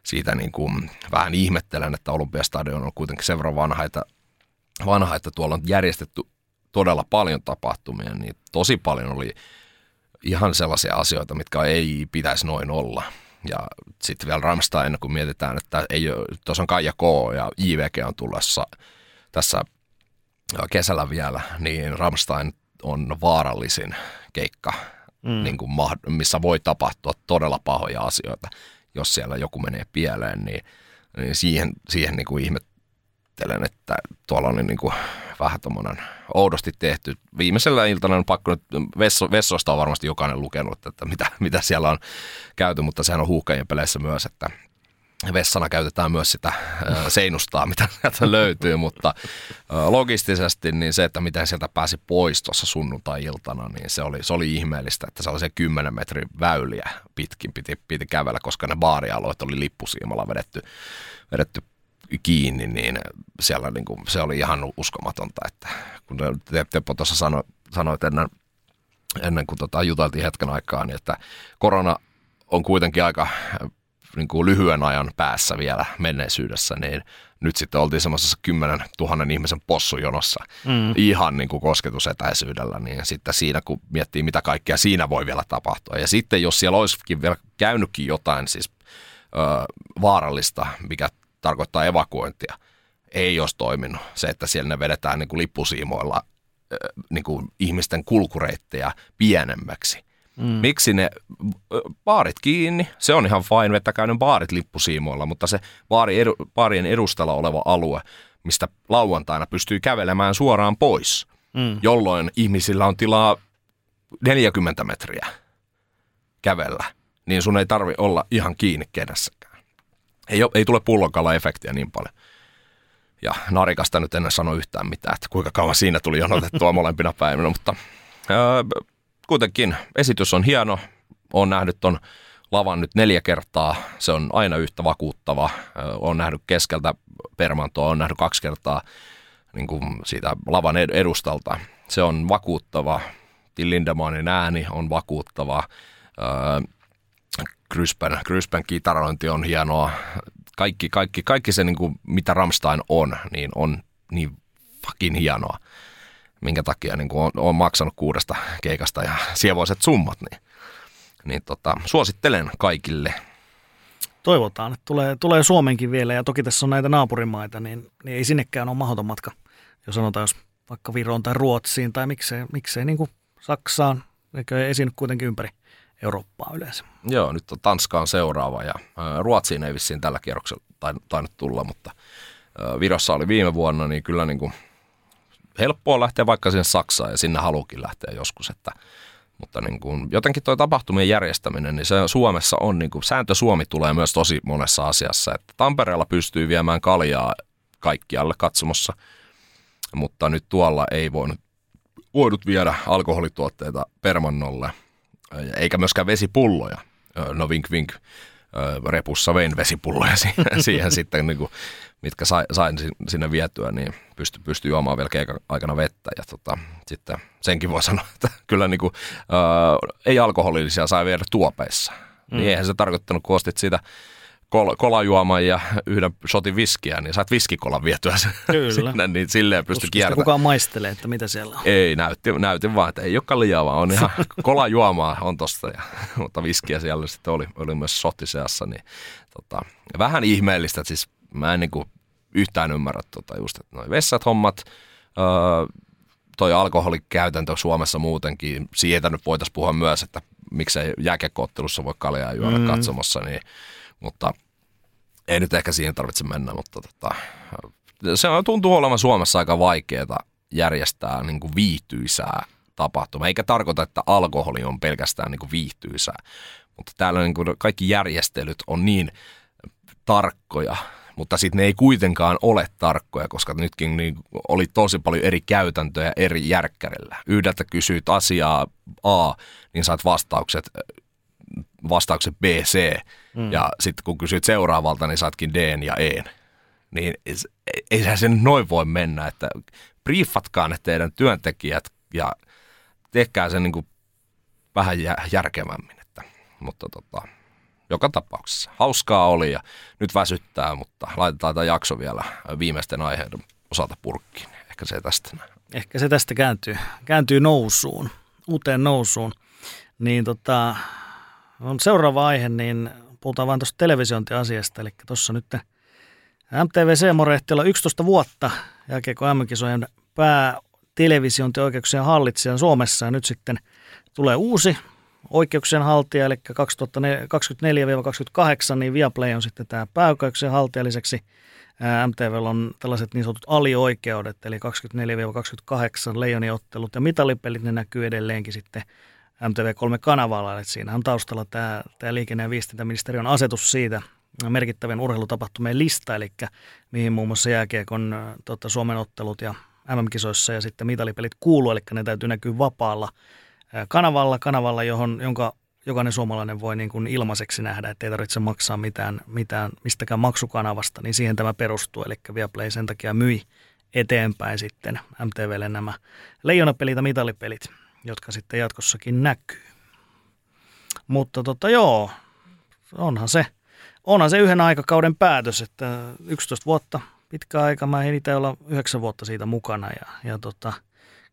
siitä niin kuin vähän ihmettelen, että Olympiastadion on kuitenkin sen verran vanha, että, vanha, että tuolla on järjestetty todella paljon tapahtumia, niin tosi paljon oli ihan sellaisia asioita, mitkä ei pitäisi noin olla. Ja sitten vielä Ramstein, kun mietitään, että ei tuossa on Kaija K ja IVG on tulossa tässä kesällä vielä, niin Ramstein on vaarallisin keikka, mm. niin kuin, missä voi tapahtua todella pahoja asioita. jos siellä joku menee pieleen, niin, niin siihen, siihen niin kuin ihmettelen, että tuolla on niin kuin vähän tuommoinen oudosti tehty. Viimeisellä iltana on pakko nyt, vesso, vessoista on varmasti jokainen lukenut, että mitä, mitä siellä on käyty, mutta sehän on huuhkajien peleissä myös, että vessana käytetään myös sitä seinustaa, mitä sieltä löytyy, mutta logistisesti niin se, että miten sieltä pääsi pois tuossa sunnuntai-iltana, niin se oli, se oli ihmeellistä, että se 10 metrin väyliä pitkin piti, piti kävellä, koska ne baarialueet oli lippusiimalla vedetty, vedetty kiinni, niin siellä niin kuin, se oli ihan uskomatonta, että kun Teppo tuossa sano, sanoit ennen, ennen kuin tota, juteltiin hetken aikaa, niin että korona on kuitenkin aika niin kuin lyhyen ajan päässä vielä menneisyydessä, niin nyt sitten oltiin semmoisessa 10 000 ihmisen possujonossa mm. ihan niin kuin kosketusetäisyydellä, niin sitten siinä kun miettii mitä kaikkea siinä voi vielä tapahtua. Ja sitten jos siellä olisikin vielä käynytkin jotain siis ö, vaarallista, mikä tarkoittaa evakuointia, ei olisi toiminut. Se, että siellä ne vedetään niin kuin lippusiimoilla niin kuin ihmisten kulkureitteja pienemmäksi – Mm. Miksi ne baarit kiinni, se on ihan fine, vettäkää ne baarit lippusiimoilla, mutta se baari edu, baarien edustalla oleva alue, mistä lauantaina pystyy kävelemään suoraan pois, mm. jolloin ihmisillä on tilaa 40 metriä kävellä, niin sun ei tarvi olla ihan kiinni kenässäkään. Ei, ei tule pullonkala-efektiä niin paljon. Ja Narikasta nyt en sano yhtään mitään, että kuinka kauan siinä tuli jonotettua molempina päivinä, mutta öö, kuitenkin esitys on hieno. Olen nähnyt ton lavan nyt neljä kertaa. Se on aina yhtä vakuuttava. Olen nähnyt keskeltä permantoa, olen nähnyt kaksi kertaa niin kuin siitä lavan edustalta. Se on vakuuttava. Till Lindemanin ääni on vakuuttava. Kryspän, Kryspän kitarointi on hienoa. Kaikki, kaikki, kaikki se, niin kuin, mitä Ramstein on, niin on niin fucking hienoa minkä takia niin on, on maksanut kuudesta keikasta ja sievoiset summat, niin, niin tota, suosittelen kaikille. Toivotaan, että tulee, tulee Suomenkin vielä ja toki tässä on näitä naapurimaita, niin, niin ei sinnekään ole mahdoton matka. Jos sanotaan, jos vaikka Viroon tai Ruotsiin tai miksei, miksei niin kuin Saksaan, eikö esiinny kuitenkin ympäri Eurooppaa yleensä. Joo, nyt on Tanskaan seuraava ja Ruotsiin ei vissiin tällä kierroksella tainnut tulla, mutta Virossa oli viime vuonna, niin kyllä niin kuin helppoa lähteä vaikka sinne Saksaan ja sinne halukin lähteä joskus, että mutta niin kuin, jotenkin tuo tapahtumien järjestäminen, niin se Suomessa on, niin kuin, sääntö Suomi tulee myös tosi monessa asiassa, että Tampereella pystyy viemään kaljaa kaikkialle katsomossa, mutta nyt tuolla ei voinut, voinut viedä alkoholituotteita permannolle, eikä myöskään vesipulloja. No vink vink, repussa vein vesipulloja siihen, sitten niin kuin mitkä sain, sain sinne vietyä, niin pysty, pysty juomaan vielä keikan aikana vettä. Ja tota, sitten senkin voi sanoa, että kyllä niin kuin, ää, ei alkoholillisia sai viedä tuopeissa. Mm. Niin eihän se tarkoittanut, kun ostit siitä kol- kolajuoman ja yhden shotin viskiä, niin saat viskikolan vietyä sinne, niin silleen pysty kiertämään. kukaan maistelee, että mitä siellä on? Ei, näytti, näytin vaan, että ei ole liiaa, vaan on ihan kolajuomaa on tosta, ja, mutta viskiä siellä sitten oli, oli myös shottiseassa, niin tota, vähän ihmeellistä, että siis mä en niin kuin yhtään ymmärrä tota just, että noi vessat hommat, öö, toi alkoholikäytäntö Suomessa muutenkin, siitä nyt voitaisiin puhua myös, että miksei jääkekoottelussa voi kaljaa juoda mm. katsomassa, niin, mutta ei nyt ehkä siihen tarvitse mennä, mutta tota, se tuntuu olevan Suomessa aika vaikeaa järjestää niin kuin viihtyisää tapahtumaa, eikä tarkoita, että alkoholi on pelkästään niin kuin viihtyisää, mutta täällä niin kuin kaikki järjestelyt on niin tarkkoja mutta sitten ne ei kuitenkaan ole tarkkoja, koska nytkin niin oli tosi paljon eri käytäntöjä eri järkkärillä. Yhdeltä kysyit asiaa A, niin saat vastaukset vastaukset B, C, mm. ja sitten kun kysyt seuraavalta, niin saatkin D ja E. Niin ei se noin voi mennä, että briefatkaa ne teidän työntekijät ja tehkää sen niin kuin vähän järkevämmin. Että, mutta tota, joka tapauksessa. Hauskaa oli ja nyt väsyttää, mutta laitetaan tämä jakso vielä viimeisten aiheiden osalta purkkiin. Ehkä se tästä. Ehkä se tästä kääntyy, kääntyy nousuun, uuteen nousuun. Niin tota, on seuraava aihe, niin puhutaan vain tuosta televisiointiasiasta. Eli tuossa nyt MTV morehti olla 11 vuotta jälkeen, kun M-kisojen pää televisiointioikeuksien hallitsija Suomessa ja nyt sitten tulee uusi oikeuksien haltija, eli 2024-2028, niin Viaplay on sitten tämä pääoikeuksien haltija. Lisäksi MTV on tällaiset niin sanotut alioikeudet, eli 24-28 leijoniottelut ja mitalipelit, ne näkyy edelleenkin sitten MTV3-kanavalla. Eli siinä on taustalla tämä, tämä liikenne- ja viestintäministeriön asetus siitä merkittävien urheilutapahtumien lista, eli mihin muun muassa jääkiekon tota, Suomen ottelut ja MM-kisoissa ja sitten mitalipelit kuuluu, eli ne täytyy näkyä vapaalla kanavalla, kanavalla johon, jonka jokainen suomalainen voi niin kuin ilmaiseksi nähdä, että ei tarvitse maksaa mitään, mitään mistäkään maksukanavasta, niin siihen tämä perustuu. Eli Viaplay sen takia myi eteenpäin sitten MTVlle nämä leijonapelit ja mitalipelit, jotka sitten jatkossakin näkyy. Mutta tota joo, onhan se, onhan se yhden aikakauden päätös, että 11 vuotta pitkä aika, mä en itse olla 9 vuotta siitä mukana ja, ja tota,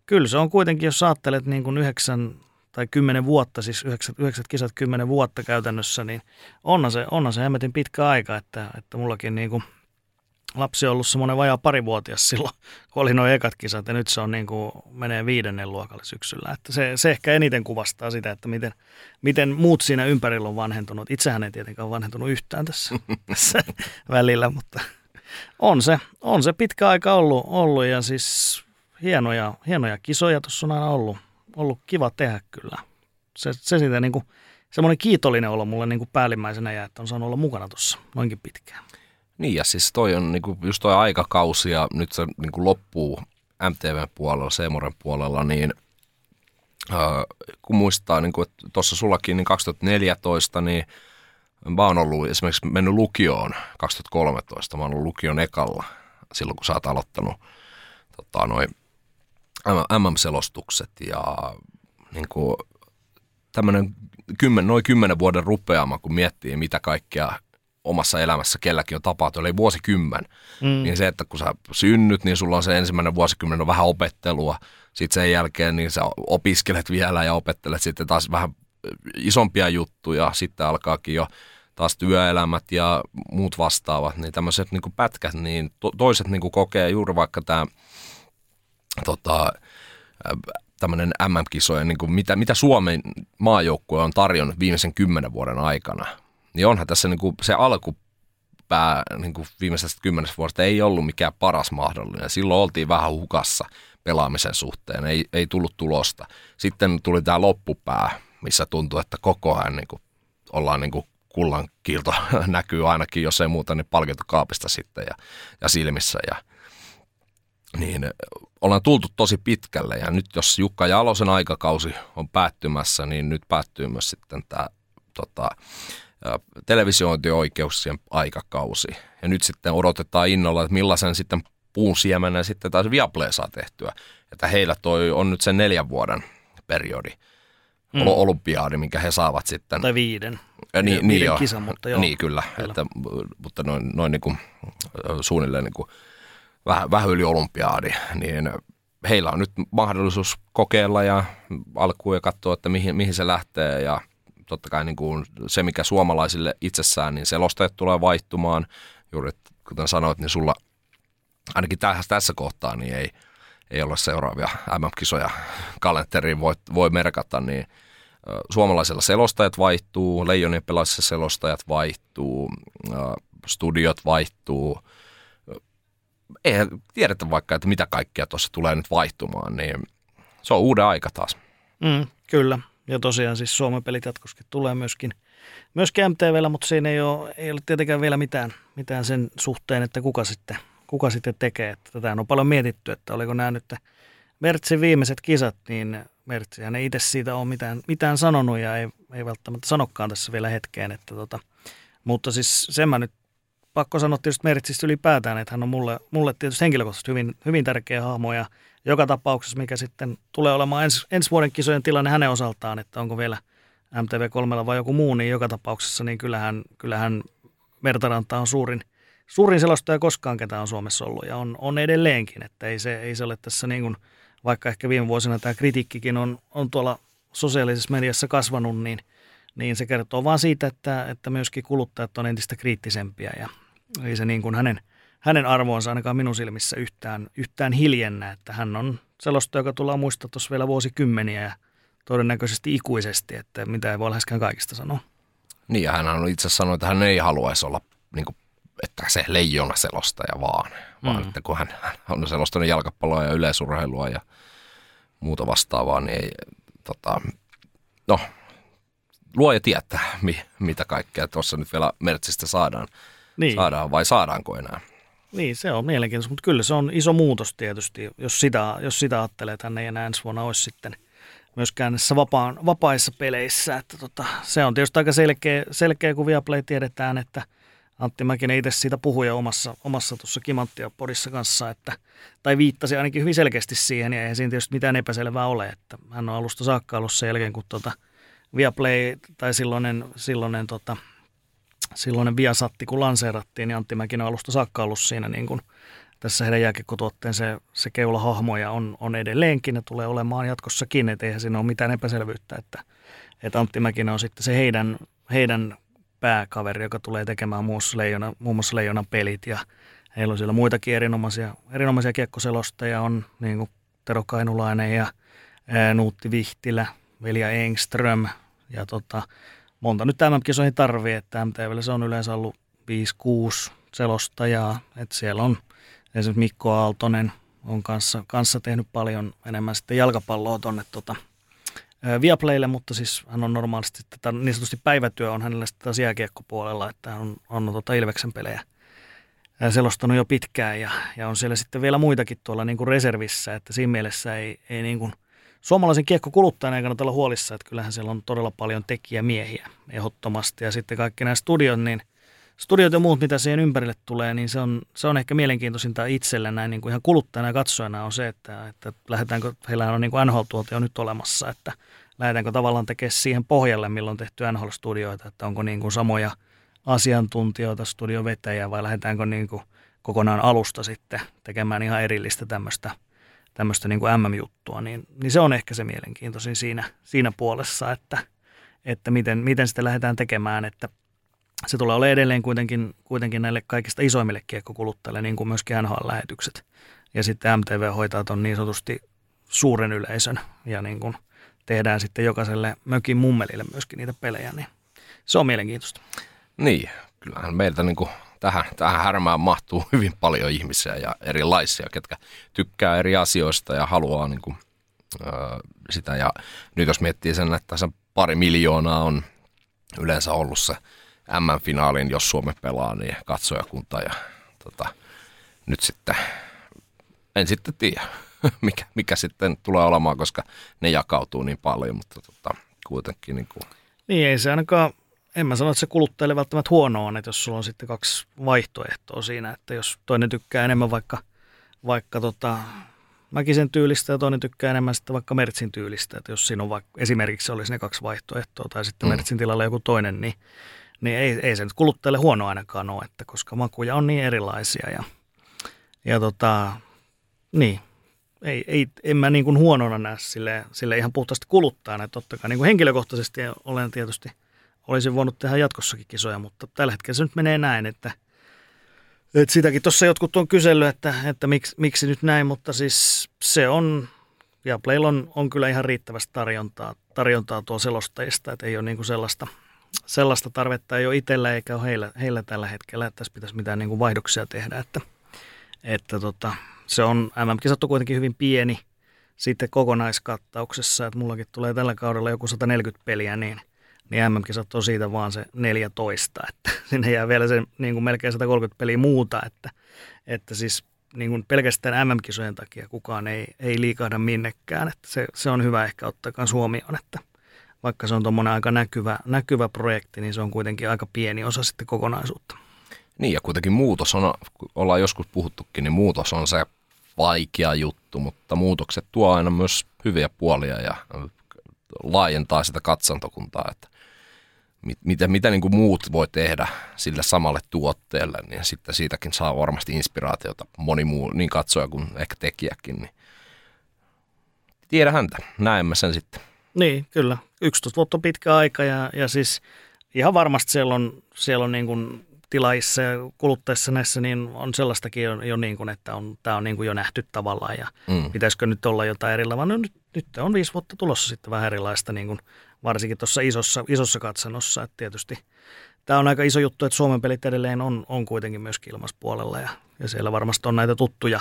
kyllä se on kuitenkin, jos ajattelet niin kuin yhdeksän tai kymmenen vuotta, siis yhdeksät, yhdeksät kisat kymmenen vuotta käytännössä, niin onhan se, onhan se hemmetin pitkä aika, että, että mullakin niin kuin lapsi on ollut semmoinen vajaa parivuotias silloin, kun oli noin ekat kisat, ja nyt se on niin kuin, menee viidennen luokalle syksyllä. Että se, se ehkä eniten kuvastaa sitä, että miten, miten muut siinä ympärillä on vanhentunut. Itsehän ei tietenkään ole vanhentunut yhtään tässä, tässä välillä, mutta on se, on se pitkä aika ollut, ollut ja siis hienoja, hienoja kisoja tuossa on aina ollut, ollut kiva tehdä kyllä. Se, se siitä niin kuin, semmoinen kiitollinen olo mulle niin kuin päällimmäisenä jää, että on saanut olla mukana tuossa noinkin pitkään. Niin ja siis toi on niin kuin, just toi aikakausi ja nyt se niin kuin loppuu MTVn puolella, Seemoren puolella, niin äh, kun muistaa, niin kuin, että tuossa sullakin niin 2014, niin mä oon ollut esimerkiksi mennyt lukioon 2013, mä oon ollut lukion ekalla silloin, kun sä oot aloittanut tota, noin MM-selostukset ja niin kuin, tämmöinen kymmen, noin kymmenen vuoden rupeama, kun miettii, mitä kaikkea omassa elämässä kelläkin on tapahtunut, eli vuosikymmen, mm. niin se, että kun sä synnyt, niin sulla on se ensimmäinen vuosikymmen on vähän opettelua, sitten sen jälkeen niin sä opiskelet vielä ja opettelet sitten taas vähän isompia juttuja, sitten alkaakin jo taas työelämät ja muut vastaavat, niin tämmöiset niin pätkät, niin to- toiset niin kokee juuri vaikka tämä tota, tämmöinen MM-kisojen, niin kuin mitä, mitä Suomen maajoukkue on tarjonnut viimeisen kymmenen vuoden aikana, niin onhan tässä niin kuin se alkupää niin kuin viimeisestä kymmenestä vuodesta ei ollut mikään paras mahdollinen. Silloin oltiin vähän hukassa pelaamisen suhteen, ei, ei tullut tulosta. Sitten tuli tämä loppupää, missä tuntui, että koko ajan niin kuin ollaan niin kuin kullan kiilto näkyy ainakin, jos ei muuta, niin palkintokaapista sitten ja, ja silmissä. Ja, niin ollaan tultu tosi pitkälle ja nyt jos Jukka Jalosen aikakausi on päättymässä, niin nyt päättyy myös sitten tämä tota, televisiointioikeuksien aikakausi. Ja nyt sitten odotetaan innolla, että millaisen sitten puun siemenen sitten taas Viaplay saa tehtyä. Että heillä toi on nyt sen neljän vuoden periodi, mm. olympiaadi, minkä he saavat sitten. Tai viiden. Ja niin, niin joo. Kisa, mutta joo. Niin kyllä, kyllä. Että, mutta noin, noin niin kuin, suunnilleen niin kuin, vähän, vähän yli olympiaadi, niin heillä on nyt mahdollisuus kokeilla ja alkuun ja katsoa, että mihin, mihin se lähtee ja totta kai niin kuin se, mikä suomalaisille itsessään, niin selostajat tulee vaihtumaan. Juuri kuten sanoit, niin sulla ainakin tässä, kohtaa niin ei, ei ole seuraavia MM-kisoja kalenteriin voi, voi merkata, niin suomalaisilla selostajat vaihtuu, Leijonien pelaisissa selostajat vaihtuu, studiot vaihtuu, ei tiedetä vaikka, että mitä kaikkea tuossa tulee nyt vaihtumaan, niin se on uuden aika taas. Mm, kyllä, ja tosiaan siis Suomen pelit jatkoskin tulee myöskin, myöskin MTVllä, mutta siinä ei ole, ei ole tietenkään vielä mitään, mitään sen suhteen, että kuka sitten, kuka sitten tekee. Että tätä on paljon mietitty, että oliko nämä nyt Mertsin viimeiset kisat, niin Mertsihän ei itse siitä ole mitään, mitään sanonut ja ei, ei välttämättä sanokaan tässä vielä hetkeen. Että tota, mutta siis sen mä nyt pakko sanoa tietysti Mertsistä ylipäätään, että hän on mulle, mulle tietysti henkilökohtaisesti hyvin, hyvin tärkeä hahmo ja joka tapauksessa, mikä sitten tulee olemaan ens, ensi vuoden kisojen tilanne hänen osaltaan, että onko vielä MTV3 vai joku muu, niin joka tapauksessa niin kyllähän, kyllähän Mertaranta on suurin, suurin selostaja koskaan, ketä on Suomessa ollut ja on, on edelleenkin, että ei se, ei se ole tässä niin kuin, vaikka ehkä viime vuosina tämä kritiikkikin on, on tuolla sosiaalisessa mediassa kasvanut, niin, niin se kertoo vaan siitä, että, että myöskin kuluttajat on entistä kriittisempiä ja ei se niin kuin hänen, hänen arvoonsa ainakaan minun silmissä yhtään, yhtään hiljennä, että hän on selosta, joka tullaan muistaa tuossa vielä vuosikymmeniä ja todennäköisesti ikuisesti, että mitä ei voi läheskään kaikista sanoa. Niin, ja hän on itse sanonut, että hän ei haluaisi olla niin kuin, että se leijona selostaja vaan, mm. vaan että kun hän on selostanut jalkapalloa ja yleisurheilua ja muuta vastaavaa, niin ei, tota, no, luoja tietää, mi, mitä kaikkea tuossa nyt vielä Mertsistä saadaan, niin. saadaan vai saadaanko enää. Niin, se on mielenkiintoista, mutta kyllä se on iso muutos tietysti, jos sitä, jos sitä ajattelee, että hän ei enää ensi vuonna olisi sitten myöskään näissä vapaan, vapaissa peleissä. Että tota, se on tietysti aika selkeä, selkeä kun Viaplay tiedetään, että Antti Mäkinen itse siitä puhui jo omassa, omassa tuossa Kimanttia podissa kanssa, että, tai viittasi ainakin hyvin selkeästi siihen, ja eihän siinä tietysti mitään epäselvää ole, että hän on alusta saakka ollut sen jälkeen, kun tota Viaplay tai silloinen, silloinen tota, silloinen Viasatti, kun lanseerattiin, niin Antti Mäkinen alusta saakka ollut siinä niin kuin tässä heidän jääkiekkotuotteen se, se keulahahmo ja on, on edelleenkin ja tulee olemaan jatkossakin, että eihän siinä ole mitään epäselvyyttä, että, että Antti Mäkinen on sitten se heidän, heidän pääkaveri, joka tulee tekemään muun muassa, Leijona, muun muassa Leijonan pelit. Ja heillä on siellä muitakin erinomaisia, erinomaisia kiekkoselostajia, on niin kuin Tero Kainulainen ja ää, Nuutti Vihtilä, Velja Engström ja tota, monta nyt tämän kisoihin tarvii, että MTVllä se on yleensä ollut 5-6 selostajaa, että siellä on esimerkiksi Mikko Aaltonen on kanssa, kanssa tehnyt paljon enemmän sitten jalkapalloa tuonne tota, Viaplaylle, mutta siis hän on normaalisti, tätä, niin sanotusti päivätyö on hänellä sitten taas jääkiekkopuolella, että hän on, on tota Ilveksen pelejä selostanut jo pitkään ja, ja on siellä sitten vielä muitakin tuolla niin kuin reservissä, että siinä mielessä ei, ei niin kuin – suomalaisen kiekkokuluttajan ei kannata olla huolissa, että kyllähän siellä on todella paljon tekijämiehiä ehdottomasti. Ja sitten kaikki nämä studiot, niin studiot ja muut, mitä siihen ympärille tulee, niin se on, se on ehkä mielenkiintoisinta itselle näin niin kuin ihan kuluttajana ja katsojana on se, että, että lähdetäänkö, heillä on niin kuin nhl jo nyt olemassa, että lähdetäänkö tavallaan tekemään siihen pohjalle, milloin on tehty NHL-studioita, että onko niin kuin samoja asiantuntijoita, studiovetäjiä vai lähdetäänkö niin kuin kokonaan alusta sitten tekemään ihan erillistä tämmöistä – tämmöistä niin kuin MM-juttua, niin, niin se on ehkä se mielenkiintoisin siinä, siinä puolessa, että, että miten, miten sitä lähdetään tekemään, että se tulee olemaan edelleen kuitenkin, kuitenkin näille kaikista isoimmille kiekkokuluttajille, niin kuin myöskin NHL-lähetykset. Ja sitten MTV hoitaa tuon niin sanotusti suuren yleisön ja niin kuin tehdään sitten jokaiselle mökin mummelille myöskin niitä pelejä, niin se on mielenkiintoista. Niin, kyllähän meiltä niin kuin tähän, tähän härmään mahtuu hyvin paljon ihmisiä ja erilaisia, ketkä tykkää eri asioista ja haluaa niin kuin, ö, sitä. Ja nyt jos miettii sen, että se pari miljoonaa on yleensä ollut se M-finaalin, jos Suomi pelaa, niin katsojakunta ja tota, nyt sitten, en sitten tiedä, mikä, mikä sitten tulee olemaan, koska ne jakautuu niin paljon, mutta tota, kuitenkin niin kuin... Niin ei se ainakaan en mä sano, että se kuluttajalle välttämättä huono on, että jos sulla on sitten kaksi vaihtoehtoa siinä, että jos toinen tykkää enemmän vaikka, vaikka tota, Mäkisen tyylistä ja toinen tykkää enemmän sitten vaikka Mertsin tyylistä, että jos siinä on vaikka, esimerkiksi olisi ne kaksi vaihtoehtoa tai sitten mm. Mertsin tilalla joku toinen, niin, niin ei, ei se nyt kuluttajalle huono ainakaan ole, että koska makuja on niin erilaisia ja, ja tota, niin, ei, ei, en mä niin kuin huonona näe sille, sille ihan puhtaasti kuluttajana, että totta kai niin kuin henkilökohtaisesti olen tietysti – olisin voinut tehdä jatkossakin kisoja, mutta tällä hetkellä se nyt menee näin, että, että sitäkin tuossa jotkut on kysellyt, että, että miksi, miksi nyt näin, mutta siis se on, ja Playlla on, on kyllä ihan riittävästi tarjontaa, tarjontaa tuo selostajista, että ei ole niinku sellaista, sellaista tarvetta ei ole itsellä eikä ole heillä, heillä tällä hetkellä, että tässä pitäisi mitään niinku vaihdoksia tehdä, että, että tota, se on, MM-kisat on kuitenkin hyvin pieni sitten kokonaiskattauksessa, että mullakin tulee tällä kaudella joku 140 peliä, niin niin MM-kisat on siitä vaan se 14, että sinne jää vielä se niin kuin melkein 130 peliä muuta, että, että siis niin kuin pelkästään MM-kisojen takia kukaan ei, ei liikahda minnekään, että se, se on hyvä ehkä ottaa myös huomioon, että vaikka se on tuommoinen aika näkyvä, näkyvä projekti, niin se on kuitenkin aika pieni osa sitten kokonaisuutta. Niin ja kuitenkin muutos on, ollaan joskus puhuttukin, niin muutos on se vaikea juttu, mutta muutokset tuo aina myös hyviä puolia ja laajentaa sitä katsantokuntaa, että mitä, mitä niin kuin muut voi tehdä sille samalle tuotteelle, niin sitten siitäkin saa varmasti inspiraatiota moni muu, niin katsoja kuin ehkä tekijäkin. Niin tiedä häntä, näemme sen sitten. Niin, kyllä. 11 vuotta on pitkä aika ja, ja siis ihan varmasti siellä on, siellä on niin kuin tilaissa ja kuluttajissa näissä, niin on sellaistakin jo, jo niin kuin, että on, tämä on niin kuin jo nähty tavallaan ja mm. pitäisikö nyt olla jotain erilaista. No nyt, nyt on viisi vuotta tulossa sitten vähän erilaista, niin kuin varsinkin tuossa isossa, isossa katsannossa, että tietysti tämä on aika iso juttu, että Suomen pelit edelleen on, on kuitenkin myös ilmaspuolella ja, ja siellä varmasti on näitä tuttuja,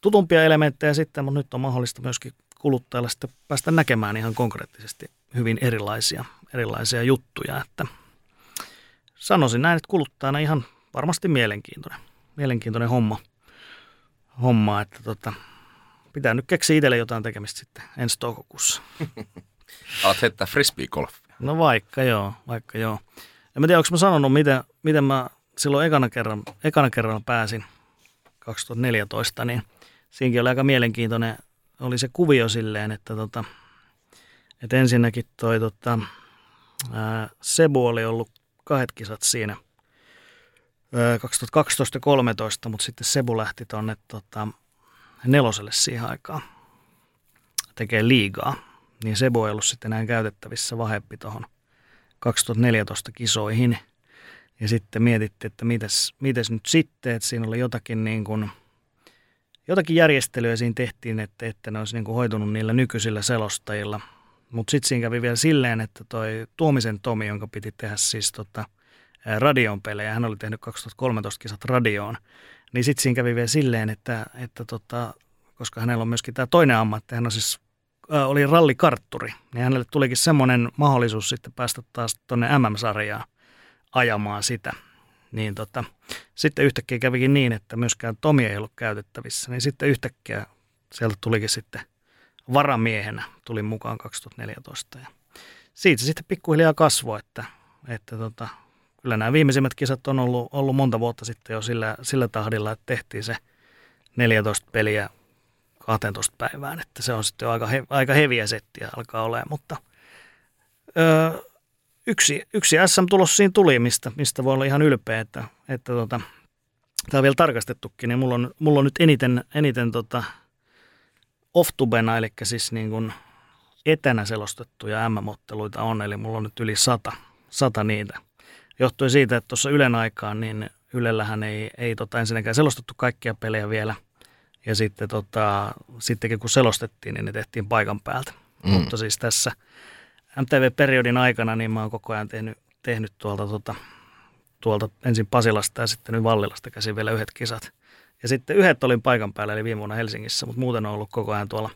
tutumpia elementtejä sitten, mutta nyt on mahdollista myöskin kuluttajalla sitten päästä näkemään ihan konkreettisesti hyvin erilaisia, erilaisia juttuja, että sanoisin näin, että kuluttajana ihan varmasti mielenkiintoinen, mielenkiintoinen homma, homma että tota, pitää nyt keksiä itselle jotain tekemistä sitten ensi toukokuussa. Alat heittää frisbee-golfia. No vaikka joo, vaikka joo. En mä tiedä, onko mä sanonut, miten, miten mä silloin ekana kerran, ekana kerran pääsin 2014, niin siinäkin oli aika mielenkiintoinen, oli se kuvio silleen, että, tota, että ensinnäkin toi tota, ää, Sebu oli ollut kahdet kisat siinä 2012 ja 2013, mutta sitten Sebu lähti tuonne tota, neloselle siihen aikaan tekee liigaa, niin Sebu ei ollut sitten enää käytettävissä vahempi tuohon 2014 kisoihin. Ja sitten mietittiin, että mitäs, mitäs nyt sitten, että siinä oli jotakin niin kuin, jotakin järjestelyä siinä tehtiin, että, että ne olisi niin kuin hoitunut niillä nykyisillä selostajilla. Mutta sitten siinä kävi vielä silleen, että toi Tuomisen Tomi, jonka piti tehdä siis tota, radion pelejä, hän oli tehnyt 2013 kisat radioon, niin sitten siinä kävi vielä silleen, että, että tota, koska hänellä on myöskin tämä toinen ammatti, hän on siis oli rallikartturi, niin hänelle tulikin semmoinen mahdollisuus sitten päästä taas tuonne MM-sarjaan ajamaan sitä. Niin tota, sitten yhtäkkiä kävikin niin, että myöskään Tomi ei ollut käytettävissä, niin sitten yhtäkkiä sieltä tulikin sitten varamiehenä, tuli mukaan 2014. Ja siitä se sitten pikkuhiljaa kasvoi, että, että tota, kyllä nämä viimeisimmät kisat on ollut, ollut monta vuotta sitten jo sillä, sillä tahdilla, että tehtiin se 14 peliä 12 päivään, että se on sitten aika, he, aika heviä settiä alkaa olemaan, mutta öö, yksi, yksi SM-tulos siinä tuli, mistä, mistä voi olla ihan ylpeä, että, että tota, tämä on vielä tarkastettukin, niin mulla on, mulla on nyt eniten, eniten tota off-tubena, eli siis niin kuin etänä selostettuja M-otteluita on, eli mulla on nyt yli sata, sata niitä. Johtui siitä, että tuossa Ylen aikaan, niin Ylellähän ei, ei tota ensinnäkään selostettu kaikkia pelejä vielä – ja sitten tota, sittenkin kun selostettiin, niin ne tehtiin paikan päältä. Mm. Mutta siis tässä MTV-periodin aikana niin mä oon koko ajan tehnyt, tehnyt tuolta, tuolta, tuolta ensin Pasilasta ja sitten nyt Vallilasta käsin vielä yhdet kisat. Ja sitten yhdet olin paikan päällä, eli viime vuonna Helsingissä, mutta muuten on ollut koko ajan tuolla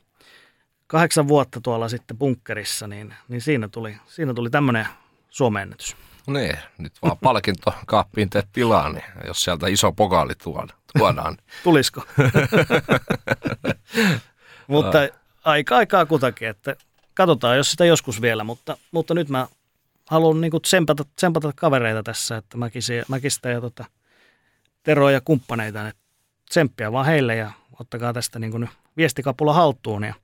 kahdeksan vuotta tuolla sitten bunkkerissa, niin, niin siinä tuli, siinä tuli tämmöinen Suomen ennätys. Niin, nyt vaan palkinto kaappiin teet tilaa, niin jos sieltä iso pokaali tuodaan. Tuodaan. Tulisiko? mutta aika aikaa kutakin, että katsotaan, jos sitä joskus vielä, mutta, mutta nyt mä haluan niin tsempata, tsempata kavereita tässä, että mäkisiä, mäkistä ja tota, Tero ja kumppaneita, että tsemppiä vaan heille ja ottakaa tästä niin viestikapula haltuun ja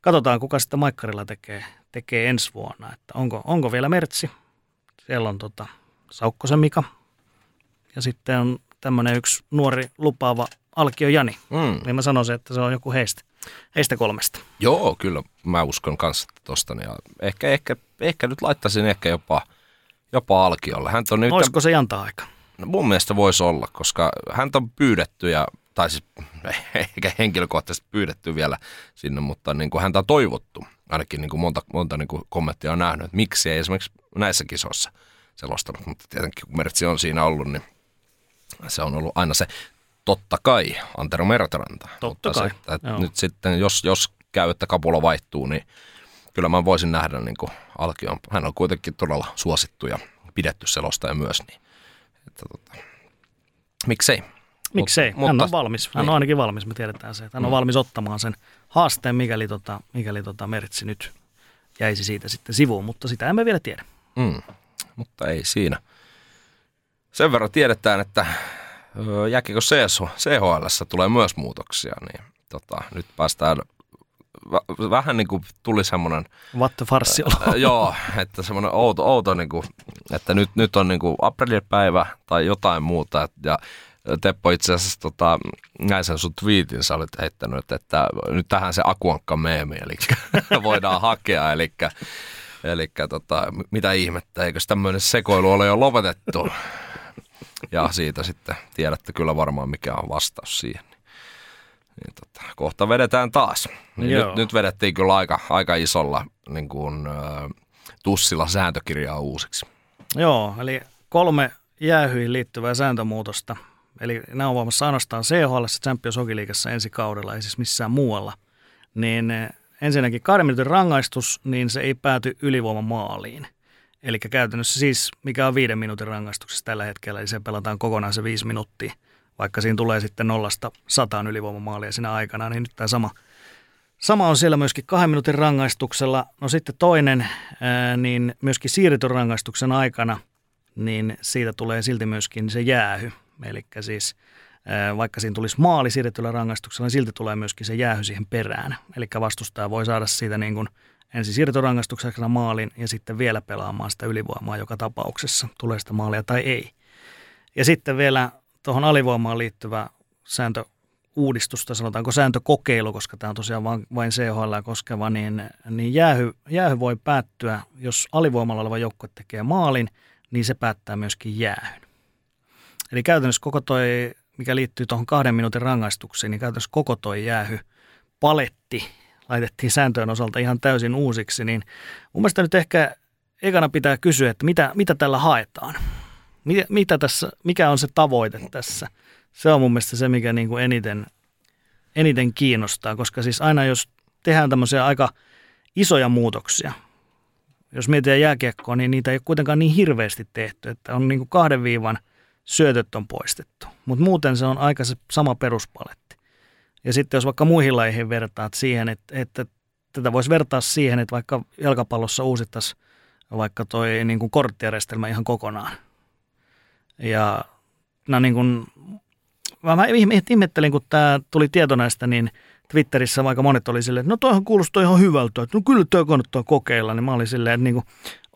katsotaan, kuka sitten Maikkarilla tekee, tekee ensi vuonna, että onko, onko vielä Mertsi, siellä on tota, Saukkosen Mika ja sitten on tämmöinen yksi nuori lupaava Alkio Jani. Mm. Niin mä sanoisin, että se on joku heistä, heistä kolmesta. Joo, kyllä mä uskon kanssa tosta. Ja ehkä, ehkä, ehkä nyt laittaisin ehkä jopa, jopa Alkiolle. Hän on nyt, Olisiko se Janta aika? No, mun mielestä voisi olla, koska hän on pyydetty ja tai siis eikä henkilökohtaisesti pyydetty vielä sinne, mutta niin kuin häntä on toivottu. Ainakin niin kuin monta, monta niin kuin kommenttia on nähnyt, että miksi ei esimerkiksi näissä kisoissa selostanut, mutta tietenkin kun Mertsi on siinä ollut, niin se on ollut aina se totta kai Antero Mertaranta. Totta mutta kai. Se, että nyt sitten, jos, jos käy, että kapula vaihtuu, niin kyllä mä voisin nähdä niin kuin Alkion. Hän on kuitenkin todella suosittu ja pidetty selostaja myös. Niin, että, tota, miksei? Miksei? Mutta, hän on valmis. Hän niin. on ainakin valmis, me tiedetään se. Että hän on mm. valmis ottamaan sen haasteen, mikäli, tota, mikäli tota Mertsi nyt jäisi siitä sitten sivuun, mutta sitä emme vielä tiedä. Mm. Mutta ei siinä. Sen verran tiedetään, että jääkikö CHL tulee myös muutoksia, niin tota, nyt päästään vähän niin kuin tuli semmoinen... Vatte farssi äh, Joo, että semmoinen outo, outo niin kuin, että nyt, nyt on niin kuin aprillipäivä tai jotain muuta. Ja Teppo itse asiassa tota, näin sen sun tweetin, sä olit heittänyt, että nyt tähän se akuankka meemi, eli voidaan hakea, eli Eli tota, mitä ihmettä, eikö tämmöinen sekoilu ole jo lopetettu? Ja siitä sitten tiedätte kyllä varmaan, mikä on vastaus siihen. Niin tota, kohta vedetään taas. Niin nyt, nyt vedettiin kyllä aika, aika isolla niin kuin, tussilla sääntökirjaa uusiksi. Joo, eli kolme jäähyihin liittyvää sääntömuutosta. Eli nämä on voimassa ainoastaan CHL, Champions Hockey ensi kaudella, ei siis missään muualla. Niin ensinnäkin kahden minuutin rangaistus, niin se ei pääty ylivoimamaaliin. Eli käytännössä siis, mikä on viiden minuutin rangaistuksessa tällä hetkellä, eli se pelataan kokonaan se viisi minuuttia. Vaikka siinä tulee sitten nollasta sataan ylivoimamaalia siinä aikana, niin nyt tämä sama, sama on siellä myöskin kahden minuutin rangaistuksella. No sitten toinen, niin myöskin siirretyn rangaistuksen aikana, niin siitä tulee silti myöskin se jäähy. Eli siis vaikka siinä tulisi maali siirrettyllä rangaistuksella, niin silti tulee myöskin se jäähy siihen perään. Eli vastustaja voi saada siitä niin kuin ensin siirtorangaistuksena maalin ja sitten vielä pelaamaan sitä ylivoimaa joka tapauksessa, tulee sitä maalia tai ei. Ja sitten vielä tuohon alivoimaan liittyvä sääntö uudistusta, sanotaanko sääntökokeilu, koska tämä on tosiaan vain, vain CHL koskeva, niin, niin jäähy, jäähy voi päättyä, jos alivoimalla oleva joukkue tekee maalin, niin se päättää myöskin jäähyn. Eli käytännössä koko toi, mikä liittyy tuohon kahden minuutin rangaistuksiin, niin käytännössä koko toi jäähy paletti laitettiin sääntöjen osalta ihan täysin uusiksi, niin mun mielestä nyt ehkä ekana pitää kysyä, että mitä, mitä tällä haetaan? Mitä, mitä tässä, mikä on se tavoite tässä? Se on mun mielestä se, mikä niin kuin eniten, eniten kiinnostaa, koska siis aina jos tehdään tämmöisiä aika isoja muutoksia, jos mietitään jääkiekkoa, niin niitä ei ole kuitenkaan niin hirveästi tehty, että on niin kuin kahden viivan – syötöt on poistettu. Mutta muuten se on aika se sama peruspaletti. Ja sitten jos vaikka muihin lajeihin vertaat siihen, että, että tätä voisi vertaa siihen, että vaikka jalkapallossa uusittaisiin vaikka toi niin korttijärjestelmä ihan kokonaan. Ja no niin kuin, mä ihmettelin, kun tämä tuli tieto näistä, niin Twitterissä vaikka monet oli silleen, että no toihan kuulostaa ihan hyvältä, että no kyllä tämä kannattaa kokeilla, niin mä olin silleen, että niin kuin,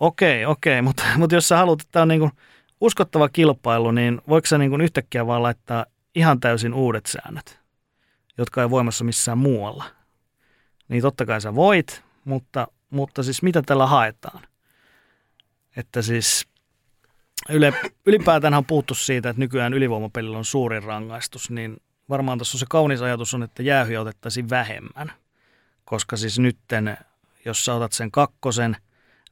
okei, okei, mutta, mutta jos sä haluat, että tämä on niin kuin uskottava kilpailu, niin voiko sä niin kuin yhtäkkiä vaan laittaa ihan täysin uudet säännöt, jotka ei voimassa missään muualla? Niin totta kai sä voit, mutta, mutta siis mitä tällä haetaan? Että siis yle, ylipäätään on puhuttu siitä, että nykyään ylivoimapelillä on suurin rangaistus, niin varmaan tuossa se kaunis ajatus on, että jäähyä otettaisiin vähemmän. Koska siis nytten, jos sä otat sen kakkosen,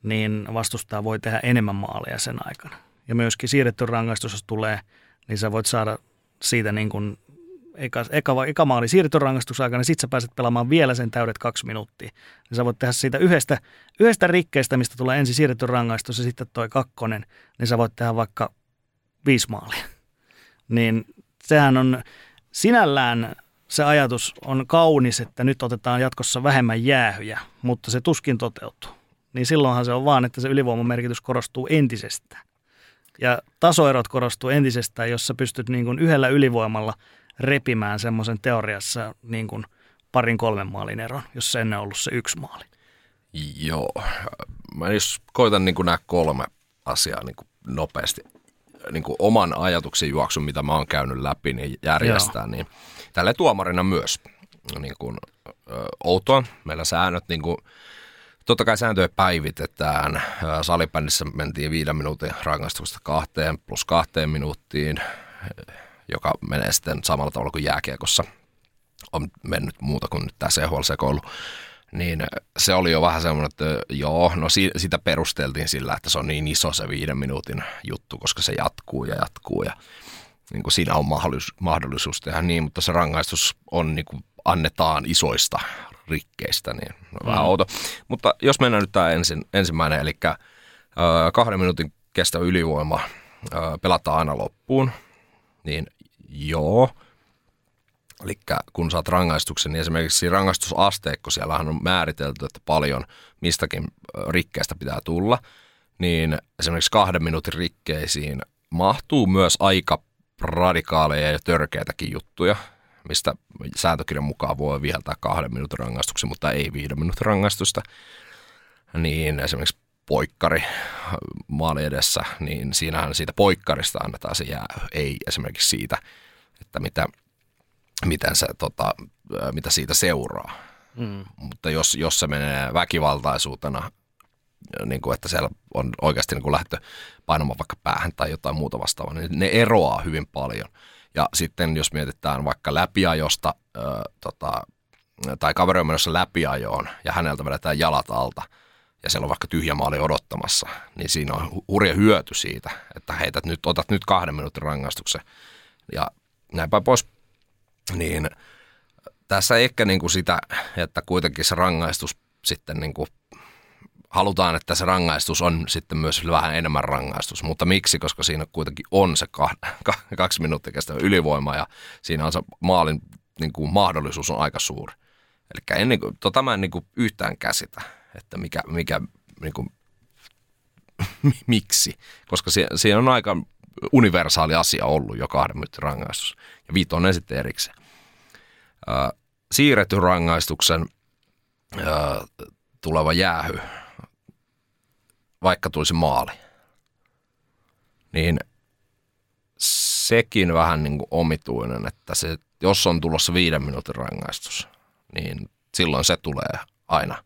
niin vastustaja voi tehdä enemmän maaleja sen aikana ja myöskin siirretty rangaistus, jos tulee, niin sä voit saada siitä niin kuin eka, eka, eka maali siirretty rangaistuksen niin sit sä pääset pelaamaan vielä sen täydet kaksi minuuttia. Ja sä voit tehdä siitä yhdestä, yhdestä rikkeestä, mistä tulee ensin siirretty rangaistus ja sitten toi kakkonen, niin sä voit tehdä vaikka viisi maalia. Niin sehän on sinällään se ajatus on kaunis, että nyt otetaan jatkossa vähemmän jäähyjä, mutta se tuskin toteutuu. Niin silloinhan se on vaan, että se ylivoimamerkitys korostuu entisestään. Ja tasoerot korostuu entisestään, jos sä pystyt niin kuin yhdellä ylivoimalla repimään semmoisen teoriassa niin kuin parin kolmen maalin eron, jos se ennen ollut se yksi maali. Joo. Mä jos koitan niin kuin nämä kolme asiaa niin kuin nopeasti niin kuin oman ajatuksen juoksun, mitä mä oon käynyt läpi, niin järjestää, Joo. niin tälle tuomarina myös niin kuin, ö, outoa. Meillä säännöt niin kuin, Totta kai sääntöjä päivitetään. Salibändissä mentiin viiden minuutin rangaistuksesta kahteen plus kahteen minuuttiin, joka menee sitten samalla tavalla kuin jääkiekossa on mennyt muuta kuin nyt tämä CHL-sekoilu. Niin se oli jo vähän semmoinen, että joo, no si- sitä perusteltiin sillä, että se on niin iso se viiden minuutin juttu, koska se jatkuu ja jatkuu ja niin kuin siinä on mahdollisuus, mahdollisuus tehdä niin, mutta se rangaistus on niin kuin annetaan isoista rikkeistä, niin on mm. vähän outo. Mutta jos mennään nyt tämä ensin, ensimmäinen, eli kahden minuutin kestävä ylivoima pelataan aina loppuun, niin joo. Eli kun saat rangaistuksen, niin esimerkiksi rangaistusasteikko, siellähän on määritelty, että paljon mistäkin rikkeestä pitää tulla, niin esimerkiksi kahden minuutin rikkeisiin mahtuu myös aika radikaaleja ja törkeitäkin juttuja mistä sääntökirjan mukaan voi viheltää kahden minuutin rangaistuksen, mutta ei viiden minuutin rangaistusta. Niin esimerkiksi poikkari maali edessä, niin siinähän siitä poikkarista annetaan se jää, ei esimerkiksi siitä, että mitä, miten se, tota, mitä siitä seuraa. Mm. Mutta jos, jos se menee väkivaltaisuutena niin kuin, että siellä on oikeasti niin kuin lähdetty painamaan vaikka päähän tai jotain muuta vastaavaa, niin ne eroaa hyvin paljon. Ja sitten jos mietitään vaikka läpiajosta ö, tota, tai kaveri on menossa läpiajoon ja häneltä vedetään jalat alta ja siellä on vaikka tyhjä maali odottamassa, niin siinä on hurja hyöty siitä, että heität nyt, otat nyt kahden minuutin rangaistuksen ja näinpä pois. Niin tässä ehkä niin kuin sitä, että kuitenkin se rangaistus sitten niin kuin halutaan, että se rangaistus on sitten myös vähän enemmän rangaistus. Mutta miksi? Koska siinä kuitenkin on se kaksi minuuttia kestävä ylivoima ja siinä on se maalin niin kuin mahdollisuus on aika suuri. Eli niin kuin, tota mä en niin kuin yhtään käsitä, että mikä, mikä niin kuin, miksi, koska siinä on aika universaali asia ollut jo kahden minuutin rangaistus ja viitonen sitten erikseen. Siirretty rangaistuksen tuleva jäähy, vaikka tulisi maali, niin sekin vähän niin kuin omituinen, että se, jos on tulossa viiden minuutin rangaistus, niin silloin se tulee aina.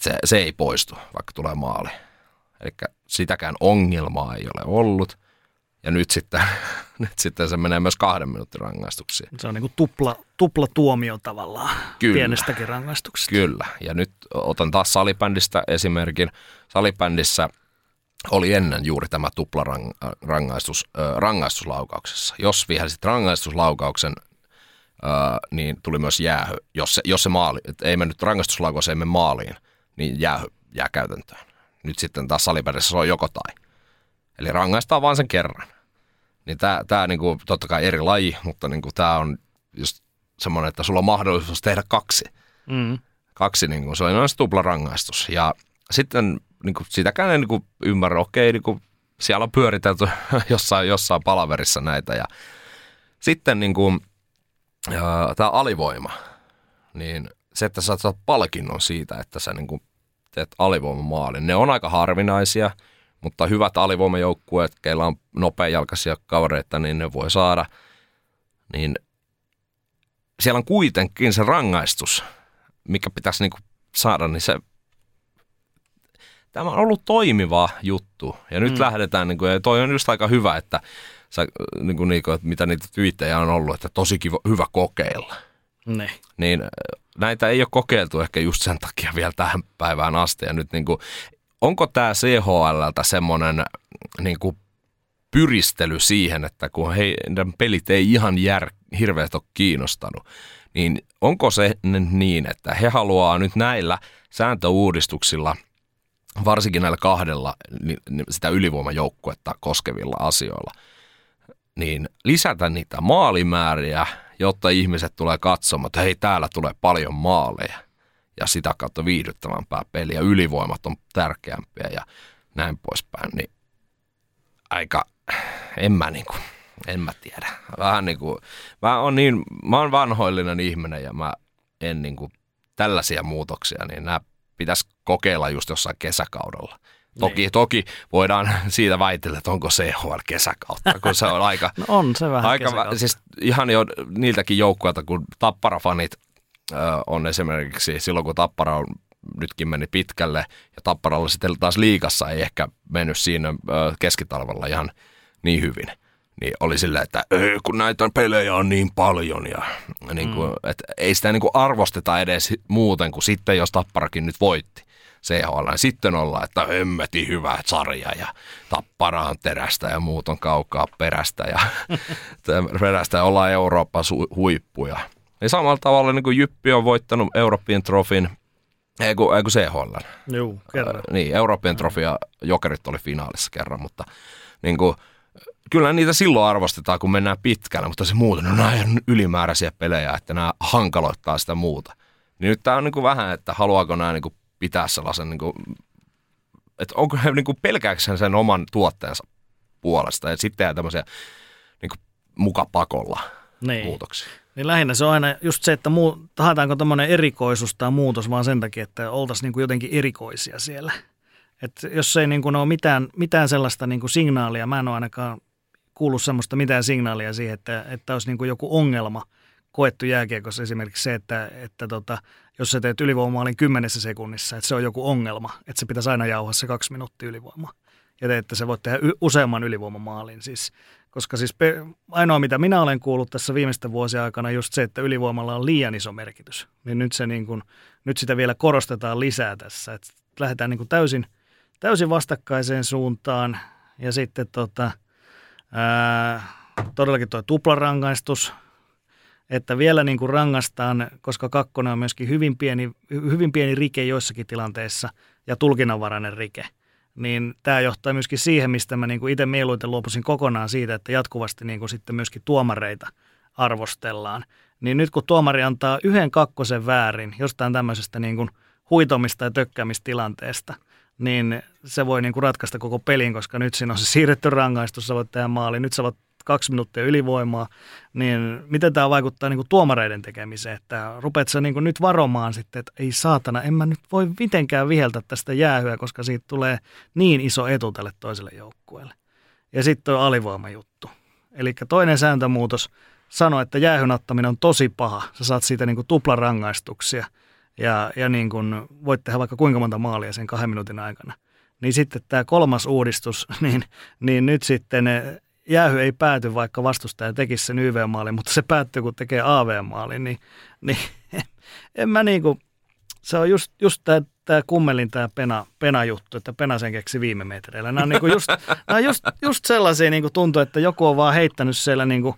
Se, se ei poistu, vaikka tulee maali. Eli sitäkään ongelmaa ei ole ollut. Ja nyt sitten, nyt sitten se menee myös kahden minuutin rangaistuksiin. Se on niin kuin tupla, tupla tuomio tavallaan Kyllä. pienestäkin rangaistuksesta. Kyllä. Ja nyt otan taas salibändistä esimerkin. Salibändissä oli ennen juuri tämä tuplarangaistus rangaistuslaukauksessa. Jos vihelsit rangaistuslaukauksen, niin tuli myös jäähy. Jos se, jos se maali, ei mennyt rangaistuslaukaus, ei mene maaliin, niin jäähy jää käytäntöön. Nyt sitten taas salibändissä se on joko tai. Eli rangaistaan vain sen kerran. Niin tämä, tämä niinku, totta kai eri laji, mutta niinku, tämä on just semmoinen, että sulla on mahdollisuus tehdä kaksi. Mm. Kaksi, niinku, se on noin tupla rangaistus. Ja sitten niinku, sitäkään ei niinku, ymmärrä, okei, niinku, siellä on pyöritelty jossain, jossain palaverissa näitä. Ja sitten niinku, tämä alivoima, niin se, että sä saat palkinnon siitä, että sä niinku, teet alivoimamaalin, ne on aika harvinaisia – mutta hyvät alivoimajoukkueet, keillä on nopeajalkaisia kavereita, niin ne voi saada. Niin siellä on kuitenkin se rangaistus, mikä pitäisi niinku saada, niin se tämä on ollut toimiva juttu. Ja nyt mm. lähdetään, niin kuin, ja toi on just aika hyvä, että, sä, niin kuin, niin kuin, että mitä niitä tyyttejä on ollut, että tosi kiva, hyvä kokeilla. Ne. Niin näitä ei ole kokeiltu ehkä just sen takia vielä tähän päivään asti. Ja nyt niin kuin, onko tämä CHLltä semmoinen niin kuin pyristely siihen, että kun heidän pelit ei ihan jär, hirveästi ole kiinnostanut, niin onko se niin, että he haluaa nyt näillä sääntöuudistuksilla, varsinkin näillä kahdella sitä ylivoimajoukkuetta koskevilla asioilla, niin lisätä niitä maalimääriä, jotta ihmiset tulee katsomaan, että hei täällä tulee paljon maaleja – ja sitä kautta viihdyttävämpää peliä. Ylivoimat on tärkeämpiä ja näin poispäin. Niin aika, en mä niin kuin, en mä tiedä. Vähän niin kuin, mä oon niin, mä oon vanhoillinen ihminen ja mä en niin kuin, tällaisia muutoksia, niin nämä pitäisi kokeilla just jossain kesäkaudella. Toki, niin. toki voidaan siitä väitellä, että onko CHL kesäkautta, kun se on aika... no on se vähän aika, siis ihan jo niiltäkin joukkueilta, kun Tappara-fanit on esimerkiksi silloin, kun Tappara on nytkin meni pitkälle ja Tapparalla sitten taas liikassa ei ehkä mennyt siinä keskitalvella ihan niin hyvin. Niin oli silleen, että kun näitä pelejä on niin paljon ja niin kuin, mm. että ei sitä niin kuin arvosteta edes muuten kuin sitten, jos Tapparakin nyt voitti. CHL. Sitten ollaan, että hemmeti hyvä sarja ja tappara on terästä ja muut on kaukaa perästä ja perästä ja ollaan Euroopan huippuja. Niin samalla tavalla niin kuin Jyppi on voittanut Euroopan trofin, ei kun, ei kun CHL. Joo, kerran. Äh, niin, Euroopan trofia Jokerit oli finaalissa kerran, mutta niin kuin, kyllä niitä silloin arvostetaan, kun mennään pitkälle, mutta se muuta, no nämä on ylimääräisiä pelejä, että nämä hankaloittaa sitä muuta. Niin nyt tämä on niin kuin vähän, että haluaako nämä niin kuin pitää sellaisen, niin kuin, että onko he niin kuin pelkääkseen sen oman tuotteensa puolesta ja sitten tehdään tämmöisiä niin kuin mukapakolla niin. muutoksia. Niin lähinnä se on aina just se, että muu, tahetaanko tämmöinen erikoisuus tai muutos vaan sen takia, että oltaisiin niin kuin jotenkin erikoisia siellä. Et jos ei niin kuin ole mitään, mitään sellaista niin kuin signaalia, mä en ole ainakaan kuullut semmoista mitään signaalia siihen, että, että olisi niin kuin joku ongelma koettu jääkiekossa esimerkiksi se, että, että tota, jos sä teet ylivoimaalin kymmenessä sekunnissa, että se on joku ongelma, että se pitäisi aina jauhaa se kaksi minuuttia ylivoimaa. Ja että se voit tehdä y- useamman ylivoimamaalin. Siis, koska siis pe- ainoa, mitä minä olen kuullut tässä viimeisten vuosien aikana, just se, että ylivoimalla on liian iso merkitys. Niin nyt, se niin kuin, nyt sitä vielä korostetaan lisää tässä. Että lähdetään niin täysin, täysin vastakkaiseen suuntaan. Ja sitten tota, ää, todellakin tuo tuplarangaistus, että vielä niin kuin rangaistaan, koska kakkonen on myöskin hyvin pieni, hyvin pieni rike joissakin tilanteissa ja tulkinnanvarainen rike, niin tämä johtaa myöskin siihen, mistä mä niin kuin itse mieluiten luopuisin kokonaan siitä, että jatkuvasti niin kuin sitten myöskin tuomareita arvostellaan. Niin nyt kun tuomari antaa yhden kakkosen väärin jostain tämmöisestä niin kuin huitomista ja tökkäämistilanteesta, niin se voi niin kuin ratkaista koko pelin, koska nyt siinä on se siirretty rangaistus, sä voit tehdä maali, nyt sä voit kaksi minuuttia ylivoimaa, niin miten tämä vaikuttaa niin kuin tuomareiden tekemiseen, että rupeat sä niin kuin nyt varomaan sitten, että ei saatana, en mä nyt voi mitenkään viheltä tästä jäähyä, koska siitä tulee niin iso etu tälle toiselle joukkueelle. Ja sitten tuo alivoimajuttu. Eli toinen sääntömuutos sanoo, että jäähyn ottaminen on tosi paha. Sä saat siitä niin kuin tuplarangaistuksia ja, ja niin kuin voit tehdä vaikka kuinka monta maalia sen kahden minuutin aikana. Niin sitten tämä kolmas uudistus, niin, niin nyt sitten jäähy ei pääty, vaikka vastustaja tekisi sen YV-maalin, mutta se päättyy, kun tekee AV-maalin, niin, niin en mä niinku, se on just, just tämä tää kummelin tämä pena, pena-juttu, että pena sen keksi viime metreillä. Nämä on, niinku just, nämä on just, just sellaisia niinku tuntuu, että joku on vaan heittänyt siellä niinku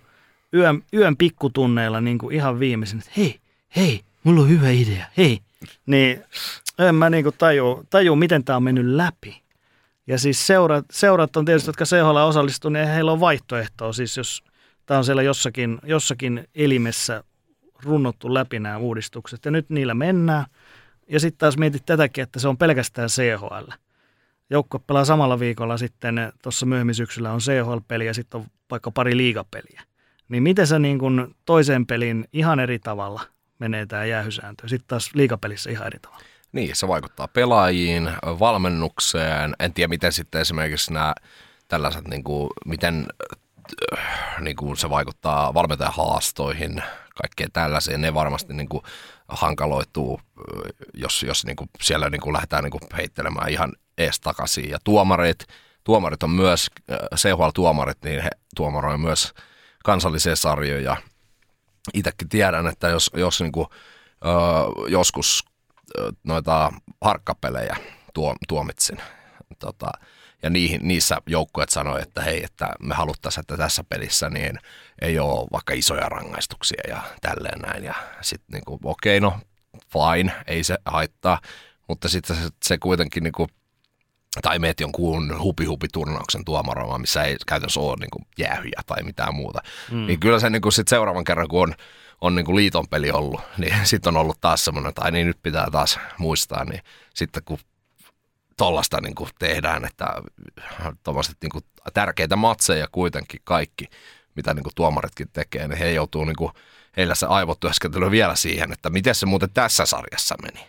yön, yön pikkutunneilla niinku ihan viimeisin, että hei, hei, mulla on hyvä idea, hei. Niin en mä niinku taju, taju, miten tämä on mennyt läpi. Ja siis seurat, seurat on tietysti, jotka CHL osallistuu, niin heillä on vaihtoehtoa. Siis jos tämä on siellä jossakin, jossakin elimessä runnottu läpi nämä uudistukset. Ja nyt niillä mennään. Ja sitten taas mietit tätäkin, että se on pelkästään CHL. Joukko pelaa samalla viikolla sitten, tuossa myöhemmin syksyllä on CHL-peli ja sitten on vaikka pari liigapeliä. Niin miten se niin kun toiseen peliin ihan eri tavalla menee tämä jäähysääntö, sitten taas liigapelissä ihan eri tavalla? Niin, se vaikuttaa pelaajiin, valmennukseen. En tiedä, miten sitten esimerkiksi nämä tällaiset, niin kuin, miten niin kuin se vaikuttaa valmentajan haastoihin, kaikkeen tällaiseen. Ne varmasti niin kuin, hankaloituu, jos, jos niin kuin, siellä niin kuin, lähdetään niin kuin, heittelemään ihan ees takaisin. Ja tuomarit, tuomarit on myös, CHL-tuomarit, niin he tuomaroivat myös kansallisia sarjoja. Itsekin tiedän, että jos, jos niin kuin, joskus noita harkkapelejä tuo, tuomitsin. Tota, ja niihin, niissä joukkueet sanoi, että hei, että me haluttaisiin, että tässä pelissä niin ei ole vaikka isoja rangaistuksia ja tälleen näin. Ja sitten niin kuin, okei, okay, no fine, ei se haittaa, mutta sitten se, se kuitenkin niin kuin, tai meet jonkun hupi-hupi-turnauksen tuomaroimaan, missä ei käytännössä ole niin kuin jäähyjä tai mitään muuta. Mm. Niin kyllä se niin kuin sit seuraavan kerran, kun on on niin kuin liiton peli ollut, niin sitten on ollut taas semmoinen, että niin nyt pitää taas muistaa, niin sitten kun tollasta niin kuin tehdään, että tuommoiset niin kuin tärkeitä matseja kuitenkin kaikki, mitä niin kuin tuomaritkin tekee, niin he joutuu niin kuin, heillä se aivotyöskentely vielä siihen, että miten se muuten tässä sarjassa meni.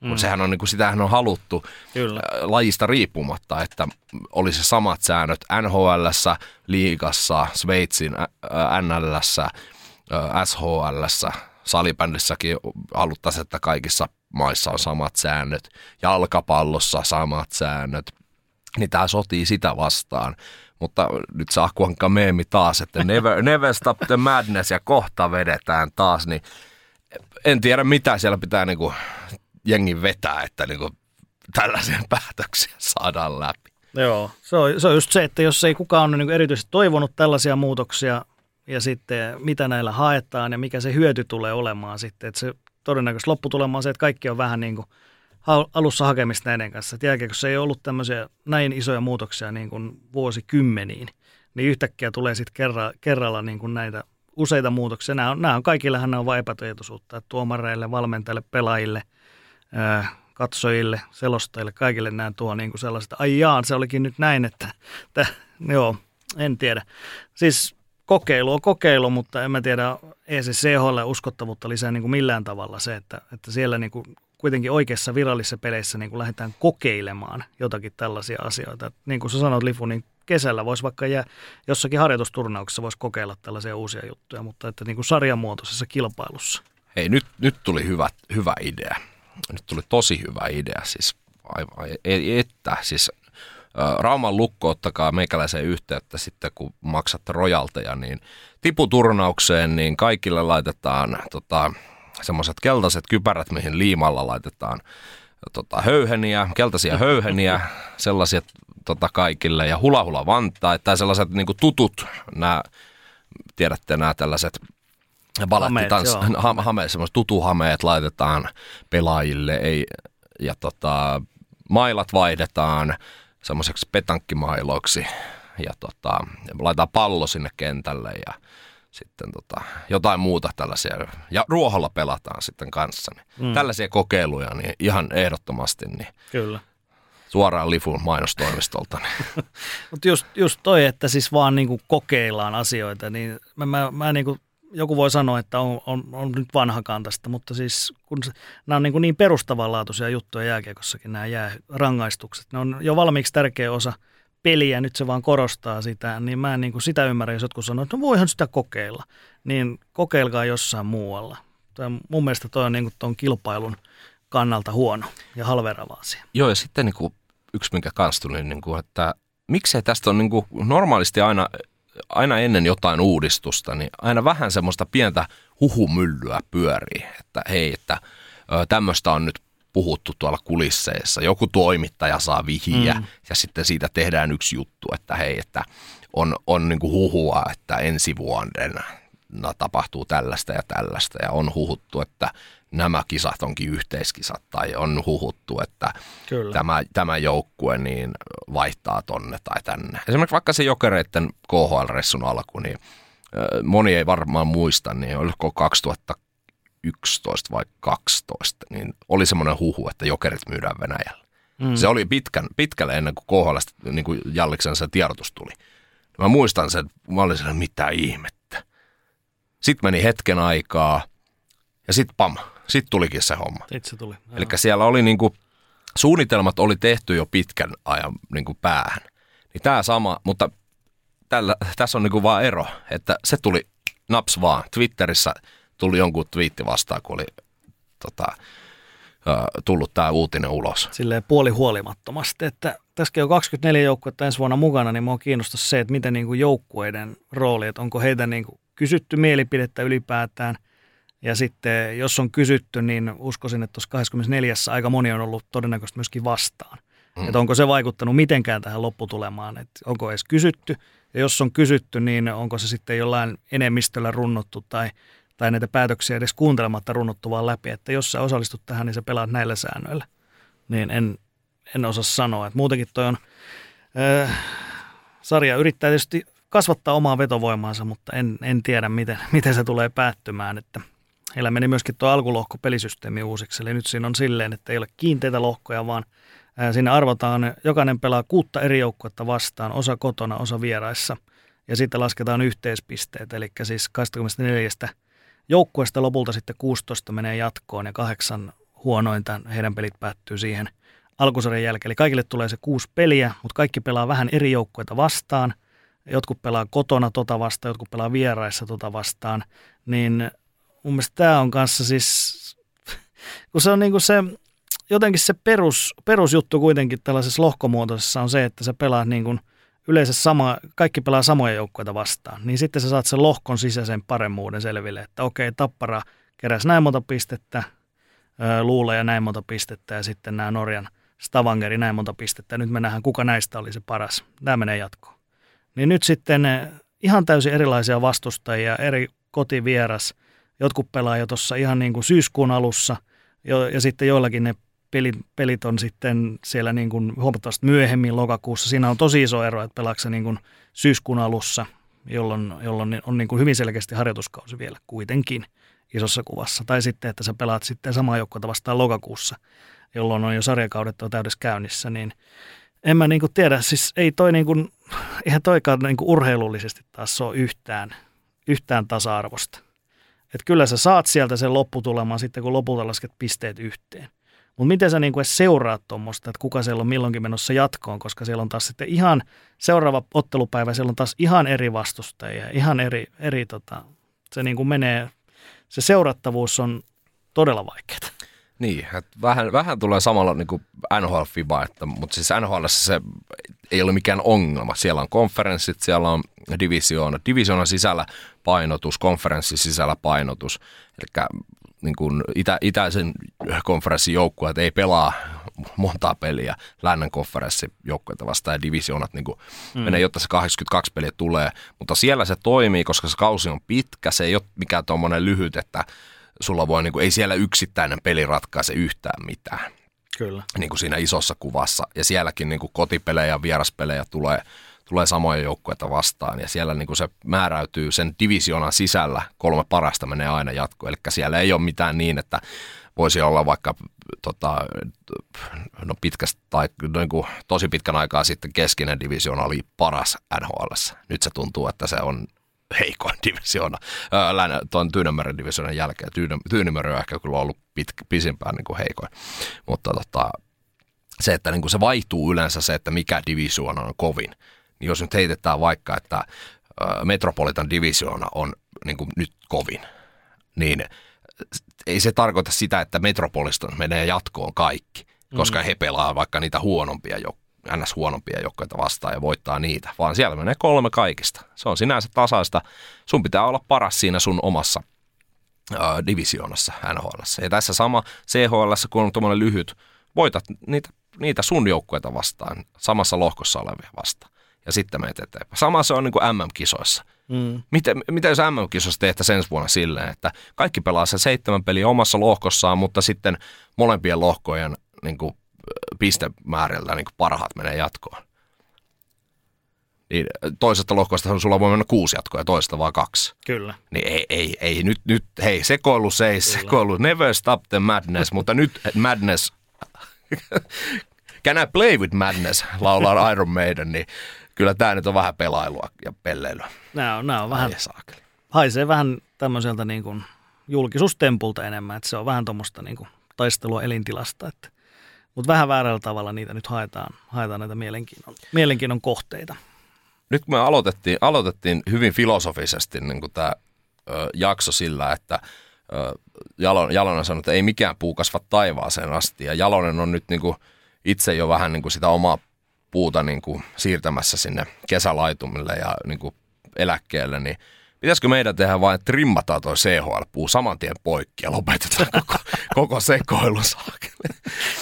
Mm. Kun sehän on, niin kuin, sitähän on haluttu Kyllä. lajista riippumatta, että olisi samat säännöt NHL, liigassa, Sveitsin NL, SHL, salibändissäkin haluttaisiin, että kaikissa maissa on samat säännöt, jalkapallossa samat säännöt, niin tämä sotii sitä vastaan. Mutta nyt saa kuinka meemi taas, että never, never stop the madness ja kohta vedetään taas, niin en tiedä mitä siellä pitää niinku jengin vetää, että niinku tällaisia päätöksiä saadaan läpi. Joo, se on, se on just se, että jos ei kukaan ole niin erityisesti toivonut tällaisia muutoksia, ja sitten mitä näillä haetaan ja mikä se hyöty tulee olemaan sitten. Että se todennäköisesti lopputulema on se, että kaikki on vähän niin kuin alussa hakemista näiden kanssa. Et jälkeen, kun se ei ollut tämmöisiä näin isoja muutoksia niin kuin vuosikymmeniin, niin yhtäkkiä tulee sitten kerra, kerralla niin kuin näitä useita muutoksia. Nämä on, nämä on kaikillehan nämä on vain epätietoisuutta. Että tuomareille, valmentajille, pelaajille, ää, katsojille, selostajille, kaikille nämä tuo niin kuin sellaiset, ai jaan, se olikin nyt näin, että, että joo, en tiedä. Siis kokeilu on kokeilu, mutta en mä tiedä, ei se CHL uskottavuutta lisää niin kuin millään tavalla se, että, että siellä niin kuin kuitenkin oikeassa virallisissa peleissä niin kuin lähdetään kokeilemaan jotakin tällaisia asioita. Et niin kuin sä sanoit Lifu, niin kesällä voisi vaikka jää, jossakin harjoitusturnauksessa voisi kokeilla tällaisia uusia juttuja, mutta että niin kuin sarjamuotoisessa kilpailussa. Hei, nyt, nyt tuli hyvä, hyvä idea. Nyt tuli tosi hyvä idea. Siis aivan, että, siis Rauman lukko ottakaa meikäläiseen yhteyttä sitten, kun maksatte rojalteja, niin tiputurnaukseen, niin kaikille laitetaan tota, semmoiset keltaiset kypärät, mihin liimalla laitetaan tota, höyheniä, keltaisia höyheniä, sellaisia tota, kaikille, ja hula hula vantaa, tai sellaiset niin tutut, nämä, tiedätte nämä tällaiset balettitans, hameet, hame, semmoiset tutuhameet laitetaan pelaajille, ei, ja tota, mailat vaihdetaan semmoiseksi petankimailoiksi, ja tota, laitetaan pallo sinne kentälle, ja sitten tota, jotain muuta tällaisia. Ja ruoholla pelataan sitten kanssa. Niin mm. Tällaisia kokeiluja niin ihan ehdottomasti. Niin Kyllä. Suoraan Lifun mainostoimistolta. Niin. Mutta just, just toi, että siis vaan niinku kokeillaan asioita, niin mä, mä, mä niinku, joku voi sanoa, että on, on, on nyt vanhakantasta, mutta siis kun nämä on niin, niin perustavanlaatuisia juttuja jääkiekossakin, nämä jäärangaistukset. Ne on jo valmiiksi tärkeä osa – peliä, nyt se vaan korostaa sitä, niin mä en niin kuin sitä ymmärrä, jos jotkut sanoo, että no voihan sitä kokeilla, niin kokeilkaa jossain muualla. Tämä, mun mielestä toi on niin kuin ton kilpailun kannalta huono ja halverava asia. Joo, ja sitten niin kuin yksi, minkä kanssa tuli, niin kuin, että miksei tästä on niin kuin normaalisti aina, aina ennen jotain uudistusta, niin aina vähän semmoista pientä huhumyllyä pyörii, että hei, että tämmöistä on nyt puhuttu tuolla kulisseissa. Joku toimittaja saa vihiä mm. ja sitten siitä tehdään yksi juttu, että hei, että on, on niin kuin huhua, että ensi vuonna tapahtuu tällaista ja tällaista ja on huhuttu, että nämä kisat onkin yhteiskisat tai on huhuttu, että Kyllä. tämä, tämä joukkue niin vaihtaa tonne tai tänne. Esimerkiksi vaikka se jokereiden KHL-ressun alku, niin moni ei varmaan muista, niin oliko 2000 11 vai 12, niin oli semmoinen huhu, että jokerit myydään Venäjällä. Mm. Se oli pitkän, pitkälle ennen kuin KHL, niin kuin Jalliksen se tiedotus tuli. Mä muistan sen, mä olin sellainen, mitä ihmettä. Sitten meni hetken aikaa ja sitten pam, sitten tulikin se homma. Sitten se tuli. Eli siellä oli niin kuin, suunnitelmat oli tehty jo pitkän ajan niin kuin päähän. Niin tämä sama, mutta tällä, tässä on niin kuin vaan ero, että se tuli naps vaan. Twitterissä tuli jonkun twiitti vastaan, kun oli tota, tullut tämä uutinen ulos. Silleen puoli huolimattomasti, että tässäkin on 24 joukkuetta ensi vuonna mukana, niin mua kiinnostaa se, että miten niin kuin joukkueiden rooli, että onko heitä niin kuin kysytty mielipidettä ylipäätään, ja sitten jos on kysytty, niin uskoisin, että tuossa 24. aika moni on ollut todennäköisesti myöskin vastaan. Mm. Että onko se vaikuttanut mitenkään tähän lopputulemaan, että onko edes kysytty, ja jos on kysytty, niin onko se sitten jollain enemmistöllä runnottu tai tai näitä päätöksiä edes kuuntelematta runnottu vaan läpi, että jos sä osallistut tähän, niin sä pelaat näillä säännöillä. Niin en, en osaa sanoa. Että muutenkin toi on, äh, sarja yrittää tietysti kasvattaa omaa vetovoimaansa, mutta en, en tiedä, miten, miten se tulee päättymään. Että heillä meni myöskin tuo alkulohko pelisysteemi uusiksi, eli nyt siinä on silleen, että ei ole kiinteitä lohkoja, vaan Siinä arvotaan, jokainen pelaa kuutta eri joukkuetta vastaan, osa kotona, osa vieraissa. Ja sitten lasketaan yhteispisteet, eli siis 24 joukkueesta lopulta sitten 16 menee jatkoon ja kahdeksan huonointa heidän pelit päättyy siihen alkusarjan jälkeen. Eli kaikille tulee se kuusi peliä, mutta kaikki pelaa vähän eri joukkueita vastaan. Jotkut pelaa kotona tota vastaan, jotkut pelaa vieraissa tota vastaan. Niin mun mielestä tämä on kanssa siis, kun se on niin kuin se, jotenkin se perus, perusjuttu kuitenkin tällaisessa lohkomuotoisessa on se, että sä pelaat niin kuin – yleensä sama, kaikki pelaa samoja joukkoja vastaan, niin sitten sä saat sen lohkon sisäisen paremmuuden selville, että okei, Tappara keräsi näin monta pistettä, Luule ja näin monta pistettä ja sitten nämä Norjan Stavangeri näin monta pistettä. Nyt me nähdään, kuka näistä oli se paras. Tämä menee jatkoon. Niin nyt sitten ihan täysin erilaisia vastustajia, eri kotivieras. Jotkut pelaa jo tuossa ihan niin kuin syyskuun alussa jo, ja sitten joillakin ne pelit, pelit on sitten siellä niin kuin huomattavasti myöhemmin lokakuussa. Siinä on tosi iso ero, että pelaako se niin kuin syyskuun alussa, jolloin, jolloin on niin kuin hyvin selkeästi harjoituskausi vielä kuitenkin isossa kuvassa. Tai sitten, että sä pelaat sitten samaa joukkuetta vastaan lokakuussa, jolloin on jo sarjakaudet on täydessä käynnissä, niin en mä niin kuin tiedä, siis ei toi niin kuin, eihän toikaan niin kuin urheilullisesti taas ole yhtään, yhtään tasa-arvosta. Että kyllä sä saat sieltä sen lopputulemaan sitten, kun lopulta lasket pisteet yhteen. Mutta miten sä niin kuin seuraat tuommoista, että kuka siellä on milloinkin menossa jatkoon, koska siellä on taas sitten ihan seuraava ottelupäivä, siellä on taas ihan eri vastustajia, ihan eri, eri tota, se kuin menee, se seurattavuus on todella vaikeaa. Niin, että vähän, vähän tulee samalla niin NHL-FIBA, että, mutta siis NHL se ei ole mikään ongelma. Siellä on konferenssit, siellä on divisioona, divisioonan sisällä painotus, konferenssin sisällä painotus. Eli niin kuin itä, itäisen konferenssin joukkueet ei pelaa montaa peliä lännen konferenssijoukkueita vastaan ja divisioonat niin kuin mm. menee, jotta se 82 peliä tulee. Mutta siellä se toimii, koska se kausi on pitkä, se ei ole mikään tuommoinen lyhyt, että sulla voi, niin kuin, ei siellä yksittäinen peli ratkaise yhtään mitään. Kyllä. Niin kuin siinä isossa kuvassa. Ja sielläkin niin kuin kotipelejä ja vieraspelejä tulee, tulee samoja joukkueita vastaan. Ja siellä niin kuin se määräytyy sen divisionan sisällä, kolme parasta menee aina jatkoon. Eli siellä ei ole mitään niin, että voisi olla vaikka tota, no pitkästä tai no niin kuin tosi pitkän aikaa sitten keskinen divisioona oli paras NHL. Nyt se tuntuu, että se on heikoin divisioona tuon Tyynemeren divisioonan jälkeen. Tyynemeren on ehkä kyllä ollut pit, pisimpään niin kuin heikoin. Mutta tota, se, että niin kuin se vaihtuu yleensä se, että mikä divisioona on kovin. Niin jos nyt heitetään vaikka, että Metropolitan divisioona on niin kuin nyt kovin, niin ei se tarkoita sitä, että Metropolista menee jatkoon kaikki, koska mm. he pelaa vaikka niitä huonompia joukkoja ns. huonompia joukkoja vastaan ja voittaa niitä, vaan siellä menee kolme kaikista. Se on sinänsä tasaista. Sun pitää olla paras siinä sun omassa äh, divisioonassa NHL. Ja tässä sama CHL, kun on tuommoinen lyhyt, voitat niitä, niitä sun joukkueita vastaan, samassa lohkossa olevia vastaan. Ja sitten menet eteenpäin. Sama se on niin kuin MM-kisoissa. Mm. Miten, miten jos MM-kisossa tehtäisiin ensi vuonna silleen, että kaikki pelaa sen seitsemän peliä omassa lohkossaan, mutta sitten molempien lohkojen niin kuin pistemääriltä niin parhaat menee jatkoon. Niin toisesta lohkosta sulla voi mennä kuusi jatkoa ja toista vaan kaksi. Kyllä. Niin ei, ei, ei nyt, nyt, hei, sekoilu seis, sekoilu, never stop the madness, mutta nyt madness, can I play with madness, laulaa Iron Maiden, niin kyllä tämä nyt on vähän pelailua ja pelleilyä. Nämä on, nämä on vähän, haisee vähän tämmöiseltä niin kuin julkisuustempulta enemmän, että se on vähän tuommoista niin kuin taistelua elintilasta, että mutta vähän väärällä tavalla niitä nyt haetaan, haetaan näitä mielenkiinnon, mielenkiinnon kohteita. Nyt kun me aloitettiin, aloitettiin hyvin filosofisesti niin tämä jakso sillä, että ö, Jalon, Jalonen sanoi, että ei mikään puu kasva taivaaseen asti. Ja Jalonen on nyt niin kuin, itse jo vähän niin kuin sitä omaa puuta niin kuin, siirtämässä sinne kesälaitumille ja niin kuin, eläkkeelle, niin – Pitäisikö meidän tehdä vain, että trimmataan toi CHL-puu saman tien poikki ja lopetetaan koko, koko sekoilu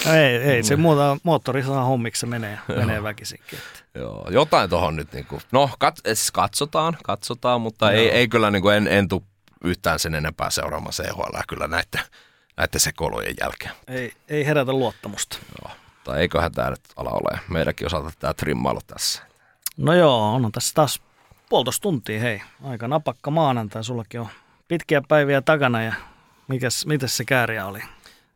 no ei, ei, se muuta moottori saa hommiksi, menee, menee väkisinkin. Joo, jotain tuohon nyt, niin kuin, no kat, siis katsotaan, katsotaan, mutta ei, ei kyllä niin kuin en, en tuu yhtään sen enempää seuraamaan CHL kyllä näiden, näiden sekoilujen jälkeen. Ei, ei herätä luottamusta. Joo, tai eiköhän tämä nyt ala ole meidänkin osalta tämä trimmailu tässä. No joo, on tässä taas puolitoista tuntia, hei. Aika napakka maanantai, sullakin on pitkiä päiviä takana ja mikäs, mitäs se kääriä oli?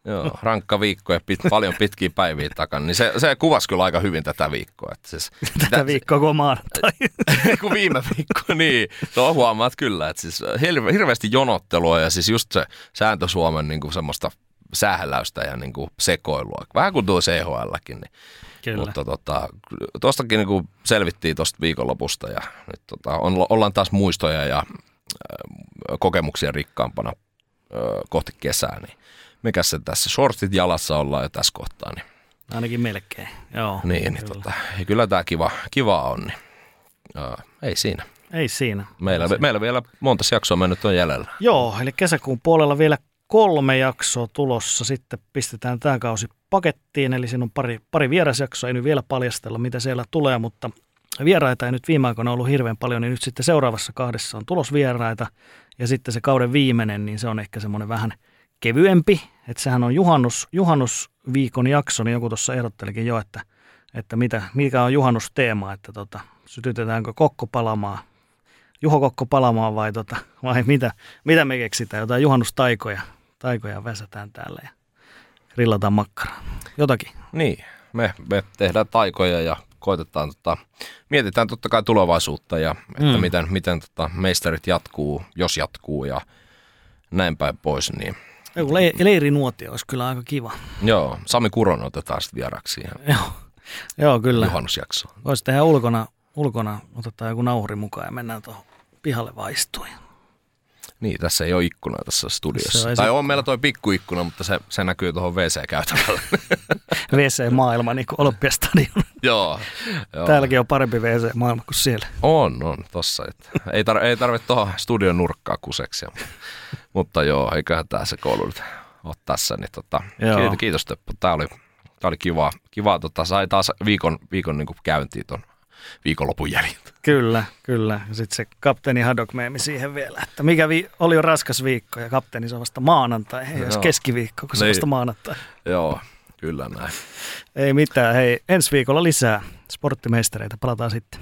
Joo, rankka viikko ja pit, paljon pitkiä päiviä takana, niin se, se kuvasi kyllä aika hyvin tätä viikkoa. Että siis, tätä tä, viikkoa kun on maanantai. kun viime viikko, niin. No huomaat kyllä, että siis hirve, hirveästi jonottelua ja siis just se sääntö Suomen niin kuin semmoista sähläystä ja niin kuin sekoilua. Vähän kuin tuo CHLkin, niin Kyllä. Mutta tota, tuostakin niin selvittiin tuosta viikonlopusta ja nyt tota, on, ollaan taas muistoja ja äh, kokemuksia rikkaampana äh, kohti kesää, niin mikä se tässä shortit jalassa ollaan jo tässä kohtaa. Niin. Ainakin melkein, joo. Niin, niin kyllä. Tota, ja kyllä tämä kiva, kiva on, niin äh, ei siinä. Ei siinä. Meillä, meillä vielä monta jaksoa mennyt on jäljellä. Joo, eli kesäkuun puolella vielä kolme jaksoa tulossa. Sitten pistetään tämä kausi pakettiin, eli siinä on pari, pari vierasjaksoa. Ei nyt vielä paljastella, mitä siellä tulee, mutta vieraita ei nyt viime aikoina ollut hirveän paljon, niin nyt sitten seuraavassa kahdessa on tulosvieraita. Ja sitten se kauden viimeinen, niin se on ehkä semmoinen vähän kevyempi. Että sehän on juhannus, juhannusviikon jakso, niin joku tuossa ehdottelikin jo, että, että mitä, mikä on juhannusteema, että tota, sytytetäänkö kokko palamaan Juho Kokko palamaan vai, tota, vai mitä, mitä me keksitään, jotain juhannustaikoja taikoja väsätään täällä ja grillataan makkaraa. Jotakin. Niin, me, me tehdään taikoja ja koitetaan, tota, mietitään totta kai tulevaisuutta ja että mm. miten, miten tota, meisterit jatkuu, jos jatkuu ja näin päin pois, niin Joku le- leirinuotio olisi kyllä aika kiva. Joo, Sami Kuron otetaan sitten vieraksi Joo, Joo kyllä. juhannusjaksoon. Voisi tehdä ulkona, ulkona, otetaan joku nauhuri mukaan ja mennään tuohon pihalle vaan istuin. Niin, tässä ei ole ikkunaa tässä Se studiossa. on tai on meillä toi pikkuikkuna, mutta se, se näkyy tuohon WC-käytävällä. WC-maailma, niin kuin Olympiastadion. joo, joo. Täälläkin on parempi WC-maailma kuin siellä. On, on, tossa. Että ei, tar- ei tarvitse tuohon studion nurkkaa kuseksi. mutta joo, eiköhän tämä se koulu nyt ole tässä. Niin tota, kiitos, kiitos Teppo. Tämä oli, tää oli kiva. kiva tota, sai taas viikon, viikon niin käyntiin ton viikonlopun jäljiltä. Kyllä, kyllä. Ja sitten se kapteeni Haddock meemi siihen vielä, että mikä vi- oli jo raskas viikko ja kapteeni se on vasta maanantai. Ei Joo. keskiviikko, kun se on Niin. vasta maanantai. Joo, kyllä näin. Ei mitään. Hei, ensi viikolla lisää sporttimeistereitä. Palataan sitten.